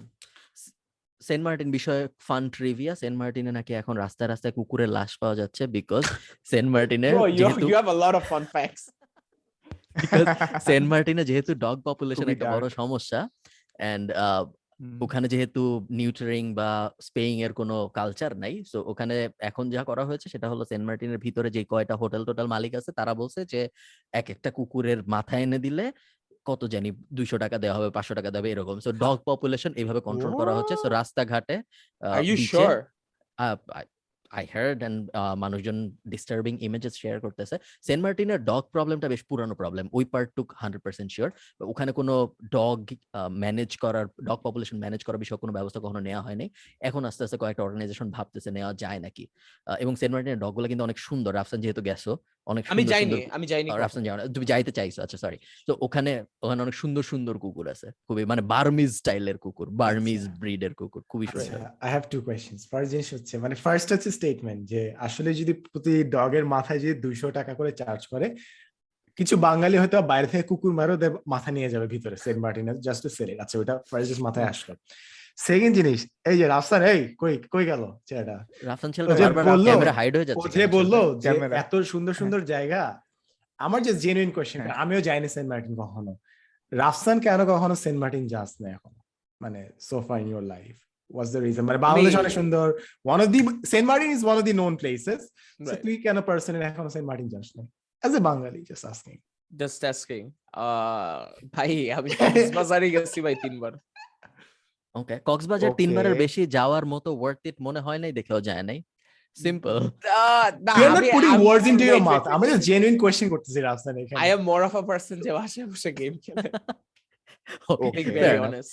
সেন্ট মার্টিন বিষয়ে ফান ট্রিভিয়া সেন্ট মার্টিনে নাকি এখন রাস্তায় রাস্তায় কুকুরের লাশ পাওয়া যাচ্ছে বিকজ সেন্ট মার্টিনে যেহেতু you have a lot of fun facts. Saint মার্টিনে যেহেতু ডগ পপুলেশন একটা বড় সমস্যা এন্ড হুম। ওখানে যেহেতু নিউটারিং বা স্পেইং এর কোনো কালচার নাই সো ওখানে এখন যা করা হয়েছে সেটা হলো সেন্ট মার্টিনের ভিতরে যে কয়টা হোটেল টোটাল মালিক আছে তারা বলছে যে এক একটা কুকুরের মাথা এনে দিলে কত জানি দুইশো টাকা দেওয়া হবে পাঁচশো টাকা দেবে এরকম। সো ডগ পপুলেশন এইভাবে কন্ট্রোল করা হচ্ছে। সো রাস্তাঘাটে আই হার্ড অ্যান্ড মানুষজন ডিস্টার্বিং ইমেজেস শেয়ার করতেছে। সেন্ট মার্টিনের ডগ প্রবলেমটা বেশ পুরানো প্রবলেম ওই পার্ট টুক হান্ড্রেড পার্সেন্ট শিওর ওখানে কোনো ডগ ম্যানেজ করার ডগ পপুলেশন ম্যানেজ করার বিষয়ে কোনো ব্যবস্থা কখনো নেওয়া হয়নি। এখন আস্তে আস্তে কয়েকটা অর্গানাইজেশন ভাবতেছে নেওয়া যায় নাকি। এবং সেন্ট মার্টিনের ডগগুলো কিন্তু অনেক সুন্দর রাফসান যেহেতু গেছো অনেক আমি যাইনি আমি যাইনি রাফসান যাও তুমি যাইতে চাইছো আচ্ছা সরি তো ওখানে ওখানে অনেক সুন্দর সুন্দর কুকুর আছে। খুবই মানে বার্মিজ স্টাইলের কুকুর বার্মিজ আচ্ছা। ব্রিডের কুকুর খুবই সুন্দর। I have two questions first জিনিস হচ্ছে মানে ফার্স্ট হচ্ছে স্টেটমেন্ট যে আসলে যদি প্রতি ডগের মাথায় যদি দুইশো টাকা করে চার্জ করে কিছু বাঙালি হয়তো বাইরে থেকে কুকুর মারো মাথা নিয়ে যাবে ভিতরে সেন্ট মার্টিনের জাস্ট টু সেল আচ্ছা ওটা ফার্স্ট মাথায় আসলো। সেকেন্ড জিনিস এই যে রাফসান এই কই কই গেল ছেলেটা রাফসান ছেলেটা বারবার বলল, ক্যামেরা হাইড হয়ে ও যাচ্ছে যে বলল? যে এত সুন্দর সুন্দর জায়গা আমার যে জেনুইন কোয়েশ্চেন হ্যাঁ। আমিও যাইনি সেন্ট মার্টিন কখনো। রাফসান কেন কখনো সেন্ট মার্টিন যাস না এখন? মানে so far in your life was the reason মানে বাংলাদেশ অনেক সুন্দর one of the Saint Martin is one of the known places. তুই কেন পার্সোনালি এখনও সেন্ট মার্টিন যাস না as a Bangali just asking just asking ভাই আমি কক্সবাজারই গেছি ভাই তিনবার। ওকে কক্সবাজার তিনবারের বেশি যাওয়ার মতো ওয়ার্থ ইট মনে হয় নাই দেখেও যায় নাই। সিম্পল আহ, না, ইউ আর আমি- পুটিং আমি- words into your wait, mouth wait, আমি wait. জাস্ট জেনুইন কোয়েশ্চেন করতেছি রাফসান এখানে। I am more of a person যে বাসায় বসে গেম খেলে। Being Okay, very honest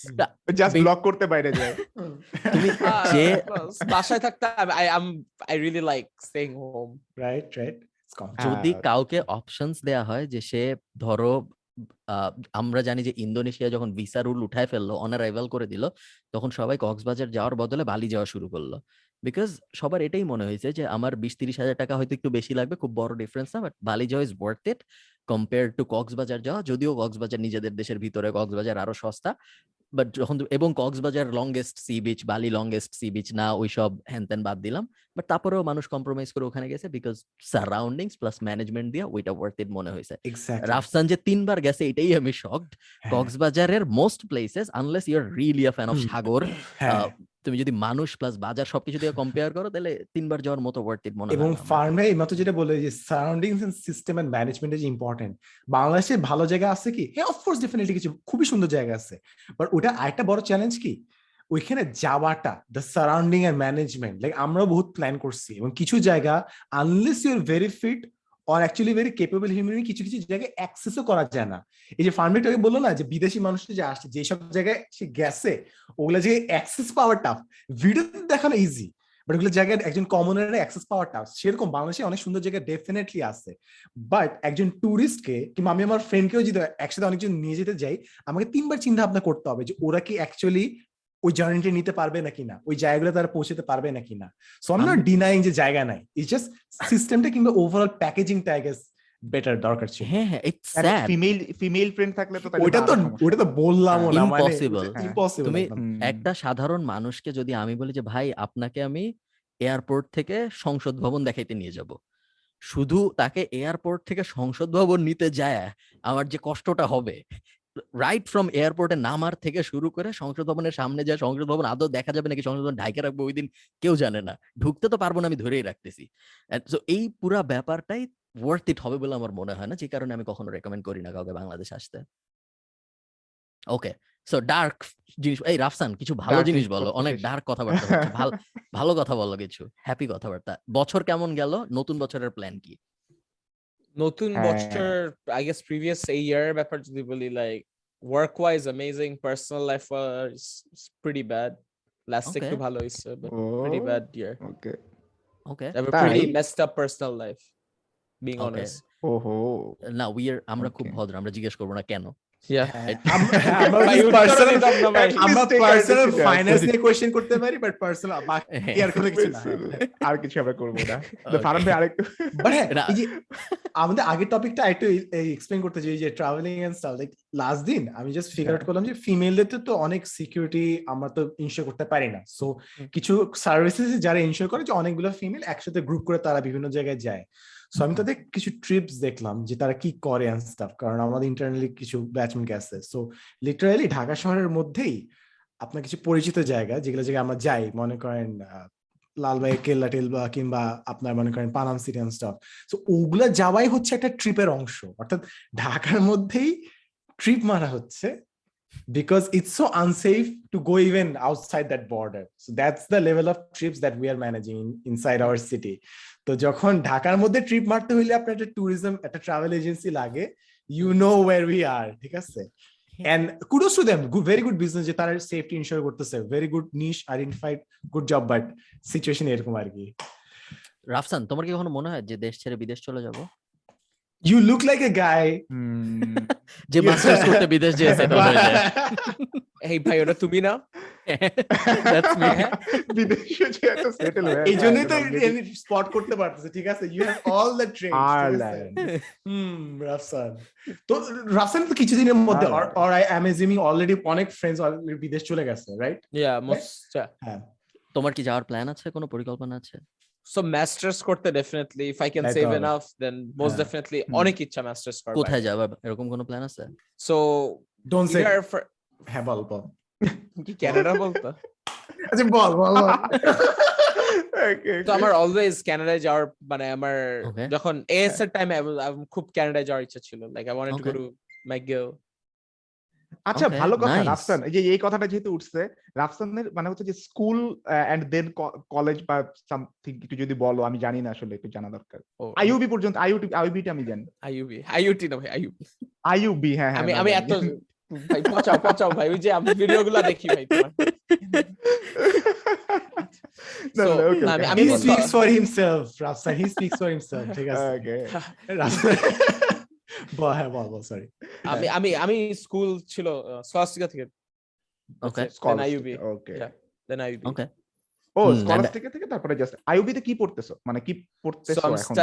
just block করতে বাইরে যায়। তুমি আহ, যে বাস, বাসায় থাকতে I am I really like staying home right right যদি কাউকে অপশনস দেয়া হয় যে সে ধরো আমরা জানি যে ইন্দোনেশিয়া যখন ভিসা রুল উঠায় ফেলল অনারাইভাল করে দিল, তখন সবাই কক্সবাজার যাওয়ার বদলে বালি যাওয়া শুরু করল। বিকজ সবার এটাই মনে হয়েছে যে আমার বিশ তিরিশ হাজার টাকা হয়তো একটু বেশি লাগবে, খুব বড় ডিফারেন্স না বাট বালি যাওয়া is worth it compare to Cox's Bazar যাওয়া যদিও কক্সবাজার নিজেদের দেশের ভিতরে কক্সবাজার আরও সস্তা বাট যখন এবং Cox's Bazar longest sea beach Bali longest sea beach না ওইসব হ্যান ত্যান বাদ দিলাম বাট তারপরেও মানুষ কম্প্রোমাইজ করে ওখানে গেছে বিকজ সারাউন্ডিংস প্লাস ম্যানেজমেন্ট দিয়ে ওইটা ওয়ার্থ ইট মনে হয়েছে। রাফসান যে তিনবার গেছে এটাই আমি শকড হ্যাঁ। কক্সবাজারের most places unless you're really a fan of sagar হ্যাঁ। তুমি যদি মানুষ প্লাস বাজার সবকিছু দিয়ে কম্পেয়ার করো তাহলে তিনবার যাওয়ার মতো ওয়ার্থ ইট মনে হয় এবং। ফার্মে এইমাত্র যেটা বলে যে surroundings and system and management is important বাংলাদেশে ভালো জায়গা আছে কি? হ্যাঁ অফকোর্স ডেফিনেটলি কিছু খুবই সুন্দর জায়গা আছে। বাট ওটা আরেকটা বড় চ্যালেঞ্জ কি? ওইখানে যাওয়াটা the surrounding and management like আমরাও বহুত প্ল্যান করছি এবং কিছু জায়গা unless you're very fit or actually very capable human কিছু কিছু জায়গায় অ্যাক্সেসও করা যায় না। এই যে ফার্মেটাকে বলল না যে, বিদেশি মানুষ যে আসছে যেসব জায়গায় সে গেছে, ওগুলা যে অ্যাক্সেস পাওয়ার টাফ ভিডিওতে দেখানো ইজি বাট ওগুলো জায়গায় একজন কমনের অ্যাক্সেস পাওয়ার টাফ সেরকম বাংলাদেশে অনেক সুন্দর জায়গা ডেফিনেটলি আছে। বাট একজন ট্যুরিস্টকে কিংবা আমি আমার ফ্রেন্ডকেও যদি একসাথে অনেকজন নিয়ে যেতে যাই, আমাকে তিনবার চিন্তা ভাবনা করতে হবে যে, ওরা কি অ্যাকচুয়ালি ওই জার্নিটা নিতে পারবে নাকি না ওই জায়গাগুলো তারা পৌঁছতে পারবে নাকি না সো আমি নট ডিনাইং যে জায়গা নাই। ইটস জাস্ট সিস্টেমটা কিংবা ওভারঅল প্যাকেজিংটা আই গেস বেটার দরকার ছিল। হ্যাঁ হ্যাঁ it's sad female female friend থাকলে তো ওইটা তো। ওইটা তো বললামও না মানে Impossible. ইম্পসিবল তুমি একটা সাধারণ মানুষকে যদি আমি বলি যে ভাই আপনাকে আমি এয়ারপোর্ট থেকে সংসদ ভবন দেখাইতে নিয়ে যাব। শুধু তাকে এয়ারপোর্ট থেকে সংসদ ভবন নিতে যায় আমার যে কষ্টটা হবে রাইট ফ্রম এয়ারপোর্টে নামার থেকে শুরু করে সংসদ ভবনের সামনে যায় সংসদ ভবন আদৌ দেখা যাবে নাকি সংসদ ভবন ঢাকে রাখব ওই দিন কেউ জানে না। ঢুকতে তো পারব না আমি ধরেই রাখতেছি। এই পুরা ব্যাপারটাই ওয়ার্থ ইট হবে বলে আমার মনে হয় না যে কারণে আমি কখনো রেকমেন্ড করি না কাউকে বাংলাদেশ আসতে। ওকে সো ডার্ক জিনিস এই রাফসান কিছু ভালো জিনিস বলো অনেক ডার্ক কথাবার্তা ভালো ভালো কথা বলো কিছু হ্যাপি কথাবার্তা। বছর কেমন গেল নতুন বছরের প্ল্যান কি? নতুন হ্যাঁ। বছর আই গেস প্রিভিয়াস এই ইয়ার ব্যাপার যদি বলি like work wise amazing personal life was pretty bad last একটু ভালো হইছে but pretty bad year okay okay I pretty messed up pretty life being honest life being Okay. honest. ওহো না উই আর আমরা খুব. ভদ্র আমরা জিজ্ঞেস করব না কেন? আমাদের আগের টপিকটা একটু এক্সপ্লেন করতে চাই যে traveling and stuff like last দিন আমি জাস্ট ফিগার আউট করলাম যে ফিমেলদের তো অনেক সিকিউরিটি আমরা তো ইনশিওর করতে পারি না। সো কিছু সার্ভিসেস যারা ইনশিওর করে যে অনেকগুলো ফিমেল একসাথে গ্রুপ করে তারা বিভিন্ন জায়গায় যায়। সো আমি তাদের কিছু ট্রিপস দেখলাম যে তারা কি করে অ্যান্ড স্টাফ কারণ আমাদের ইন্টারনালি কিছু ব্যাচমেন্ট গেছে। সো লিটারালি ঢাকা শহরের মধ্যেই আপনার কিছু পরিচিত জায়গা, যেগুলো জায়গায় আমরা যাই, মনে করেন লালবাই কেল্লা টেলবা কিংবা আপনার মনে করেন পানাম সিটি অ্যান্ড স্টাফ তো ওগুলা যাওয়াই হচ্ছে একটা ট্রিপের অংশ। অর্থাৎ ঢাকার মধ্যেই ট্রিপ মারা হচ্ছে। Because it's so unsafe to go even outside that border. So that's the level of trips that we are managing in, inside our city. তো যখন ঢাকার মধ্যে ট্রিপ মারতে হইলে আপনার একটা ট্যুরিজম একটা ট্রাভেল এজেন্সি লাগে you know where we are ঠিক আছে and kudos to them very good business যে তারা সেফটি ইনশিওর করতেছে very good niche identified good job but situation এরকম আর কি রাফসান তোমার কি কখনো মনে হয় যে দেশ ছেড়ে বিদেশ চলে যাব you look like a guy hmm, যে মাস্টার্স করতে বিদেশ যে সেটেল হয়ে এই ভাই ওটা তুমি না That's me. বিদেশে যে এত settle হয়ে এই জন্যই তো স্পট করতে পারতেছে ঠিক আছে you have all the trade Ireland. হুম রাফসান তো রাফসান তো কিছুদিনের মধ্যে or I am assuming already অনেক ফ্রেন্ডস অলরেডি বিদেশ চলে গেছে রাইট yeah most yeah. হ্যাঁ তোমার কি যাওয়ার প্ল্যান আছে? কোনো পরিকল্পনা আছে? So masters করতে definitely if i can Right save on. enough then most হ্যাঁ। অনেক ইচ্ছা masters করবার কোথায় যাবা? এরকম কোনো প্ল্যান আছে? So ডোন্ট সে হ্যাঁ বল বল। কি ক্যানাডা বলতো? আচ্ছা বল বল তো আমার অলওয়েজ কানাডায় যাওয়ার মানে আমার যখন এএস এর টাইমে খুব কানাডায় যাওয়ার ইচ্ছা ছিল। Like I wanted to go. To McGill আচ্ছা ভালো কথা রাফসান। এই যে এই কথাটা যেহেতু উঠছে রাফসানের মানে হচ্ছে যে স্কুল এন্ড দেন কলেজ বা সামথিং কিছু যদি বলো আমি জানি না আসলে একটু জানা দরকার। আইইউবি পর্যন্ত আইইউটি আইইউবিটা আমি জানি। আইইউবি আইইউটি না ভাই আইইউবি। আইইউবি হ্যাঁ হ্যাঁ আমি আমি এত ভাই পচাও পচাও ভাই ওই যে আমি ভিডিওগুলো দেখি ভাই তোমার। আমি- speaks for himself Rafsan he speaks for himself ঠিক আছে। Okay. রাফসান বল হ্যাঁ বল বল সরি আমি আমি আমি স্কুল ছিল স্কলাস্টিকা থেকে okay Then okay then IUB okay ও স্কলাস্টিকা থেকে তারপরে জাস্ট আইইউবি তে কি পড়তেছো মানে কি পড়তেছো So I'm এখন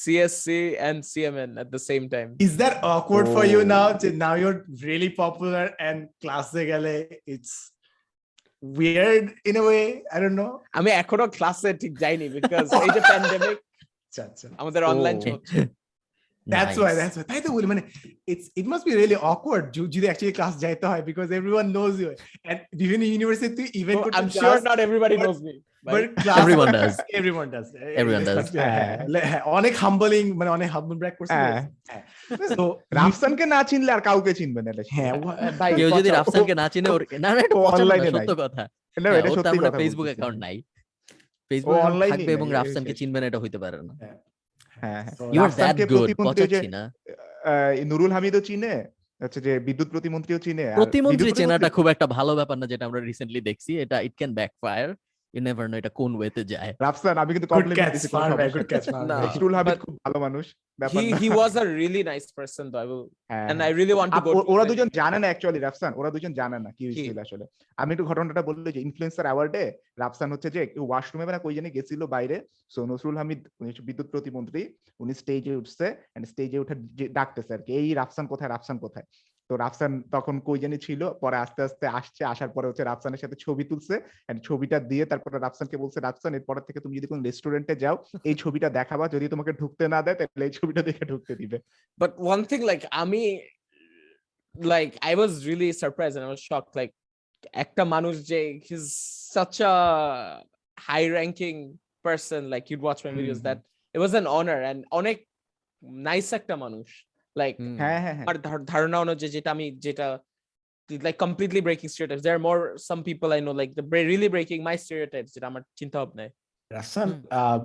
CSC and CMN at the same time. Is that awkward for you Oh. now? যে Now you're really popular and ক্লাসে গেলে it's weird in a way. I don't know. আমি এখনও ক্লাসে ঠিক যাইনি বিকজ এই যে প্যান্ডেমিক আচ্ছা আচ্ছা আমাদের অনলাইন Oh. চলছে That's why, that's why. তাই তো বলি মানে it's it must be really awkward যদি actually class যাইতে হয় because everyone knows you and বিভিন্ন ইউনিভার্সিটি ইভেন্ট Oh, করতে I'm sure যাস, not everybody but- knows me. but But class Everyone does. everyone does Everyone does. হ্যাঁ, হ্যাঁ, হ্যাঁ, অনেক হাম্বলিং মানে অনেক হাম্বল ব্র্যাক করছে। হ্যাঁ রাফসানকে না চিনলে আর কাউকে চিনবে না হ্যাঁ কেউ যদি। রাফসানকে না চিনে ওর না না এটা ও পচানো না, online এ নাই। সত্য কথা না, এটা সত্যি কথা ফেসবুক অ্যাকাউন্ট নাই ফেসবুক online-ই থাকবে এবং রাফসানকে চিনবে না এটা হইতে পারে না হ্যাঁ হ্যাঁ। ইউ আর দ্যাট গুড পচাচ্ছি না। আহ, নুরুল হামিদও চিনে আচ্ছা যে বিদ্যুৎ প্রতিমন্ত্রীও চিনে। প্রতিমন্ত্রী চেনাটা খুব একটা ভালো ব্যাপার না যেটা আমরা রিসেন্টলি দেখছি। এটা it can backfire you never know এটা কোন ওয়েতে যায় রাফসান আমি কিন্তু কমপ্লিমেন্ট দিছি catch Farhan না, হামিদ but- খুব ভালো মানুষ ব্যাপার he না। he was a really nice person though. I will হ্যাঁ, and হ্যাঁ। I really want to up- go. ও- to ওরা দুজন জানে না অ্যাকচুয়ালি রাফসান ওরা দুজন জানে না কি হয়েছিল আসলে আমি একটু ঘটনাটা বলল যে ইনফ্লুয়েন্সার অ্যাওয়ার্ডে রাফসান হচ্ছে যে ওয়াশরুমে না কই জানি গেছিল বাইরে সো নসরুল হামিদ বিদ্যুৎ প্রতিমন্ত্রী উনি স্টেজে উঠছে এন্ড স্টেজে উঠে যে- ডাকতেছে আর কি এই রাফসান কোথায় রাফসান কোথায় তো রাফসান তখন কই জানি ছিল পরে আস্তে আস্তে আসছে আসার পরে হচ্ছে রাফসানের সাথে ছবি তুলছে and ছবিটা দিয়ে তারপরে রাফসানকে বলছে রাফসান এরপর থেকে তুমি যদি কোনো রেস্টুরেন্টে যাও এই ছবিটা দেখাবা যদি তোমাকে ঢুকতে না দেয় তাহলে এই ছবিটা দেখে ঢুকতে দিবে বাট ওয়ান থিং লাইক আমি like I was really surprised and I was shocked. Like, একটা মানুষ যে he's such a high-ranking person. Like you'd watch my videos. Mhm. That it was an honor and অনেক নাইস একটা মানুষ. Like হ্যাঁ হ্যাঁ হ্যাঁ ধার- ধারণা অনুযায়ী যেটা আমি যেটা like completely breaking stereotypes. There are more some people I know like the bre- really breaking my stereotypes যেটা আমার চিন্তা ভাবনায়। রাফসান আহ,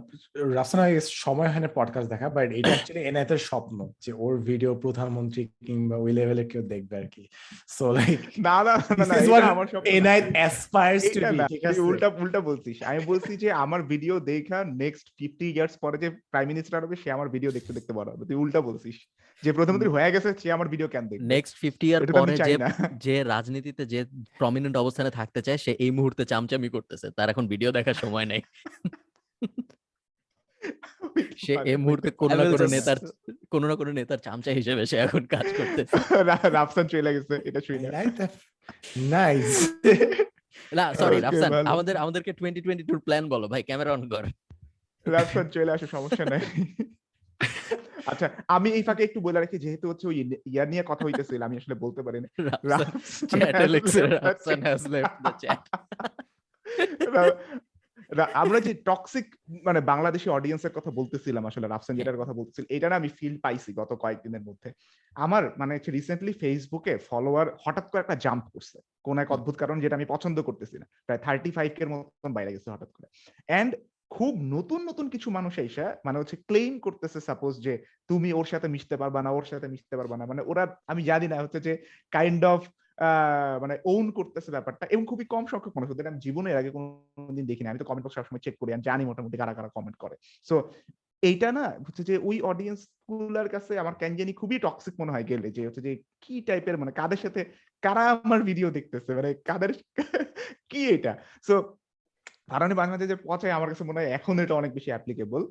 রাফসান সময় হয় না পডকাস্ট দেখা বাট এটা অ্যাকচুয়ালি এনায়েতের স্বপ্ন যে ওর ভিডিও প্রধানমন্ত্রী কিংবা ওই লেভেলে কেউ দেখবে আর কি। সো লাইক না না না আমার স্বপ্ন এনায়েত অ্যাসপায়ার্স টু বি ঠিক আছে? উল্টা উল্টা বলছিস। আমি বলছি যে আমার ভিডিও দেখা নেক্সট ফিফটি ইয়ার্স পরে যে প্রাইম মিনিস্টার হবে সে আমার ভিডিও দেখতে দেখতে বড় হবে। তুই উল্টা বলছিস। যে প্রধানমন্ত্রী হয়ে গেছে সে আমার ভিডিও কেন দেখবে? নেক্সট ফিফটি ইয়ার এটা তো পরে যে না। যে রাজনীতিতে যে প্রমিনেন্ট অবস্থানে থাকতে চায় সে এই মুহূর্তে চামচামি করতেছে। তার এখন ভিডিও দেখার সময় নেই। সে এই মুহূর্তে কোনো না কোনো নেতার কোনো না কোনো নেতার চামচা হিসেবে সে এখন কাজ করতেছে রা- রাফসান চলে গেছে এটা শুই না। নাইস না সরি রাফসান আমাদের আমাদেরকে টোয়েন্টি টোয়েন্টি টুর প্ল্যান বলো ভাই ক্যামেরা অন কর। রাফসান চলে আসে সমস্যা নাই। আচ্ছা আমি এই ফাঁকে একটু বলে রাখি যেহেতু হচ্ছে ওই ইয়ার নিয়ে কথা হইতেছিল আমি আসলে বলতে পারিনি। Rafsan Rafsan has left the chat Ra- রা- আমরা যে টক্সিক মানে বাংলাদেশি অডিয়েন্সের কথা বলতেছিলাম আসলে রাফসান। যেটার কথা বলতেছিল এটা না আমি ফিল পাইছি গত কয়েকদিনের মধ্যে। আমার মানে রিসেন্টলি ফেসবুকে ফলোয়ার হঠাৎ করে একটা জাম্প করছে কোন এক অদ্ভুত কারণ যেটা আমি পছন্দ করতেছি না। প্রায় থার্টি ফাইভ এর মতন বাইরে গেছে হঠাৎ করে। এন্ড খুব নতুন নতুন কিছু মানুষ এসে মানে হচ্ছে ক্লেম করতেছে সাপোজ যে তুমি ওর সাথে মিশতে পারবা না ওর সাথে মিশতে পারবা না। মানে ওরা আমি জানি না হচ্ছে যে কাইন্ড অফ মানে ওন করতেছে ব্যাপারটা এবং খুবই কম সংখ্যক মানুষ, ওদের আমি জীবনে এর আগে কোনোদিন দেখিনি। আমি তো কমেন্ট বক্স সবসময় চেক করি, আমি জানি মোটামুটি কারা কারা কমেন্ট করে। সো এইটা না হচ্ছে যে ওই অডিয়েন্সগুলার কাছে আমার কেন জানি খুবই টক্সিক মনে হয় গেলে যে হচ্ছে যে কি টাইপের মানে কাদের সাথে, কারা আমার ভিডিও দেখতেছে? মানে কাদের, কি এটা? সো কারণে বাংলাদেশে যে পচায় আমার কাছে মনে হয় এখন এটা অনেক বেশি অ্যাপ্লিকেবল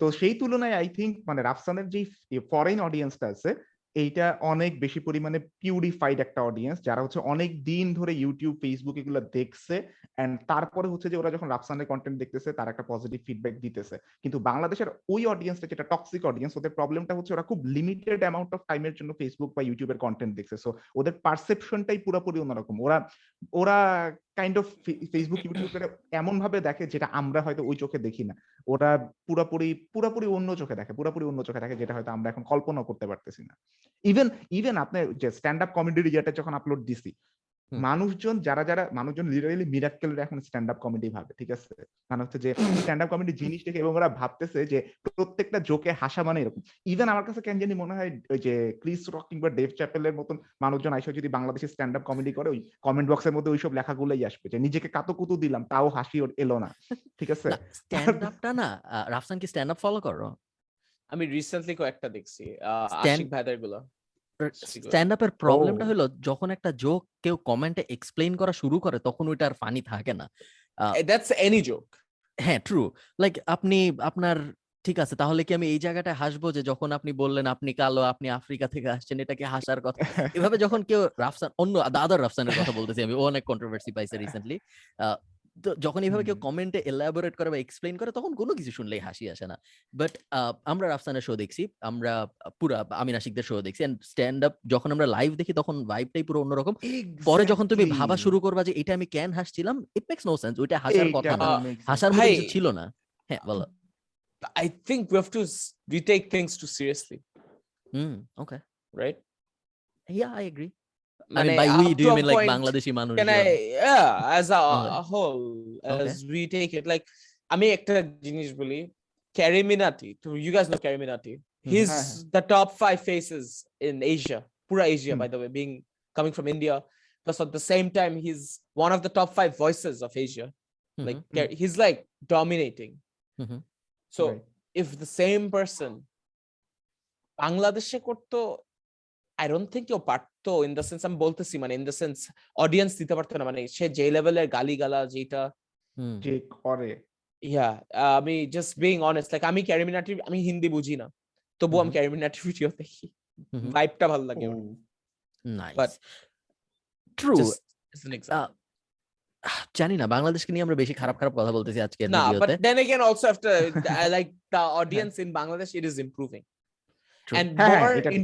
তো সেই তুলনায় আই থিঙ্ক মানে রাফসানের যে ফরেন অডিয়েন্সটা আছে এইটা অনেক বেশি পরিমাণে পিউরিফাইড একটা অডিয়েন্স যারা হচ্ছে অনেক দিন ধরে ইউটিউব ফেসবুক এগুলো দেখছে অ্যান্ড তারপরে হচ্ছে যে ওরা যখন রাফসানের কন্টেন্ট দেখতেছে, তার একটা পজিটিভ ফিডব্যাক দিতেছে। কিন্তু বাংলাদেশের ওই অডিয়েন্সটা যেটা টক্সিক অডিয়েন্স ওদের প্রবলেমটা হচ্ছে ওরা খুব লিমিটেড অ্যামাউন্ট অফ টাইমের জন্য ফেসবুক বা ইউটিউবের কন্টেন্ট দেখছে। সো ওদের পারসেপশনটাই পুরোপুরি অন্যরকম। ওরা ওরা কাইন্ড অফ ফেসবুক ইউটিউবের এমন ভাবে দেখে যেটা আমরা হয়তো ওই চোখে দেখি না ওরা পুরোপুরি পুরোপুরি অন্য চোখে দেখে, পুরোপুরি অন্য চোখে দেখে যেটা হয়তো আমরা এখন কল্পনা করতে পারতেছি না ইভেন ইভেন আপনার যে স্ট্যান্ড আপ কমেডি যেটা যখন আপলোড দিছি। মানুষজন যারা যারা মানুষজন লিটারালি মিরাক্কেল এখন স্ট্যান্ড আপ কমেডি ভাবে ঠিক আছে? মানে হচ্ছে যে স্ট্যান্ড আপ কমেডি জিনিস দেখে এবং ওরা ভাবতেছে যে প্রত্যেকটা জোকে হাসা মানে এরকম। ইভেন আমার কাছে কেন জানি মনে হয় ওই যে ক্রিস রক কিংবা ডেভ চ্যাপেলের মতন মানুষজন আইসা যদি বাংলাদেশে স্ট্যান্ড আপ কমেডি করে ওই কমেন্ট বক্সের মধ্যে ওইসব লেখাগুলোই আসবে যে নিজেকে কাতুকুতু দিলাম তাও হাসি ওর এলো না ঠিক আছে? স্ট্যান্ড আপটা না রাফসান কি স্ট্যান্ড আপ ফলো করো। আমি রিসেন্টলি কয়েকটা দেখছি আহ, আশিক ভাইদেরগুলো। স্ট্যান্ড আপের প্রবলেমটা। হলো যখন একটা জোক কেউ কমেন্টে এক্সপ্লেইন করা শুরু করে তখন ওইটা আর ফানি থাকে না। দ্যাটস এনি জোক হ্যাঁ ট্রু লাইক আপনি আপনার ঠিক আছে তাহলে কি আমি এই জায়গাটায় হাসবো যে যখন আপনি বললেন আপনি কালো আপনি আফ্রিকা থেকে আসছেন এটা কি হাসার কথা? এভাবে যখন কেউ রাফসান অন্য দাদার রাফসানের কথা বলতেছি আমি ও অনেক কন্ট্রোভার্সি পাইছে রিসেন্টলি তো যখন এইভাবে কেউ কমেন্টে এলাবোরেট করে বা এক্সপ্লেইন করে তখন কোনো কিছু শুনলেই হাসি আসে না। বাট আমরা রাফসানের শো দেখছি আমরা পুরা আমিন আশিকদের শো দেখছি এন্ড স্ট্যান্ড আপ যখন আমরা লাইভ দেখি তখন ভাইবটাই পুরো অন্যরকম। পরে যখন তুমি ভাবা শুরু করবা যে এটা আমি কেন হাসছিলাম? ইট মেক্স নো সেন্স ওইটা হাসার কথা না। হাসার মতো কিছু ছিল না। হ্যাঁ বলো। I think to s- we take things too seriously, hmm okay right yeah I agree I মানে mean, by we, up do to you a mean like point, Bangladeshi মানুষ? Can I, yeah, as a, Okay. a whole, Okay. as we take it, like, আমি একটা জিনিস বলি, Carrie Minati, to you guys know Carrie Minati. He's হ্যাঁ, হ্যাঁ। the top five faces in Asia, pura Asia, hmm. by the way, being coming from India. Plus, at the same time, he's one of the top five voices of Asia. Like, Mhm, Car- he's like dominating. mhm. So, if the same person বাংলাদেশে করতো আই ডোন্ট থিঙ্ক কেউ পারতো ইন দ্য সেন্স আমি বলতেছি মানে ইন দ্য সেন্স অডিয়েন্স দিতে পারতো না মানে সে যে লেভেলের গালি গালা যেটা যে করে ইয়া আমি জাস্ট বিং অনেস্ট লাইক আমি ক্যারিমিনাটি আমি হিন্দি বুঝি না তবু আমি. ক্যারিমিনাটি ভিডিও দেখি. ভাইবটা ভালো লাগে ওর। Nice. True. Just as an example. আহ, জানি না বাংলাদেশকে নিয়ে আমরা বেশি খারাপ খারাপ কথা বলতেছি আজকে না but ভিডিওতে then again also after I like the audience in Bangladesh it and হ্যাঁ,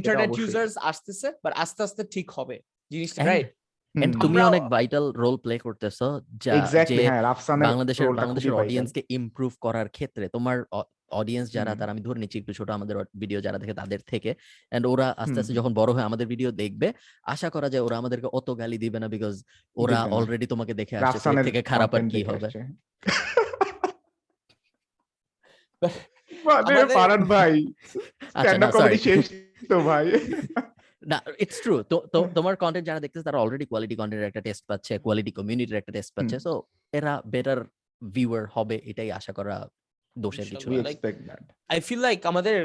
হ্যাঁ, users আসতেছে but আস্তে আস্তে ঠিক হবে। জিনিসটা হ্যাঁ, রাইট And তুমি অনেক ভাইটাল রোল প্লে করতেছো যা যে হ্যাঁ বাংলাদেশের role বাংলাদেশের। অডিয়েন্সকে ইমপ্রুভ করার ক্ষেত্রে তোমার অডিয়েন্স যারা তারা আমি ধরে নিচ্ছি একটু ছোট আমাদের ভিডিও যারা দেখে তাদের থেকে। এন্ড ওরা আস্তে আস্তে যখন বড় হয়ে আমাদের ভিডিও দেখবে আশা করা যায় ওরা আমাদেরকে অত গালি দিবে না বিকজ ওরা অলরেডি তোমাকে দেখে আসছে থেকে খারাপ আর কি হবে। মানে আমাদের- ফারান ভাই। আচ্ছা স্ট্যান্ড আপ কমেডি শেষ তো ভাই। না ইটস ট্রু তো তোমার কন্টেন্ট যারা দেখতেছে তারা অলরেডি কোয়ালিটি কন্টেন্টের একটা টেস্ট পাচ্ছে কোয়ালিটি কমিউনিটির একটা টেস্ট পাচ্ছে। সো এরা বেটার ভিউয়ার হবে এটাই আশা করা দোষের কিছু I feel like আমাদের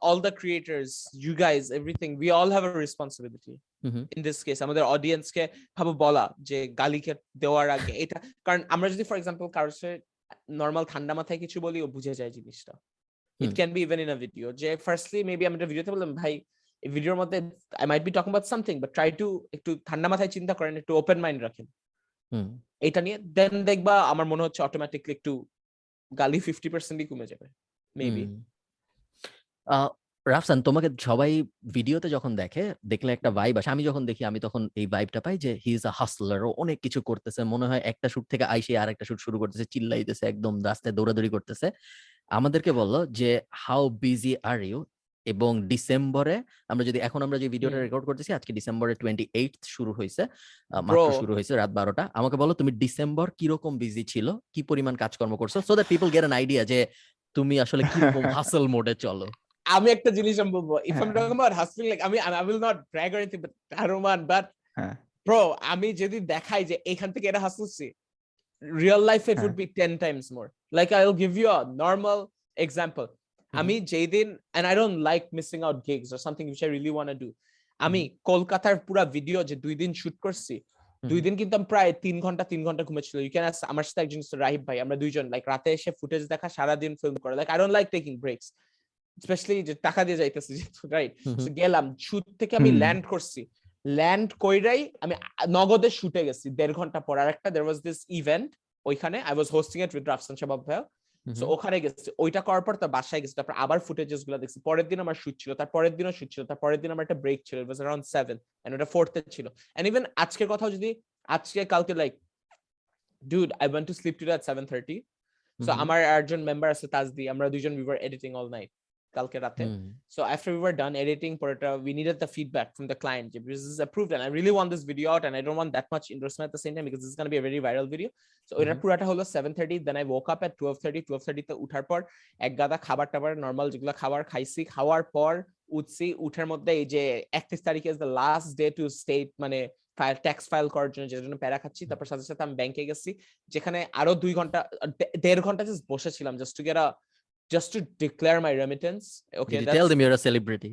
all the creators, you guys, everything, we all have a responsibility. Mhm. In this case, আমাদের audience কে ভাবে বলা যে গালিকে দেওয়ার আগে এটা কারণ আমরা যদি ফর এক্সাম্পল কারোর নর্মাল ঠান্ডা মাথায় কিছু বলি ও বুঝে যায় জিনিসটা। It. Can be even in a video যে ফার্স্টলি মেবি আমি একটা ভিডিওতে বললাম ভাই এই ভিডিওর মধ্যে I might be talking about something but try to একটু ঠান্ডা মাথায় চিন্তা করেন একটু ওপেন মাইন্ড রাখেন। এটা নিয়ে দেন দেখবা আমার মনে হচ্ছে অটোমেটিকলি একটু গালি ফিফটি পার্সেন্টই কমে যাবে মেবি। রাফসান তোমাকে সবাই ভিডিওতে যখন দেখে দেখলে একটা ভাইব আসে। আমি যখন দেখি আমি তখন এই ভাইবটা পাই যে হি ইজ আ হাসলার ও অনেক কিছু করতেছে। মনে হয় একটা শুট থেকে আইসে আর একটা শুট শুরু করতেছে চিল্লাইতেছে একদম রাস্তায় দৌড়াদৌড়ি করতেছে। আমাদেরকে বলল যে হাউ বিজি আর ইউ এবং ডিসেম্বরে আমরা যদি এখন আমরা যে ভিডিওটা। রেকর্ড করতেছি আজকে ডিসেম্বরে টোয়েন্টি এইট শুরু হয়েছে মাত্র শুরু হয়েছে রাত বারোটা। আমাকে বলো তুমি ডিসেম্বর কীরকম বিজি ছিল? কি পরিমাণ কাজকর্ম করছ? So that people get an idea যে তুমি আসলে কীরকম হাসল মোডে চলো? আমি একটা জিনিস আমি বলব if I am. Talking about hustling like আমি I will not brag or anything but Roman but bro আমি যদি দেখাই যে এখান থেকে এটা হাসলছি রিয়েল লাইফ ইট হ্যাঁ। Would be 10 times more like I will give you a normal example আমি যেই দিন and I don't like missing out gigs or something which I really want to do আমি কলকাতার পুরা ভিডিও যে দুই দিন শুট করছি দুই দিন কিন্তু আমি প্রায় তিন ঘণ্টা তিন ঘণ্টা ঘুমেছিল ইউ ক্যান আমার সাথে একজন রাহিব ভাই আমরা দুইজন লাইক রাতে এসে ফুটেজ দেখা সারাদিন ফিল্ম করে। Like I don't like taking breaks specially যে টাকা দিয়ে যাইতেছি রাইট গেলাম শুট থেকে আমি ল্যান্ড করছি। ল্যান্ড কইরাই আমি নগদে শুটে গেছি দেড় ঘণ্টা পর। আর একটা দের ওয়াজ দিস ইভেন্ট ওইখানে I was hosting at with Rafsan Shabab ভাই সো ওখানে গেছি ওইটা করার পর তার বাসায় গেছি তারপর আবার ফুটেজেসগুলো দেখছি। পরের দিন আমার শুট ছিল তার পরের দিনও শুট ছিল তার পরের দিন আমার একটা ব্রেক ছিল it was around seven and ওটা ফোর্থে ছিল। এন্ড ইভেন আজকের কথাও যদি আজকে কালকে like dude I want to sleep to at seven thirty so আমার একজন মেম্বার আছে তাজদি আমরা দুইজন we were editing all night কালকে রাতে। So after you are done editing পর এটা we need the feedback from the client যে business is approved and I really want this video out and I don't want that much interest my the same time because is gonna be a very viral video so এটা পুরাটা হলো seven thirty then I wake up at twelve thirty twelve থার্টিতে পর এক গাদা খাবার টাবার নরমাল যেগুলো খাবার খাইছি খাওয়ার পর উঠছি উঠার মধ্যে এই যে একত্রিশ তারিখে the last day to state মানে ট্যাক্স ফাইল করার জন্য যেটার জন্য প্যারা খাচ্ছি তারপর সাথে সাথে আমি ব্যাংকে গেছি যেখানে আরও দুই ঘণ্টা দেড় ঘণ্টা জাস্ট বসেছিলাম just to get just to declare my remittance? Okay Did you tell them you're a celebrity?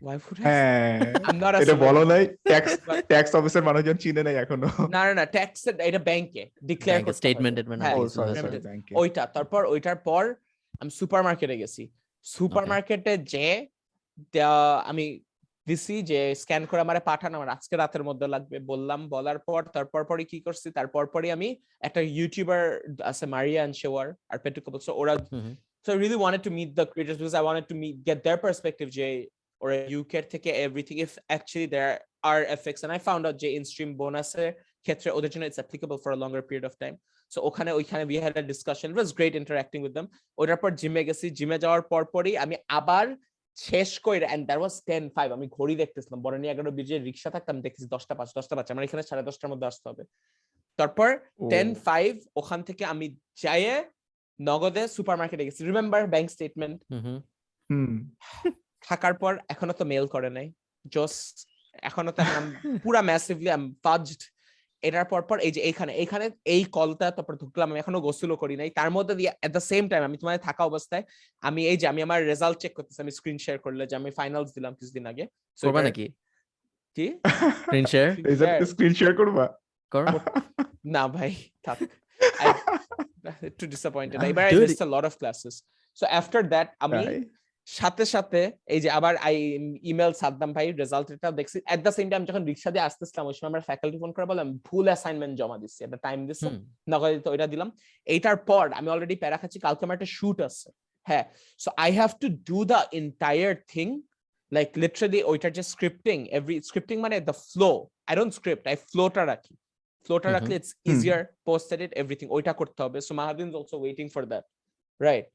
why would I হ্যাঁ। I'm not a এটা বলো নাই। ট্যাক্স ট্যাক্স অফিসের মানুষজন চিনে নাই এখনও। না না না ট্যাক্স এটা ব্যাংকে ডিক্লেয়ার Bank statement এর মানে হ্যাঁ. ব্যাংকে ওইটা তারপর ওইটার পর আমি সুপার মার্কেটে গেছি। সুপার মার্কেটে যে আমি দিছি যে স্ক্যান করে আমারে পাঠান আমার আজকে রাতের মধ্যে লাগবে বললাম বলার পর তারপর পরে কি করছি? তারপর পরে আমি একটা ইউটিউবার আছে মারিয়া এন্ড আর পেটু কাপল ওরা. So I really wanted to meet the creators because I wanted to meet get their perspective, Jay, or UK থেকে everything. If actually there are effects, and I found out Jay in stream bonus ক্ষেত্রে ওদের জন্য it's applicable for a longer period of time. So ওখানে ওইখানে we had a discussion. It was great interacting with them. ওটার পর জিমে গেছি জিমে যাওয়ার পর পরই আমি আবার শেষ করে and that was 10 5 আমি ঘড়ি দেখতেছিলাম বরণী এগারো বিজে রিক্সা থাকতাম দেখতেছি দশটা পাঁচ দশটা পাঁচ আমার এখানে সাড়ে দশটার মধ্যে আসতে হবে তারপর টেন ফাইভ ওখান থেকে আমি যাইয়ে নগদে সুপার মার্কেটে গেছি। Remember bank statement. থাকার পর এখনও তো মেল করে নাই। জোস এখনও তো আমি পুরা ম্যাসিভলি আই এম ফাজড এটার পর পর এই যে এইখানে এইখানে এই কলটা তারপর ঢুকলাম আমি এখনও গোসলও করি নাই। তার মধ্যে দিয়ে এট দ্য সেম টাইম আমি তোমার থাকা অবস্থায় আমি এই যে আমি আমার রেজাল্ট চেক করতেছি আমি স্ক্রিন শেয়ার করলে যে আমি ফাইনালস দিলাম কিছুদিন আগে। So করবা নাকি? কি? Screen share result screen share করবা? কর। না ভাই থাক। To disappointed I Dude. Missed a lot of classes so after that আমি সাথে সাথে এই যে আবার আই ইমেল সাদ্দাম ভাই রেজাল্ট এটা দেখছি। এট দ্য সেম টাইম যখন রিক্সা দিয়ে আসতেছিলাম ওই সময় আমার ফ্যাকাল্টি ফোন করে বললাম ভুল অ্যাসাইনমেন্ট জমা দিচ্ছি একটা টাইম দিচ্ছে। নগদ তো ওইটা দিলাম। এইটার পর আমি অলরেডি প্যারা খাচ্ছি কালকে আমার একটা শুট আছে। হ্যাঁ so I have to do the entire thing like literally ওইটার যে স্ক্রিপ্টিং এভরি স্ক্রিপ্টিং মানে the flow I don't script I ফ্লোটা রাখি। ফ্লোটা Mhm. রাখলে it's easier post edit everything ওইটা করতে হবে so Mahadin also waiting for that right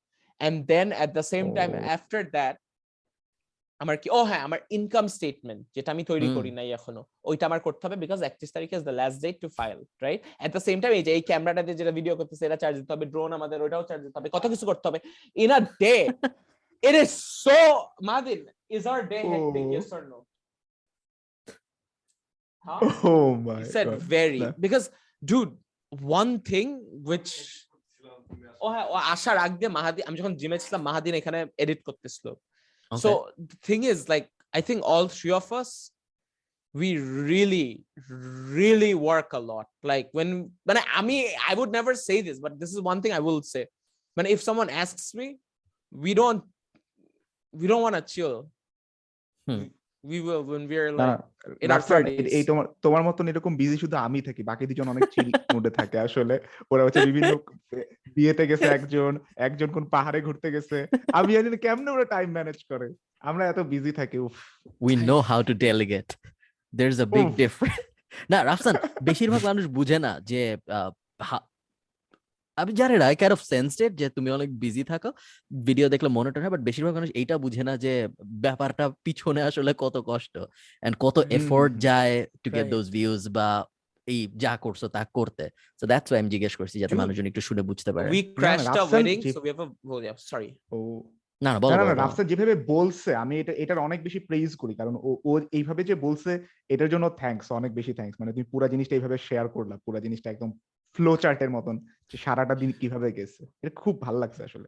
and then at the same time Oh. After that আমার কি ও হ্যাঁ আমার ইনকাম স্টেটমেন্ট যেটা আমি তৈরি করি নাই এখনও ওইটা আমার করতে হবে বিকজ একত্রিশ তারিখ is the last date to file right at the same time এই যে এই ক্যামেরাটা দিয়ে যেটা ভিডিও করতেছে এটা চার্জ দিতে হবে ড্রোন আমাদের ওইটাও চার্জ দিতে হবে কত কিছু করতে হবে in a day it is so Madin is our day hectic Oh. Yes or no Huh? Oh my He said god. very No. because dude one thing which ও হ্যাঁ ও আসার আগ দিয়ে মাহাদি আমি যখন জিমে ছিলাম মাহাদিন এখানে এডিট করতেছিল Okay. So the thing is, like, I think all three of us, we really, really work a lot. Like when when I, I mean, I would never say this, but this is one thing I will say. When if someone asks me, we don't we don't want to chill. Hmm. We will when we're না, like in our Rafsan, 30s. এই তোমার তোমার মতন এরকম বিজি শুধু আমি থাকি বাকি দুজন অনেক চিল মোডে থাকে আসলে। ওরা হচ্ছে বিভিন্ন বিয়েতে গেছে একজন একজন কোন পাহাড়ে ঘুরতে গেছে। আমি জানি না কেমনে ওরা টাইম ম্যানেজ করে। আমরা এত বিজি থাকি উফ। We know how to delegate there is a big. Difference না রাফসান বেশিরভাগ মানুষ বুঝে না যে আমি জানি না আই ক্যার অফ সেন্সিটিভ যে তুমি অনেক বিজি থাকো। ভিডিও দেখলে মনিটর হয় বাট বেশিরভাগ মানুষ এইটা বুঝে না যে ব্যাপারটা পিছনে আসলে কত কষ্ট এন্ড কত এফোর্ট যায় টু গেট দোজ ভিউজ বা এই যা করছ তা করতে। সো দ্যাটস ওয়াই আমি জিজ্ঞেস করছি যাতে মানুষজন একটু শুনে বুঝতে পারে। We crashed our Rafsan, wedding, যে- so we have a well, ও না। রাফসান যেভাবে বলছে আমি এটা এটার অনেক বেশি প্রেইজ করি কারণ ও ও এইভাবে যে বলছে এটার জন্য থ্যাঙ্কস অনেক বেশি থ্যাঙ্কস মানে তুমি পুরো জিনিসটা এইভাবে শেয়ার করলা পুরো জিনিসটা একদম ফ্লো চার্টের মতন যে সারাটা দিন কীভাবে গেছে এটা খুব ভালো লাগছে আসলে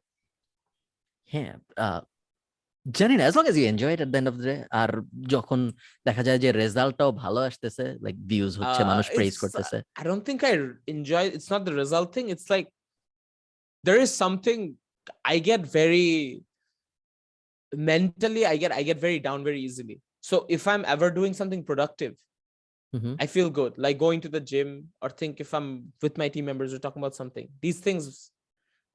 হ্যাঁ আহ, জানি না as long as you enjoy at the end of the day আর যখন দেখা যায় যে রেজাল্টটাও ভালো আসতেছে লাইক ভিউজ হচ্ছে Uh, মানুষ প্রেজ uh, করতেছে I don't think I r- enjoy it's not the result thing. It's like there is something I get very mentally I get I get very down very easily. So if I'm ever doing something productive, Mhm. I feel good. Like going to the gym or think if I'm with my team members or talking about something. These things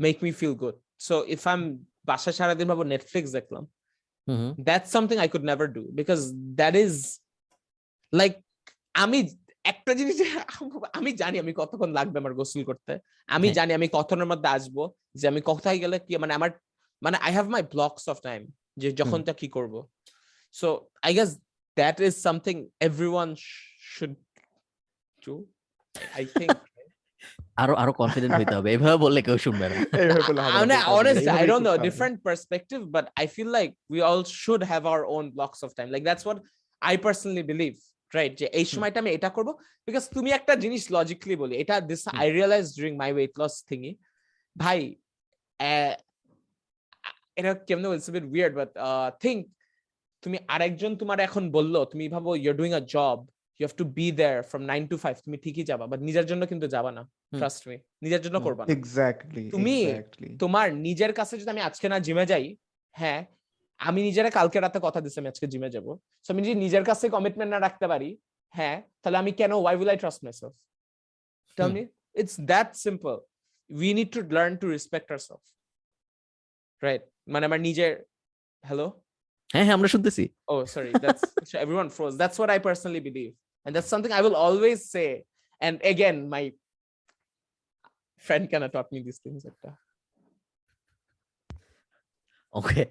make me feel good. So if I'm বাসা সারাদিন ভাবো নেটফ্লিক্স দেখলাম that's something I could never do because that is like আমি একটা জিনিস আমি জানি আমি কতক্ষণ লাগবে আমার গোসল করতে আমি হ্যাঁ। জানি আমি কতক্ষণের মধ্যে আসব যে আমি কোথায় গেলে কি মানে আমার মানে I have my blocks of time যে যখনটা কি করব so I guess that is something everyone should do I think আরও আরও কনফিডেন্ট হইতে হবে। এভাবে বললে কেউ শুনবে না। এইভাবে বললে হবে না, I mean, ঠিক আছে, honestly, I এইভাবেই don't know, করতে হবে। different perspective, but I feel like we all should have our own blocks of time. Like that's what I personally believe, right? যে এই সময়টা আমি এটা করব। বিকজ তুমি একটা জিনিস লজিক্যালি বলি এটা this. I realize during my weight loss থিংই ভাই এটা কেমনে বলছে বিট উইয়ার্ড বাট থিঙ্ক তুমি আরেকজন তোমার এখন বলল তুমি ভাবো your doing a job you have to be there from nine to five তুমি ঠিকই যাবা বাট নিজের জন্য কিন্তু যাবা না। ট্রাস্ট মি নিজের জন্য করবা না। এক্স্যাক্টলি তুমি তোমার নিজের কাছে যদি আমি আজকে না জিমে যাই হ্যাঁ আমি নিজেরা কালকে রাতে কথা দিচ্ছি আমি আজকে জিমে যাব। সো আমি যদি নিজের কাছে কমিটমেন্ট না রাখতে পারি হ্যাঁ তাহলে আমি কেন why will I trust myself tell me it's that simple we need to learn to respect ourselves right মানে আমার নিজের হ্যালো হ্যাঁ হ্যাঁ আমরা শুনতেছি। Oh, sorry. That's so everyone froze. That's what I personally believe. And that's something I will always say. And again, my friend kind of taught me these things. Like that. Okay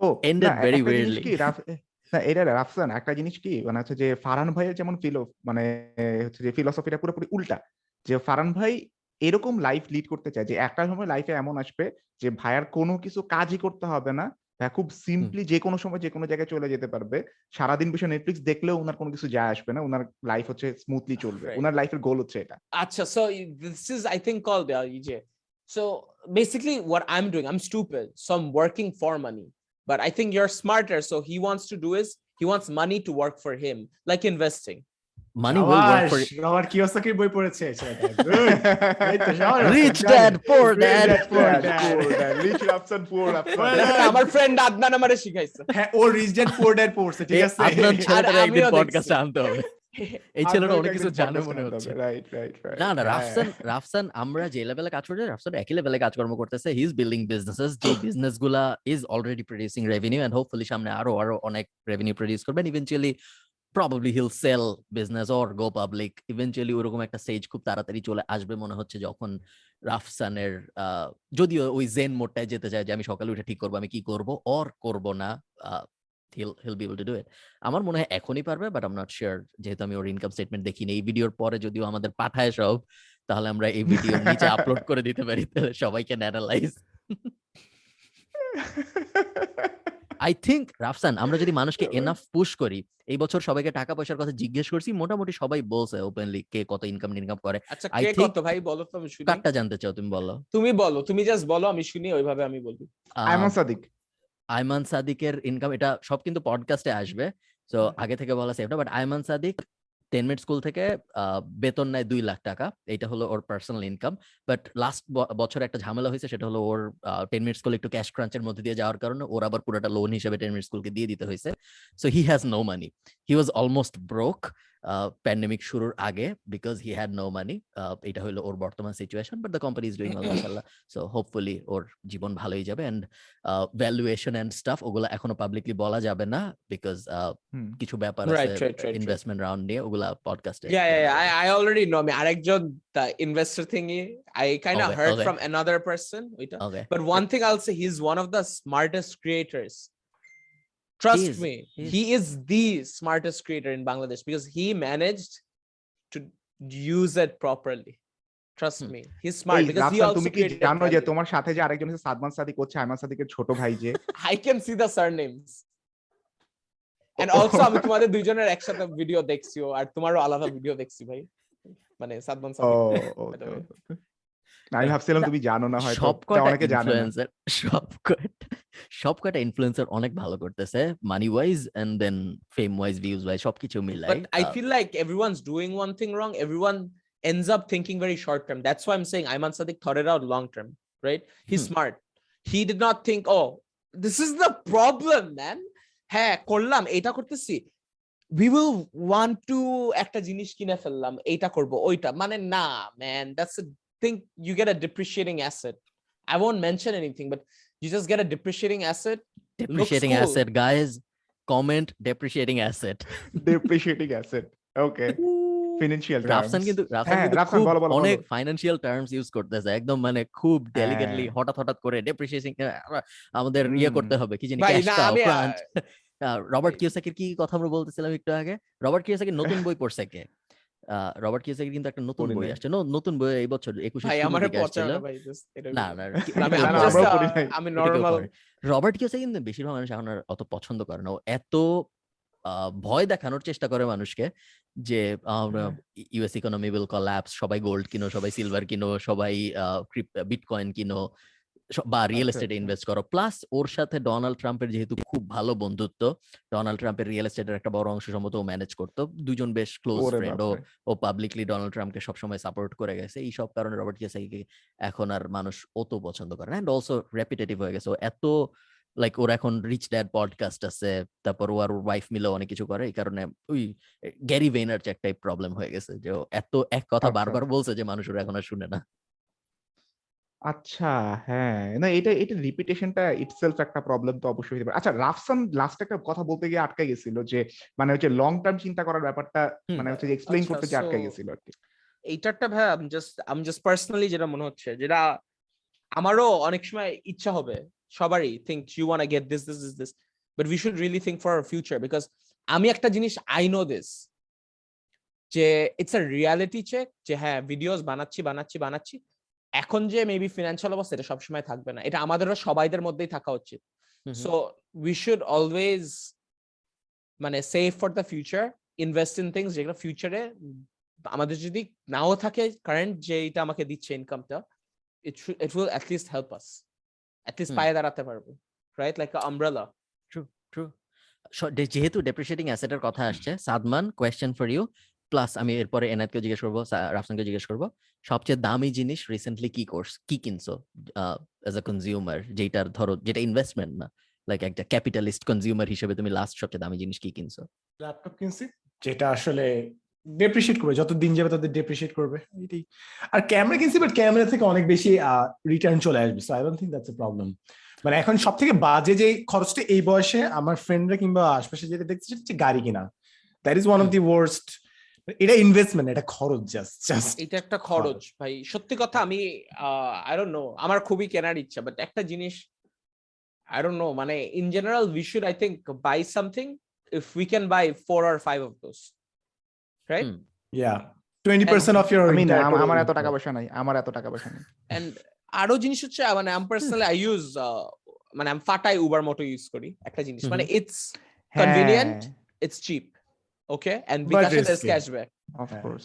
O ended না, very weirdly. কি রাফ- এ, না এটা রাফসান একটা জিনিস কি মানে হচ্ছে যে ফারহান ভাইয়ের যেমন ফিলো মানে হচ্ছে যে ফিলোসফিটা পুরোপুরি উল্টা যে ফারহান ভাই এরকম লাইফ লিড করতে চায় যে একটা সময় লাইফে এমন আসবে যে ভাইয়ার কোনো কিছু কাজই করতে হবে না খুব সিম্পলি যে কোনো সময় যে কোনো জায়গায় চলে যেতে পারবে সারাদিন বসে নেটফ্লিক্স দেখলেও ওনার কোনো কিছু যায় আসবে না ওনার লাইফ হচ্ছে স্মুথলি চলবে ওনার লাইফের গোল হচ্ছে এটা Acha, so y- this is, I think, called uh, EJ. So basically, what I'm doing, I'm stupid. So I'm working for money. But I think you're smarter. So he wants to do is he wants money to work for him, like investing. Money will work for আমার কিওসাকির বই পড়েছে? ছেলেটা। Good. এই তো, সবাই rich. Dad poor dad dad, rich Rafsan, poor Rafsan. Well, আমার ফ্রেন্ড আদনান আমারে শিখাইছে। হ্যাঁ ও রিচ ড্যাড পোর ড্যাড পড়ছে ঠিক আছে? আপনার ছেলেটার একদিন। পডকাস্টে আনতে হবে। এই ছেলেটা অনেক কিছু জানে মনে হচ্ছে। রাইট রাইট রাইট না না রাফসান রাফসান আমরা যে লেভেলে কাজ করছি রাফসান একই লেভেলে কাজকর্ম করতেছে। হি ইজ বিল্ডিং বিজনেসেস যে বিজনেসগুলা is already producing revenue and hopefully সামনে আরও আরও অনেক রেভিনিউ প্রডিউস করবেন eventually probably he'll sell business or go public eventually ওরকম একটা স্টেজ খুব তাড়াতাড়ি চলে আসবে মনে হচ্ছে যখন রাফসানের যদিও ওই জেন মোডটায় যেতে চায় যে, আমি সকালে উঠে ঠিক করব, আমি কি করব? অর করব না হিল বি টু ডু আমার মনে হয় এখনই পারবে বাট আম নট শিওর যেহেতু আমি ওর ইনকাম স্টেটমেন্ট দেখিনি। এই ভিডিওর পরে যদিও আমাদের পাঠায় সব, তাহলে আমরা এই ভিডিও নিচে আপলোড করে দিতে পারি, তাহলে সবাই can analyze I think Rafsan আমরা যদি মানুষকে এনাফ পুশ করি এই বছর সবাইকে টাকা পয়সার কথা জিজ্ঞেস করছি মোটামুটি সবাই বলছে ওপেনলি কে কত ইনকাম ইনকাম করে। আচ্ছা কে কত? ভাই বলো তো আমি শুনি। কাটটা জানতে চাও তুমি বলো। তুমি বলো তুমি জাস্ট বলো আমি শুনি ওইভাবে আমি বলব। আয়মান আইমান সাদিক। আইমান সাদিকের ইনকাম এটা সব কিন্তু পডকাস্টে আসবে। তো আগে থেকে বলা সেফ না but Ayman Sadiq ten minute school থেকে বেতন নেয় দুই লাখ টাকা। এটা হলো ওর পার্সোনাল ইনকাম বাট লাস্ট বছর একটা ঝামেলা হয়েছে, সেটা হলো ওর টেন মিনিট স্কুল একটু ক্যাশ ক্রাঞ্চের মধ্যে দিয়ে যাওয়ার কারণে ওর আবার পুরোটা লোন হিসেবে টেন মিনিট স্কুলকে দিয়ে দিতে হয়েছে। So he has no money he was almost broke pandemic শুরুর আগে because he had no money এটা হলো ওর বর্তমান situation but the company is doing মাশাল্লাহ সো হোপফুলি ওর জীবন ভালোই যাবে এন্ড ভ্যালুয়েশন এন্ড স্টাফ ওগুলো এখনও পাবলিকলি বলা যাবে না বিকজ কিছু ব্যাপার আছে ইনভেস্টমেন্ট রাউন্ড নিয়ে ওগুলো পডকাস্টে yeah I I already know আমি আরেকজন the investor thing E I kind of heard from another person ওইটা। But one thing I will say he is one of the smartest creators Trust is, me, he is. he is the smartest creator in Bangladesh because he managed to use it properly. Trust Hmm. me, he's smart এই because he also তুমি কি created জানো যে তোমার সাথে যে আরেকজন আছে সাদমান সাদিক হচ্ছে আইমান সাদিকের ছোট ভাই যে I can see the surnames. And also আমি তোমাদের দুইজনের একসাথে ভিডিও দেখছি আর তোমারও আলাদা ভিডিও দেখছি ভাই মানে সাদমান সাদিক আমি ভাবছিলাম তুমি জানো না হয় সব অনেকে জানে সব সব অনেক ভালো করতেছে money fame wise views wise সবকিছু মিলাই but I feel like everyone's doing one thing wrong everyone short term that's why I am saying Ayman Sadiq thought it out long term right he smart he did not think oh this is the problem man হ্যাঁ করলাম এটা করতেছি। We will একটা জিনিস কিনে ফেললাম এইটা করব ওইটা। মানে না man thing you get a depreciating asset. I won't mention anything but you just get a depreciating asset depreciating cool. asset guys. Comment depreciating asset. Depreciating asset okay financial Rafsan কিন্তু রাফসান হ্যাঁ, কিন্তু রাফসান বলো, বলো, অনেক বলো। ফাইন্যান্সিয়াল টার্মস ইউজ করতেছে একদম মানে খুব ডেলিকেটলি হ্যাঁ। হঠাৎ হঠাৎ করে ডেপ্রিসিয়েটিং আমাদের ইয়ে করতে হবে কি জানি ক্যাশ কাউ রবার্ট এই- কি কথা আমরা বলতেছিলাম একটু আগে? রবার্ট কিওসাকির নতুন বই পড়ছে কে? রবার্ট কিওসাকির কিন্তু একটা নতুন বই আসছে। ন- নতুন বই এই বছর একুশে ভাই আমার দিকে না না আমি uh, নরমাল রবার্ট কিওসাকি কিন্তু বেশিরভাগ মানুষ এখন আর অত পছন্দ করে না। ও এত আহ, ভয় দেখানোর চেষ্টা করে মানুষকে যে। ইউএস ইকোনমি উইল কলাপস সবাই গোল্ড কিনো সবাই সিলভার কিনো সবাই বিটকয়েন কিনো বা রিয়েল আচ্ছা, এস্টেটে আচ্ছা। ইনভেস্ট করো। প্লাস ওর সাথে ডোনাল্ড ট্রাম্পের যেহেতু খুব ভালো বন্ধুত্ব ডোনাল্ড ট্রাম্পের রিয়েল এস্টেটের একটা বড় অংশ সম্ভবত ও ম্যানেজ করতো। দুজন বেশ ক্লোজ ফ্রেন্ড ও ও পাবলিকলি ডোনাল্ড ট্রাম্পকে সবসময় সাপোর্ট করে গেছে। এই সব কারণে রবার্ট কিয়াসাকিকে এখন আর মানুষ অত পছন্দ করে না। অ্যান্ড অলসো রেপিটেটিভ হয়ে গেছে। ও এত লাইক ওর এখন রিচ ড্যাড পডকাস্ট আছে তারপর ও আর ওর ওয়াইফ মিলে অনেক কিছু করে। এই কারণে ওই গ্যারি ভেইনার একটা প্রবলেম হয়ে গেছে যে ও এত এক কথা আচ্ছা। বারবার বলছে যে মানুষ ওরা এখন আর শুনে না। আচ্ছা হ্যাঁ না এটা এটা রিপিটেশনটা ইটসেলফ একটা প্রবলেম তো অবশ্যই হতে পারে আচ্ছা রাফসান লাস্ট একটা কথা বলতে গিয়ে আটকে গেছিল যে মানে হচ্ছে লং টার্ম চিন্তা করার ব্যাপারটা হুম। মানে হচ্ছে এক্সপ্লেইন আচ্ছা, করতে গিয়ে আটকে গেছিল আর কি এইটারটা ভাই আমি জাস্ট আমি জাস্ট পার্সোনালি যেটা মনে হচ্ছে যেটা আমারও অনেক সময় ইচ্ছা হবে সবারই think you want get this this this this but we should really think for future because আমি একটা জিনিস আই নো দিস যে ইটস আ রিয়ালিটি চেক যে হ্যাঁ ভিডিওস বানাচ্ছি বানাচ্ছি বানাচ্ছি এখন যে মেবি ফিনান্সিয়াল অবস্থা এটা সবসময় থাকবে না। এটা আমাদেরও সবাইদের মধ্যেই থাকা উচিত। সো উই শুড অলওয়েজ মানে save for the future invest in things যেগুলো ফিউচারে আমাদের যদি নাও থাকে কারেন্ট যে এটা আমাকে দিচ্ছে ইনকামটা it it will at least help us at least পায়ে দাঁড়াতে পারব right like umbrella true true যেহেতু ডেপ্রিসিয়েটিং অ্যাসেটের কথা আসছে Sadman question for you plus আমি এরপরে এনায়েতকে জিজ্ঞেস করব রাফসানকে জিজ্ঞেস করব সবচেয়ে দামি জিনিস রিসেন্টলি কি কোর্স কি কিনছো? এজ আ কনজিউমার যেটার ধরো যেটা ইনভেস্টমেন্ট না লাইক একটা ক্যাপিটালিস্ট কনজিউমার হিসেবে তুমি লাস্ট সবচেয়ে দামি জিনিস কি কিনছো? ল্যাপটপ কিনছি যেটা আসলে ডেপ্রিসিয়েট করবে যত দিন যাবে তত ডেপ্রিসিয়েট করবে এটাই। আর ক্যামেরা কিনছি বাট ক্যামেরা থেকে অনেক বেশি রিটার্ন চলে আসবে so I don't think that's a problem মানে এখন সব থেকে বাজে যে খরচটা এই বয়সে আমার ফ্রেন্ডরা কিংবা আশপাশে যেটা দেখছি সেটা হচ্ছে গাড়ি কিনা। That is one of the worst এটা ইনভেস্টমেন্ট এটা খরচ জাস্ট জাস্ট এটা একটা খরচ ভাই। সত্যি কথা আমি আই ডোন্ট নো আমার খুবই কেনার ইচ্ছা বাট একটা জিনিস আই ডোন্ট নো মানে in general we should I think buy something if we can buy four or five of those right yeah twenty percent of your আমি না আমার এত টাকা পয়সা নাই আমার এত টাকা পয়সা নাই। এন্ড আরও জিনিস হচ্ছে মানে আম পার্সোনালি আই ইউজ মানে আমি ফাটাই উবার মোটো ইউজ করি একটা জিনিস। মানে it's Convenient? It's cheap okay and বিকাশে there. Cashback of course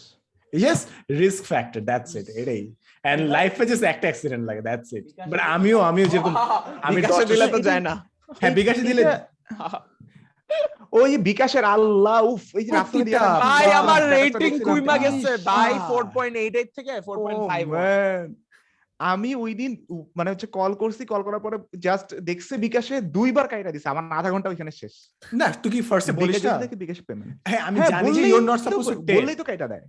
yes risk factor that's it এটাই এন্ড লাইফে জাস্ট একটা অ্যাক্সিডেন্ট লাগে দ্যাটস ইট বাট আমিও আমিও যেরকম আমি বিকাশে দিলে তো বছর- যায় না। হ্যাঁ বিকাশে দিলে ওই বিকাশের আল্লাহ উফ এই যে রাফসান প্রতিটা ভাই আমার রেটিং কুইমা গেছে। ভাই 4.88 থেকে 4.5 Oh, man. আমি ওই দিন মানে হচ্ছে কল করছি কল করার পরে জাস্ট দেখছে বিকাশে দুইবার কাইটা দিছে আমার আধা ঘণ্টা ওইখানে শেষ। না তুই কি ফার্স্টে বলিস না? দেখে বিকাশ পেমেন্ট হ্যাঁ আমি হ্যাঁ, জানি যে ইউ আর নট তো সাপোজ টু বল- বললেই তো কাইটা দেয়।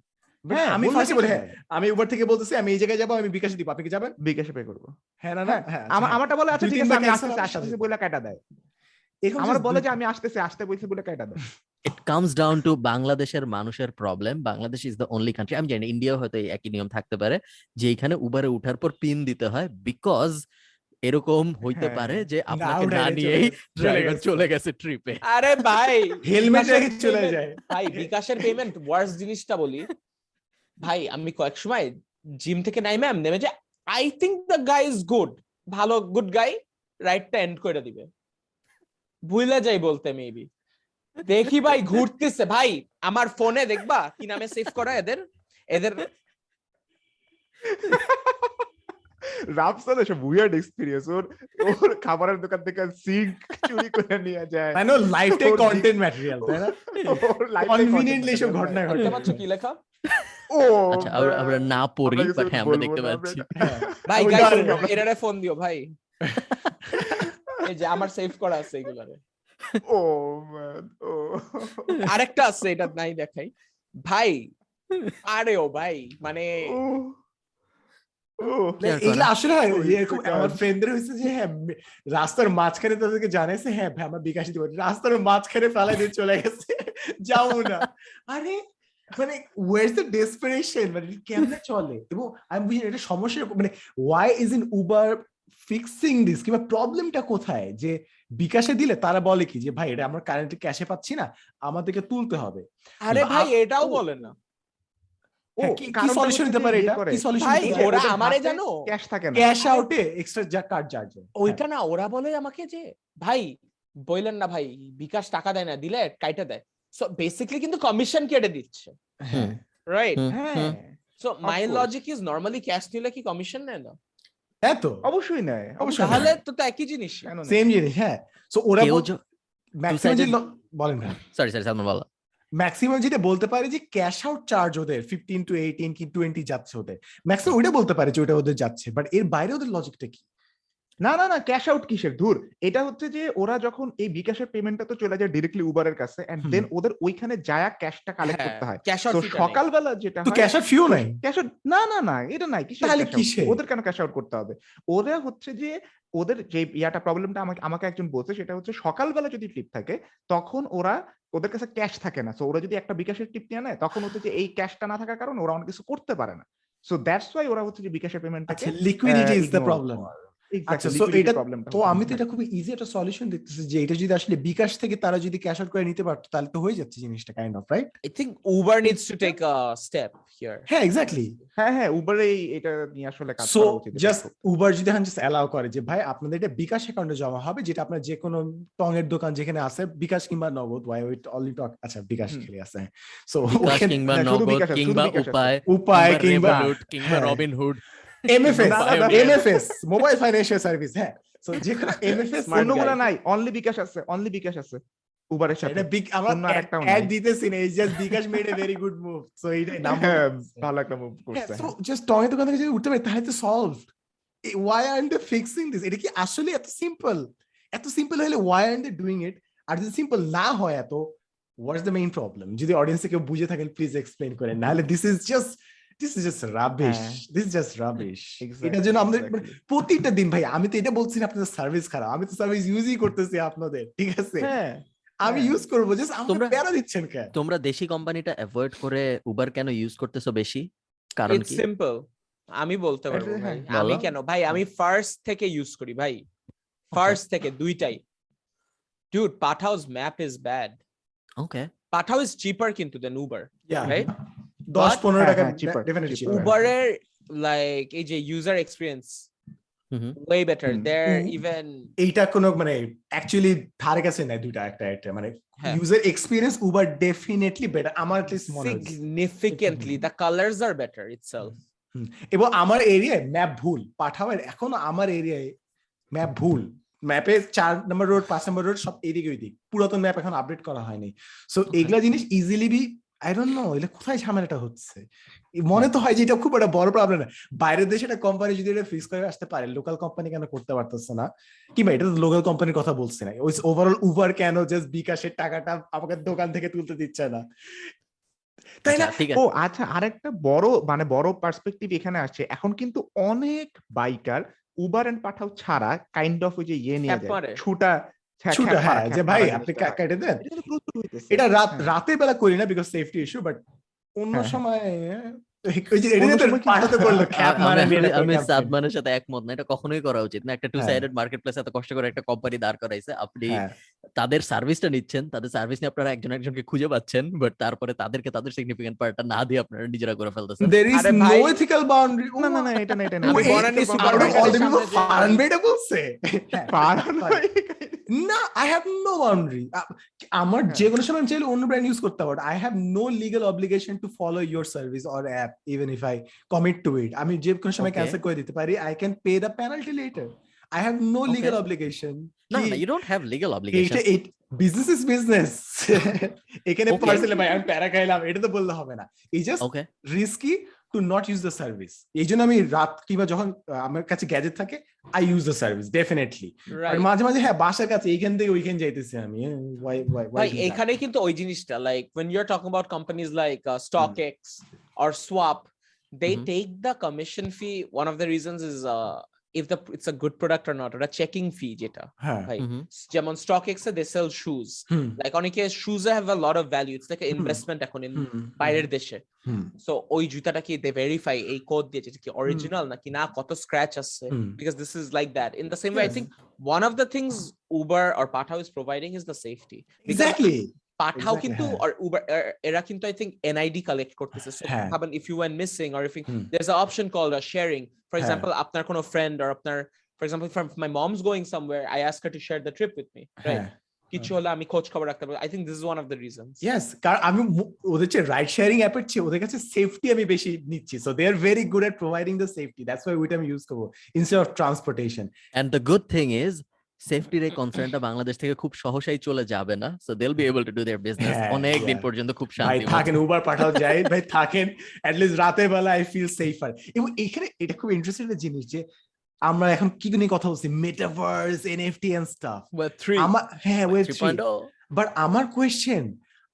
হ্যাঁ, আমি বললেই ফার্স্টে বলি, হ্যাঁ। আমি উবার থেকে বলতেছি আমি এই জায়গায় যাব আমি বিকাশে দিব আপনি কি যাবেন? বিকাশে পে করব। হ্যাঁ না না হ্যাঁ, হ্যাঁ আমার আচ্ছা, আমারটা বলে আচ্ছা ঠিক আছে আমি আসছি আসছি বলে কাইটা দেয়। আমার বলে যে আমি আসতেছি আসতে বলছি বলে কাইটা দেয় ইট কামস ডাউন টু বাংলাদেশের মানুষের problem Bangladesh is the only country আমি জানি ইন্ডিয়াও হয়তো একই নিয়ম থাকতে পারে যে এখানে উবারে উঠার পর পিন দিতে হয় বিকজ এরকম হইতে হ্যাঁ, পারে যে আপনাকে না নিয়েই ড্রাইভার চলে গেছে। ট্রিপে আরে ভাই হেলমেট রেখে চলে যায়। ভাই বিকাশের পেমেন্ট ওয়ার্স জিনিসটা বলি। ভাই আমি কয়েক সময় জিম থেকে নাই ম্যাম নেমে যে I think the guy is good ভালো গুড গাই রাইটটা এন্ড করে দিবে। ভুলে যাই বলতে মেবি দেখি ভাই ঘুরতেছে। ভাই আমার ফোনে দেখবা কি নামে সেভ করা এদের? এদের রাফসান এসব উইয়ার্ড এক্সপেরিয়েন্স ওর ওর খাবারের দোকান থেকে সিঙ্ক চুরি করে নিয়ে যায়। মানে দিক- কন্টেন্ট ম্যাটেরিয়াল তাই না? কনভিনিয়েন্টলি ঘটনা দেখতে ঘটে পাচ্ছ কি লেখা? ও আচ্ছা আমরা আমরা না পড়ি বাট হ্যাঁ আমরা দেখতে পাচ্ছি। ভাই গাইস এরারে ফোন দিও ভাই। এই যে আমার সেভ করা আছে এগুলারে। ও man, ও। আরেকটা আছে এটা নাই দেখাই। ভাই আরে ও ভাই মানে ও ও। না, Share এগুলো আসলে এরকম আমার ফ্রেন্ডদের হয়েছে যে হ্যাঁ রাস্তার মাঝখানে তাদেরকে জানাইছে হ্যাঁ ভাই আমার বিকাশ দিব রাস্তার মাঝখানে ফেলাই দিয়ে চলে গেছে। যাও না। আরে মানে ওয়ার্স দ্য ডেসপারেশন মানে কেমনে চলে? এবং আমি বুঝি এটা সমস্যা মানে why is in Uber fixing this কিংবা প্রবলেমটা কোথায়? যে বিকাশে দিলে তারা বলে কি? যে ভাই এটা আমরা কারেন্টে ক্যাশে পাচ্ছি না আমাদেরকে তুলতে হবে। আরে ভাই এটাও ও, বলেন না। ও কি- কি সলিউশন দিতে পারে এটা? কি সলিউশন ভাই দিতে পারে? ওরা আমারে জানো? ক্যাশ থাকে না। ক্যাশ আউটে এক্সট্রা যা কার্ড চার্জ ওইটা না ওরা বলে আমাকে যে ভাই বললেন না ভাই বিকাশ টাকা দেয় না দিলে কাইটা দেয়। সো বেসিক্যালি কিন্তু কমিশন কেটে দিচ্ছে। রাইট হ্যাঁ। So my logic is normally cash নিলে কি কমিশন নেয় না? হ্যাঁ তো? অবশ্যই নেয় অবশ্যই তাহলে তো তো একই জিনিস সেম জিনিস হ্যাঁ। সো ওরা বলেন সরি সরি সালমান বলো। ম্যাক্সিমাম যেটা বলতে পারে যে ক্যাশ আউট চার্জ ওদের ফিফটিন টু এইটিন কি টোয়েন্টি যাচ্ছে ওদের। ম্যাক্সিমাম ওইটা বলতে পারে যে ওটা ওদের যাচ্ছে বাট এর বাইরে ওদের লজিকটা কি? না না না ক্যাশ আউট কিসের? ধুর এটা হচ্ছে যে ওরা যখন এই বিকাশের পেমেন্টটা তো চলে যায় ডিরেক্টলি উবারের কাছে এন্ড দেন ওদের ওইখানে যায়া ক্যাশটা কালেক্ট করতে হয়। ক্যাশ তো সকালবেলা যেটা তো হয় ক্যাশ আউট ফিও নাই? ক্যাশ আউট না না না এটা নাই কিসের তাহলে কিসের? ওদের কেন ক্যাশ আউট করতে হবে? ওরা হচ্ছে যে ওদের যে ইয়াটা প্রবলেমটা আমাকে আমাকে একজন বলছে সেটা হচ্ছে সকালবেলা যদি টিপ থাকে তখন ওরা ওদের কাছে ক্যাশ থাকে না। সো ওরা যদি একটা বিকাশের টিপ নিয়ে নেয় তখন হচ্ছে যে এই ক্যাশটা না থাকার কারণে ওরা অনেক কিছু করতে পারে না। সো দ্যাটস ওয়াই ওরা হচ্ছে যে বিকাশের পেমেন্টটাকে লিকুইডিটি ইজ দ্য প্রবলেম তো আমি তো এটা খুবই ইজি একটা সলিউশন দেখতেছি যে এটা যদি আসলে বিকাশ থেকে তারা যদি ক্যাশ আউট করে নিতে পারতো তাহলে তো হয়ে যাচ্ছে জিনিসটা kind of right I think Uber needs to take a step here হ্যাঁ এক্স্যাক্টলি হ্যাঁ হ্যাঁ উবারে এটা নিয়ে আসলে কাজ করা উচিত। জাস্ট উবার যদি এখন জাস্ট অ্যালাউ করে যে ভাই আপনাদের এটা বিকাশ অ্যাকাউন্টে জমা হবে যেটা আপনার যে কোনো টঙের দোকান যেখানে আছে বিকাশ কিংবা নগদ ওয়াই ওইট অনলি টক আচ্ছা বিকাশ। খেলে আছে। সো বিকাশ কিংবা নগদ আছে, শুধু কিংবা উপায় উপায় কিংবা কিংবা হ্যাঁ। MFS MFS mobile financial service হ্যাঁ। সো যে কোনো এমএফএস অন্যগুলো নাই অনলি বিকাশ আছে অনলি বিকাশ আছে উবারের সাথে। এটা বিগ আমরা অন্য অ্যাড দিতেছি না just bKash made a very good move so এইটা নাম হ্যাঁ, ভালো একটা মুভ করছে। সো জাস্ট টঙের দোকান থেকে যদি উঠতে পারে তাহলে তো solved why are they fixing this এটা কি আসলে এত সিম্পল এত সিম্পল হলে Y are they doing it আর যদি সিম্পল না হয় এত হোয়াটস দ্য মেইন প্রবলেম যদি অডিয়েন্সে কেউ বুঝে থাকেন প্লিজ এক্সপ্লেন করেন নাহলে this is just this is just rubbish হ্যাঁ। দিস জাস্ট রাবিশ এটার জন্য আমাদের মানে প্রতিটা দিন ভাই আমি তো এটা বলছি না আপনাদের সার্ভিস খারাপ আমি তো সার্ভিস ইউজই করতেছি আপনাদের ঠিক আছে? হ্যাঁ আমি হ্যাঁ। ইউজ করব জাস্ট তোমরা- প্যারা দিচ্ছেন কেন? তোমরা দেশি কোম্পানিটা অ্যাভয়েড করে উবার কেন ইউজ করতেছো বেশি? কারণ কি? সিম্পল আমি বলতে পারব ভাই। হ্যাঁ, আমি কেন? ভাই আমি ফার্স্ট থেকে ইউজ করি ভাই। ফার্স্ট থেকে দুইটাই। Dude Pathao's map is bad okay Pathao is cheaper কিন্তু দেন উবার Yeah. রাইট দশ পনেরো হ্যাঁ, টাকা হ্যাঁ, cheaper, উবারের লাইক এই যে user experience way better. There even এইটা কোনো মানে অ্যাকচুয়ালি ধারে কাছে নাই দুইটা একটা একটা মানে হ্যাঁ। User experience Uber definitely better আমার significantly the colors are better itself. এবং আমার এরিয়ায় ম্যাপ ভুল পাঠাবেন এখনও আমার এরিয়ায় ম্যাপ ভুল। ম্যাপে চার নম্বর রোড পাঁচ নম্বর রোড সব এদিকে ওইদিক। পুরাতন ম্যাপ এখন আপডেট করা হয়নি। সো এগুলা জিনিস easily be I don't know এগুলো কোথায় ঝামেলাটা হচ্ছে? মনে তো হয় যে এটা খুব একটা বড় প্রবলেম না। বাইরের দেশে একটা কোম্পানি যদি এটা ফিক্স করে আসতে পারে লোকাল কোম্পানি কেন করতে পারতেছে না? কিংবা এটা তো লোকাল কোম্পানির কথা বলছে না। ওই ওভারঅল উবার কেন জাস্ট বিকাশের টাকাটা আমাকে দোকান থেকে তুলতে দিচ্ছে না? তাই না? আচ্ছা, ও আছে। আচ্ছা আরেকটা বড় মানে বড় পার্সপেক্টিভ এখানে আসছে। এখন কিন্তু অনেক বাইকার উবার এন্ড পাঠাও ছাড়া কাইন্ড অফ ওই যে ইয়ে নিয়ে যায় ছুটা ছুটা হ্যাঁ যে ভাই আপনি কেটে দেন। এটা রাত হ্যাঁ। রাতের বেলা করি না বিকজ সেফটি ইস্যু বাট অন্য হ্যাঁ, হ্যাঁ। সময়। সাদমানের সাথে একমত না এটা কখনোই করা উচিত না। একটা টু। সাইডেড মার্কেট প্লেস এত কষ্ট করে একটা কোম্পানি দাঁড় করাইছে আপনি তাদের সার্ভিসটা নিচ্ছেন তাদের সার্ভিস নিয়ে আপনারা একজন একজনকে খুঁজে পাচ্ছেন বাট তারপরে তাদেরকে তাদের সিগনিফিকেন্ট পার্টটা না দিয়ে আপনারা নিজেরা করে ফেলতেছেন। না না না এটা না এটা না। বেটা বলছে। না আই হ্যাভ নো বাউন্ডারি আমার হ্যাঁ। যে কোনো সময় আমি চাইলে অন্য ব্র্যান্ড ইউজ করতে পারব। I have no legal obligation to follow your service or app even if I commit to it আমি যে কোনো সময় ক্যান্সেল করে দিতে পারি I can pay the penalty later I have no. Legal obligation না না you don't have legal obligation business is business এখানে. পার্সেলে ভাই আমি প্যারা খাইলাম এটা তো বললে হবে না। এই just risky to not use the service এই জন্য আমি রাত কিংবা যখন আমার কাছে গ্যাজেট থাকে I use the service definitely আর মাঝে মাঝে হ্যাঁ বাসার কাছে এইখান থেকে ওইখান যাইতেছি আমি ওয়াই ওয়াই এখানে কিন্তু ওই জিনিসটা like when you're talking about companies like uh, StockX or Swap they Mhm. take the commission fee. One of the reasons is uh, if the it's a good product or not ওটা checking fee যেটা হ্যাঁ ভাই Mm-hmm. যেমন StockX A they sell shoes hmm like অনেকে shoes have a lot of value it's like an hmm. investment এখন in বাইরের দেশে সো ওই জুতাটা কি দে ভেরিফাই এই কোড দিয়ে যেটা কি অরিজিনাল নাকি না কত স্ক্র্যাচ আসছে হুম। because this is like that in the same way i one of the things uber or pathao is providing is the safety because Exactly. Pathao কিন্তু হ্যাঁ। or uber er- এরা কিন্তু i think nid collect করতেছে so হ্যাঁ। happen if you went missing or if you, hmm. there's an option called a sharing for হ্যাঁ। example আপনার কোনো friend or আপনার for example if my mom's going somewhere i ask her to share the trip with me right হ্যাঁ কিছু হলে আমি খোঁজ খবর রাখতে পারব think this is one of the reasons yes কারণ আমি মু- ওদের চেয়ে রাইড শেয়ারিং অ্যাপের চেয়ে ওদের কাছে সেফটি আমি বেশি নিচ্ছি so they are very good at providing the safety that's why ওইটা আমি ইউজ করব instead of transportation and the good thing is সেফটির এই কনসার্নটা বাংলাদেশ থেকে খুব সহসাই চলে যাবে না। So they'll be able to do their business অনেক দিন পর্যন্ত খুব ভাই শান্তি থাকেন উবার পাঠাও যায় ভাই থাকেন অ্যাট লিস্ট রাতের বেলা আই ফিল সেফার এবং এখানে এটা খুব ইন্টারেস্টিং একটা জিনিস যে আমরা এখন কি নিয়ে কথা বলছি? Metaverse NFT and stuff but three আমার হ্যাঁ ওয়েব থ্রি বাট আমার কোয়েশ্চেন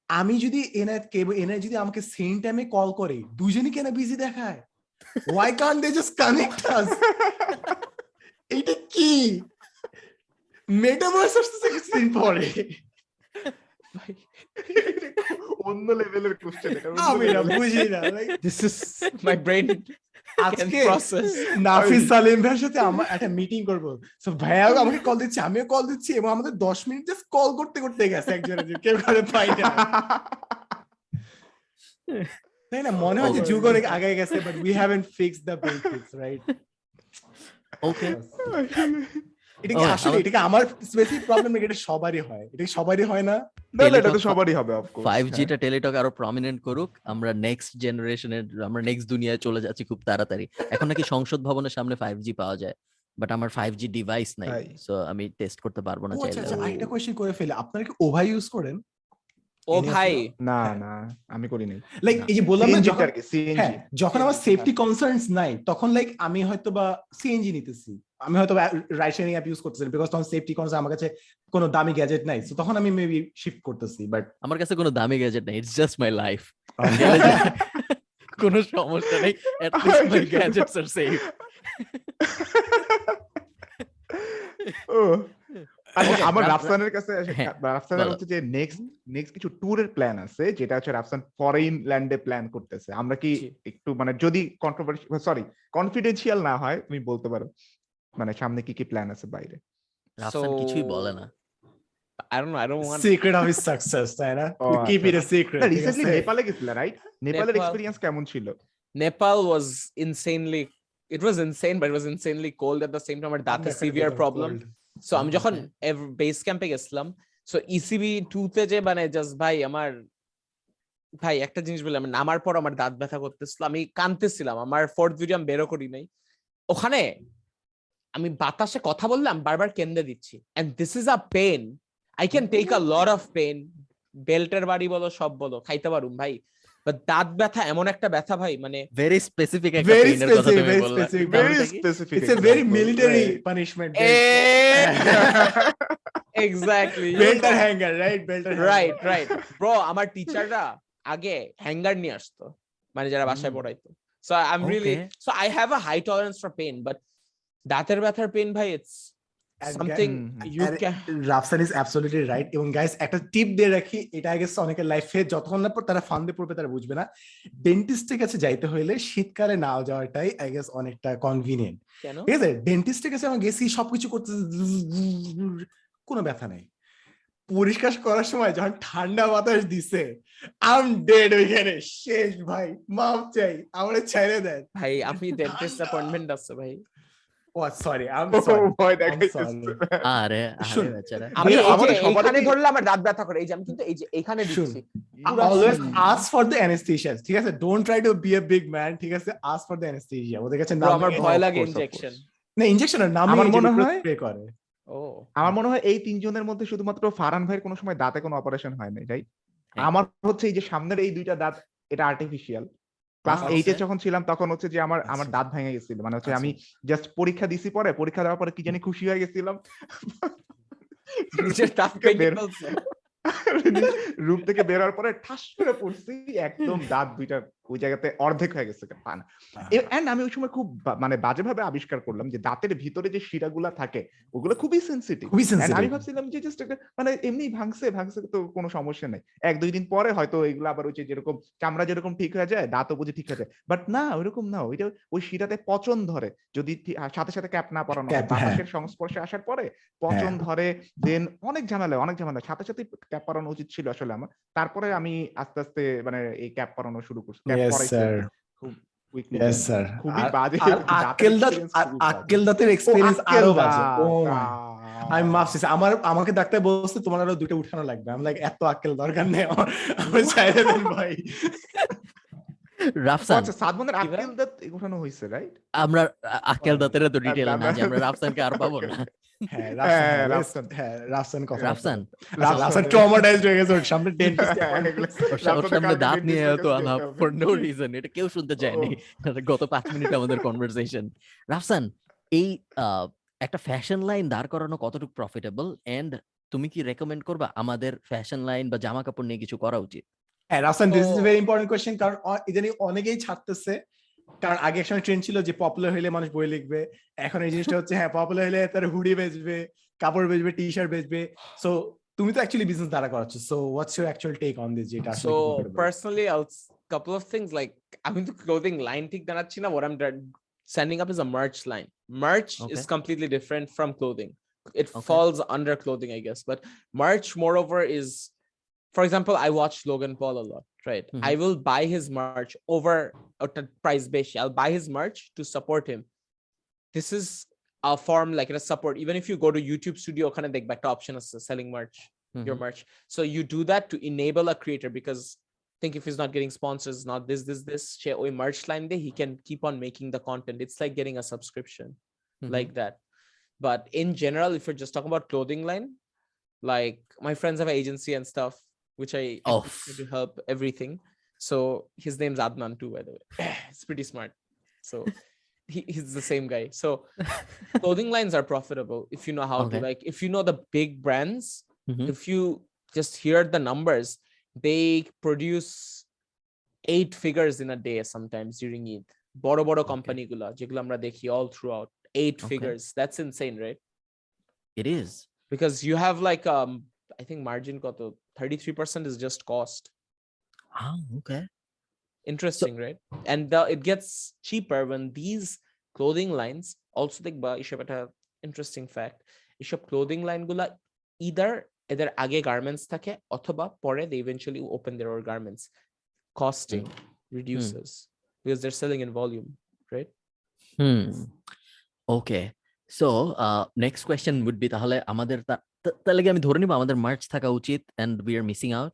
আমি যদি এনআই কেবল এনআই যদি আমাকে সেম টাইমে কল করে দুজনই কেন বিজি দেখায়? Why can't they just connect us এটা কি? মেটাভার্স আসতেছে কিছুদিন পরে অন্য লেভেলের কোশ্চেন এটা আমি না বুঝি না this is my brain can আজকে নাফিস সালিম ভাইয়ের সাথে আমার একটা মিটিং করব সো ভাইয়া আমাকে কল দিচ্ছে আমিও কল দিচ্ছি এবং আমাদের দশ মিনিট জাস্ট কল করতে করতে গেছে একজনের কেউ কারে পাই না তাই না মনে হয় যে যুগ অনেক আগে গেছে but we haven't fix the basics right okay এটা কি আসলে এটা কি আমার স্পেসিফিক প্রবলেম এটা সবারই হয়। এটা সবারই হয় না। না, না, এটা তো সবারই হবে of course, ফাইভ হ্যাঁ। জিটা টেলিটক আরও প্রমিনেন্ট করুক আমরা নেক্সট জেনারেশনের আমরা নেক্সট দুনিয়ায় চলে যাচ্ছি খুব তাড়াতাড়ি। এখন নাকি সংসদ ভবনের সামনে ফাইভ জি পাওয়া যায় বাট আমার ফাইভ জি ডিভাইস নাই সো আমি টেস্ট করতে পারব না আচ্ছা চাইলে। আচ্ছা আরেকটা কোয়েশ্চেন করে ফেলে। আপনারা কি ওভার ইউজ করেন? ও ভাই। না না আমি করি নাই লাইক এই যে বললাম না যখন আর হ্যাঁ যখন আমার সেফটি কনসার্নস নাই তখন লাইক আমি হয়তো বা সিএনজি নিতেছি। আমি হয়তো রাইড শেয়ারিং অ্যাপ ইউজ করতেছি বিকজ তখন সেফটি কনসার্ন আমার কাছে কোনো দামি গ্যাজেট নাই। সো তখন আমি মেবি শিফট করতেছি বাট আমার কাছে কোনো দামি গ্যাজেট নেই ইটস জাস্ট মাই লাইফ কোনো সমস্যা নেই at least my gadgets are safe ও আমার রাফসানের কাছে হ্যাঁ, রাফসানের হচ্ছে যে নেক্সট নেক্সট কিছু ট্যুরের প্ল্যান আছে যেটা হচ্ছে রাফসান ফরেন ল্যান্ডে প্ল্যান করতেছে আমরা কি একটু মানে যদি কন্ট্রোভার্সি সরি কনফিডেন্সিয়াল না হয় তুমি বলতে পারো মানে সামনে কি কি প্ল্যান আছে বাইরে রাফসান কিছুই বলে না I don't know. I don't want. Secret of his success তাই না ও, কিপ ইট আচ্ছা। আ সিক্রেট নেপালে গেছিলে রাইট নেপালের এক্সপেরিয়েন্স কেমন ছিল Nepal was insanely. It was insane, but it was insanely cold at the same time. Our that severe problem. So আমি যখন বেস ক্যাম্পে গেছিলাম সো ইসিবি টু তে যে মানে জাস্ট ভাই আমার ভাই একটা জিনিস বললাম নামার পর আমার দাঁত ব্যথা করতেছিল আমি কাঁদতেছিলাম আমার ফোর্থ ভিডিও আমি বেরো করি নাই। ওখানে আমি বাতাসে কথা বললাম বারবার কেন্দ্রে দিচ্ছি। And this is a pain I can take a lot of pain বেল্টের বাড়ি বলো সব বলো খাইতে পারুম ভাই। বাট দাঁত ব্যথা এমন একটা ব্যথা ভাই মানে ভেরি স্পেসিফিক একটা Very পেইনের কথা specific, তুমি very বললা specific. very নামটা কি? specific It's a very example, military right. punishment. Exactly right? Belt or hanger. Right right bro আমার টিচাররা আগে হ্যাঙ্গার নিয়ে আসতো মানে যারা বাসায় হুম। পড়াইতো so I am really. So I have a high tolerance for pain but দাঁতের ব্যথার পেন ভাই it's something you can Rafsan is absolutely right এবং গাইস একটা টিপ দিয়ে রাখি এটা আই গেস অনেকের লাইফে যতক্ষণ না পর তারা ফান্দে পড়বে তারা বুঝবে না। ডেন্টিস্টের কাছে যাইতে হলে শীতকালে না যাওয়াটাই আই গেস অনেকটা কনভিনিয়েন্ট ঠিক আছে? ডেন্টিস্টের কাছে আমি গেছি সবকিছু করতে কোনো ব্যথা নাই। পরিষ্কার করার সময় যখন ঠান্ডা বাতাস দিছে আম ডেড ওইখানে। শেষ ভাই মাফ চাই আমার ছেড়ে দেন। ভাই আমি ডেন্টিস্ট অ্যাপয়েন্টমেন্ট আছে ভাই। Oh sorry um. আরে ধরলে আমার দাঁত ব্যথা করে এই যে আমি কিন্তু এই যে দিচ্ছি। Always ask for the anaesthesia ঠিক আছে? Don't try to be a big man ঠিক আছে? আস্ক ফর দ্য অ্যানেস্থেশিয়া ওদের কাছে আমার ভয় লাগে ইনজেকশন না ইনজেকশন আমার মনে হয়- স্প্রে করে। ও। আমার মনে হয় এই তিনজনের মধ্যে শুধুমাত্র ফারহান ভাইয়ের কোনো সময় দাঁতে কোনো অপারেশন হয় নাই রাইট হ্যাঁ। আমার হচ্ছে এই যে সামনের এই দুইটা দাঁত এটা আর্টিফিশিয়াল ক্লাস আচ্ছা। এইটে যখন ছিলাম তখন হচ্ছে যে আমার আমার আচ্ছা। দাঁত ভেঙে গেছিল মানে হচ্ছে আচ্ছা। আমি জাস্ট পরীক্ষা দিছি পরে পরীক্ষা দেওয়ার পরে কি জানি খুশি হয়ে গেছিলাম দাঁত থেকে ভেঙে বের- রূপ থেকে বের পরে ঠাস করে পড়ছি একদম দাঁত দুইটা ওই জায়গাতে অর্ধেক হয়ে গেছে পান। এন্ড আমি ওই সময় খুব মানে বাজেভাবে আবিষ্কার করলাম যে দাঁতের ভিতরে যে শিরাগুলা থাকে ওগুলো খুবই সেন্সিটিভ আমি ভাবছিলাম যে জাস্ট একটা মানে এমনি ভাঙছে ভাঙছে তো কোনো সমস্যা নেই। এক দুই দিন পরে হয়তো এগুলো আবার ওই যেরকম চামড়া যেরকম ঠিক হয়ে যায় দাঁতও বুঝে ঠিক হয়ে যায়। বাট না ওইরকম না। ওইটা ওই শিরাতে পচন ধরে। যদি সাথে সাথে ক্যাপ না পরানো হয়। হ্যাঁ। বাতাসের সংস্পর্শে আসার পরে পচন ধরে দেন অনেক ঝামেলা অনেক ঝামেলা সাথে সাথে ক্যাপ পরানো উচিত ছিল আসলে আমার। তারপরে আমি আস্তে আস্তে মানে এই ক্যাপ পরানো শুরু করছি। Quickly yes then। স্যার খুবই বাজে আর বাজে। আক্কেল দাঁতের ও, এক্সপেরিয়েন্স আরও বাজে ও আমি মাফ চাইছি আমার আমাকে ডাক্তার বলছে তোমার আরও দুটো উঠানো লাগবে। আমি লাইক এত আক্কেল দরকার নেই আমার। আমার চাইলে দেন ভাই। রাফসান। আচ্ছা? আক্কেল দাঁত উঠানো হয়েছে রাইট আমরা আক্কেল দাঁতের তো ডিটেল না, যে। আমরা রাফসানকে আর পাবো না। হ্যাঁ হ্যাঁ, রাফসান রাফসান। হ্যাঁ রাফসান কথা রাফসান। রাফসান। রাফসান ট্রমাটাইজড হয়ে গেছে ওর সামনে ডেন্টিস্ট ওর সামনে দাঁত নিয়ে তো আনা ফর নো রিজন এটা কেউ শুনতে চায়নি। গত পাঁচ মিনিট আমাদের কনভারসেশন রাফসান এই আহ, একটা ফ্যাশন লাইন দাঁড় করানো কতটুকু প্রফিটেবল এন্ড তুমি কি রেকমেন্ড করবা আমাদের ফ্যাশন লাইন বা জামা কাপড় নিয়ে কিছু করা উচিত? হ্যাঁ Rafsan this is very important question কারণ ইদানিং অনেকেই ছাড়তেছে কারণ আগে এক সময় ট্রেন্ড ছিল যে পপুলার হলে মানুষ বই লিখবে এখন এই জিনিসটা হচ্ছে হ্যাঁ পপুলার হলে তার হুডি বেচবে কাপড় বেচবে টি শার্ট বেচবে সো তুমি তো অ্যাকচুয়ালি বিজনেস দ্বারা করাচ্ছ so what's your actual take on this যেটা personally, I'll s- couple of things like I'm into clothing line ঠিক জানাচ্ছি না what I'm done- sending up is a merch line. Merch is Okay. completely different from clothing. It Okay. falls under clothing, I guess. But merch, moreover, is for example, I watch Logan Paul a lot, right? Mm-hmm. I will buy his merch over a t- price base. I'll buy his merch to support him. This is a form like a support. Even if you go to YouTube Studio, kind of like back to option as selling merch your mm-hmm. merch. So you do that to enable a creator because think if he's not getting sponsors, not this, this, this, share ওই merch line day, he can keep on making the content. It's like getting a subscription mm-hmm. like that. But in general, if you're just talking about clothing line, like my friends have an agency and stuff, which I I Oh. try to help everything. So his name's Adnan too, by the way. It's pretty smart. So he, he's the same guy. So clothing lines are profitable if you know how Okay. to like if you know the big brands Mhm. if you just hear the numbers they produce eight figures in a day sometimes during Eid বড় বড় Okay. কোম্পানি গুলা যেগুলো আমরা দেখি all throughout eight Okay. figures that's insane right It is. because you have like um I think margin কত 33% is just cost Ah, okay. interesting right and the, it gets cheaper when these clothing lines also দেখবা এসব একটা interesting fact এসব clothing line গুলা either এদের আগে garments থাকে অথবা পরে they eventually open their own garments costing reduces because they're selling in volume right hmm okay so next question would be তাহলে আমাদের তা- তা- তাহলে কি আমি ধরে নিব আমাদের মার্চ থাকা উচিত and we are missing out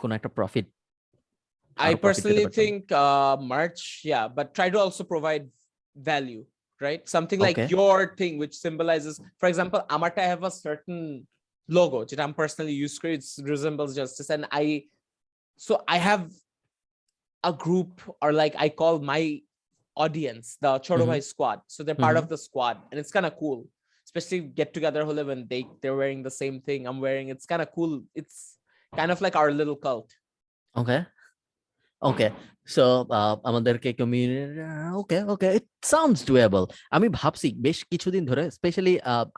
কোন একটা প্রফিট I আরো profit পেতে personally পারতাম। think uh March, yeah, but try to also provide value. right? Something like Okay. your thing, which symbolizes, for example, Amarta, I have a certain logo that I'm personally used to. It resembles justice, and I, so I have a group, or like I call my audience the Chodo Mhm. Bhai squad. So they're part of the squad, and it's kind of cool. Especially get together hole when they they're wearing the same thing I'm wearing. It's kind of cool. It's kind of like our little cult. Okay okay so আমাদেরকে community okay okay it sounds doable আমি ভাবছি বেশ কিছুদিন ধরে স্পেশালি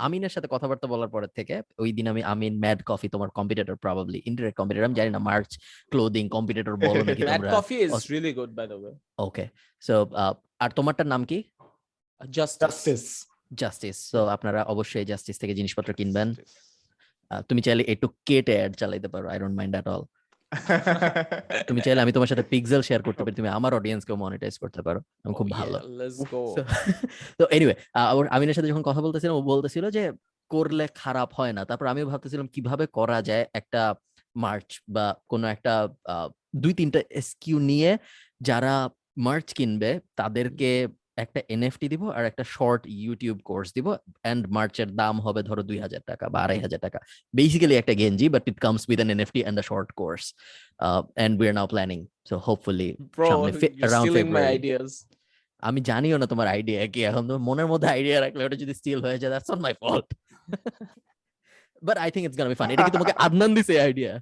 আমিনের সাথে কথাবার্তা বলার পরের থেকে ওই দিন আমি আমিন ম্যাড কফি তোমার কম্পিটিটর প্রবাবলি ইন্টারেক্ট কম্পিটিটর আমি জানি না মার্চ ক্লোদিং কম্পিটিটর বলো নাকি Mad তোমরা coffee is Awesome. really good, by the way. Okay so আর তোমারটার নাম কি Uh. Justice. জাস্টিস সো আপনারা অবশ্যই জাস্টিস থেকে জিনিসপত্র কিনবেন। তুমি চাইলে একটু কেটে অ্যাড চালাইতে পারো I don't mind at all তুমি চাইলে আমি তোমার সাথে পিক্সেল শেয়ার করতে পারি তুমি আমার অডিয়েন্সকেও মনিটাইজ করতে পারো আমি খুব Oh, ভালো। তো এনিওয়ে আমিনের সাথে যখন কথা বলতেছিলাম ও বলতেছিল যে করলে খারাপ হয় না তারপর আমিও ভাবতেছিলাম কীভাবে করা যায় একটা মার্চ বা কোনো একটা দুই তিনটা এসকিউ নিয়ে যারা মার্চ কিনবে তাদেরকে একটা এনএফটি দিব আর একটা শর্ট ইউটিউব কোর্স দিব এন্ড মার্চের দাম হবে ধরো দুই হাজার টাকা বা আড়াই হাজার টাকা। বেসিক্যালি একটা গেঞ্জি but it comes with an NFT and a short course and we are now planning so hopefully. আমি জানিও না তোমার আইডিয়া কি এখন তোমার মনের মধ্যে আইডিয়া রাখলে ওটা যদি স্টিল হয়ে যায় that's not my fault but I think it's gonna be fun এটা কি তোমাকে আদনান দিছে idea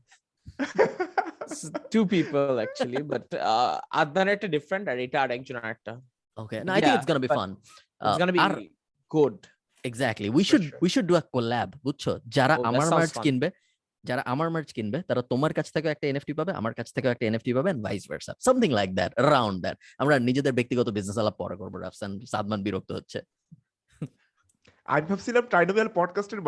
people actually, but uh, Adnan একটা different আর এটা আর একজন আরেকটা। না I think Yeah, it's gonna be but fun It's gonna be আর good. We for should sure. We should do a collab বুঝছ যারা Oh, আমার মার্চ কিনবে যারা আমার মার্চ কিনবে তারা তোমার কাছ থেকে একটা এনএফটি পাবে আমার কাছ থেকে একটা এনএফটি পাবে and vice versa something like that around that আমরা নিজেদের ব্যক্তিগত বিজনেস আলাপ পরে করব রাফসান সাদমান বিরক্ত হচ্ছে আমি ভাবছিলাম ট্রাইডোবিয়াল পডকাস্টের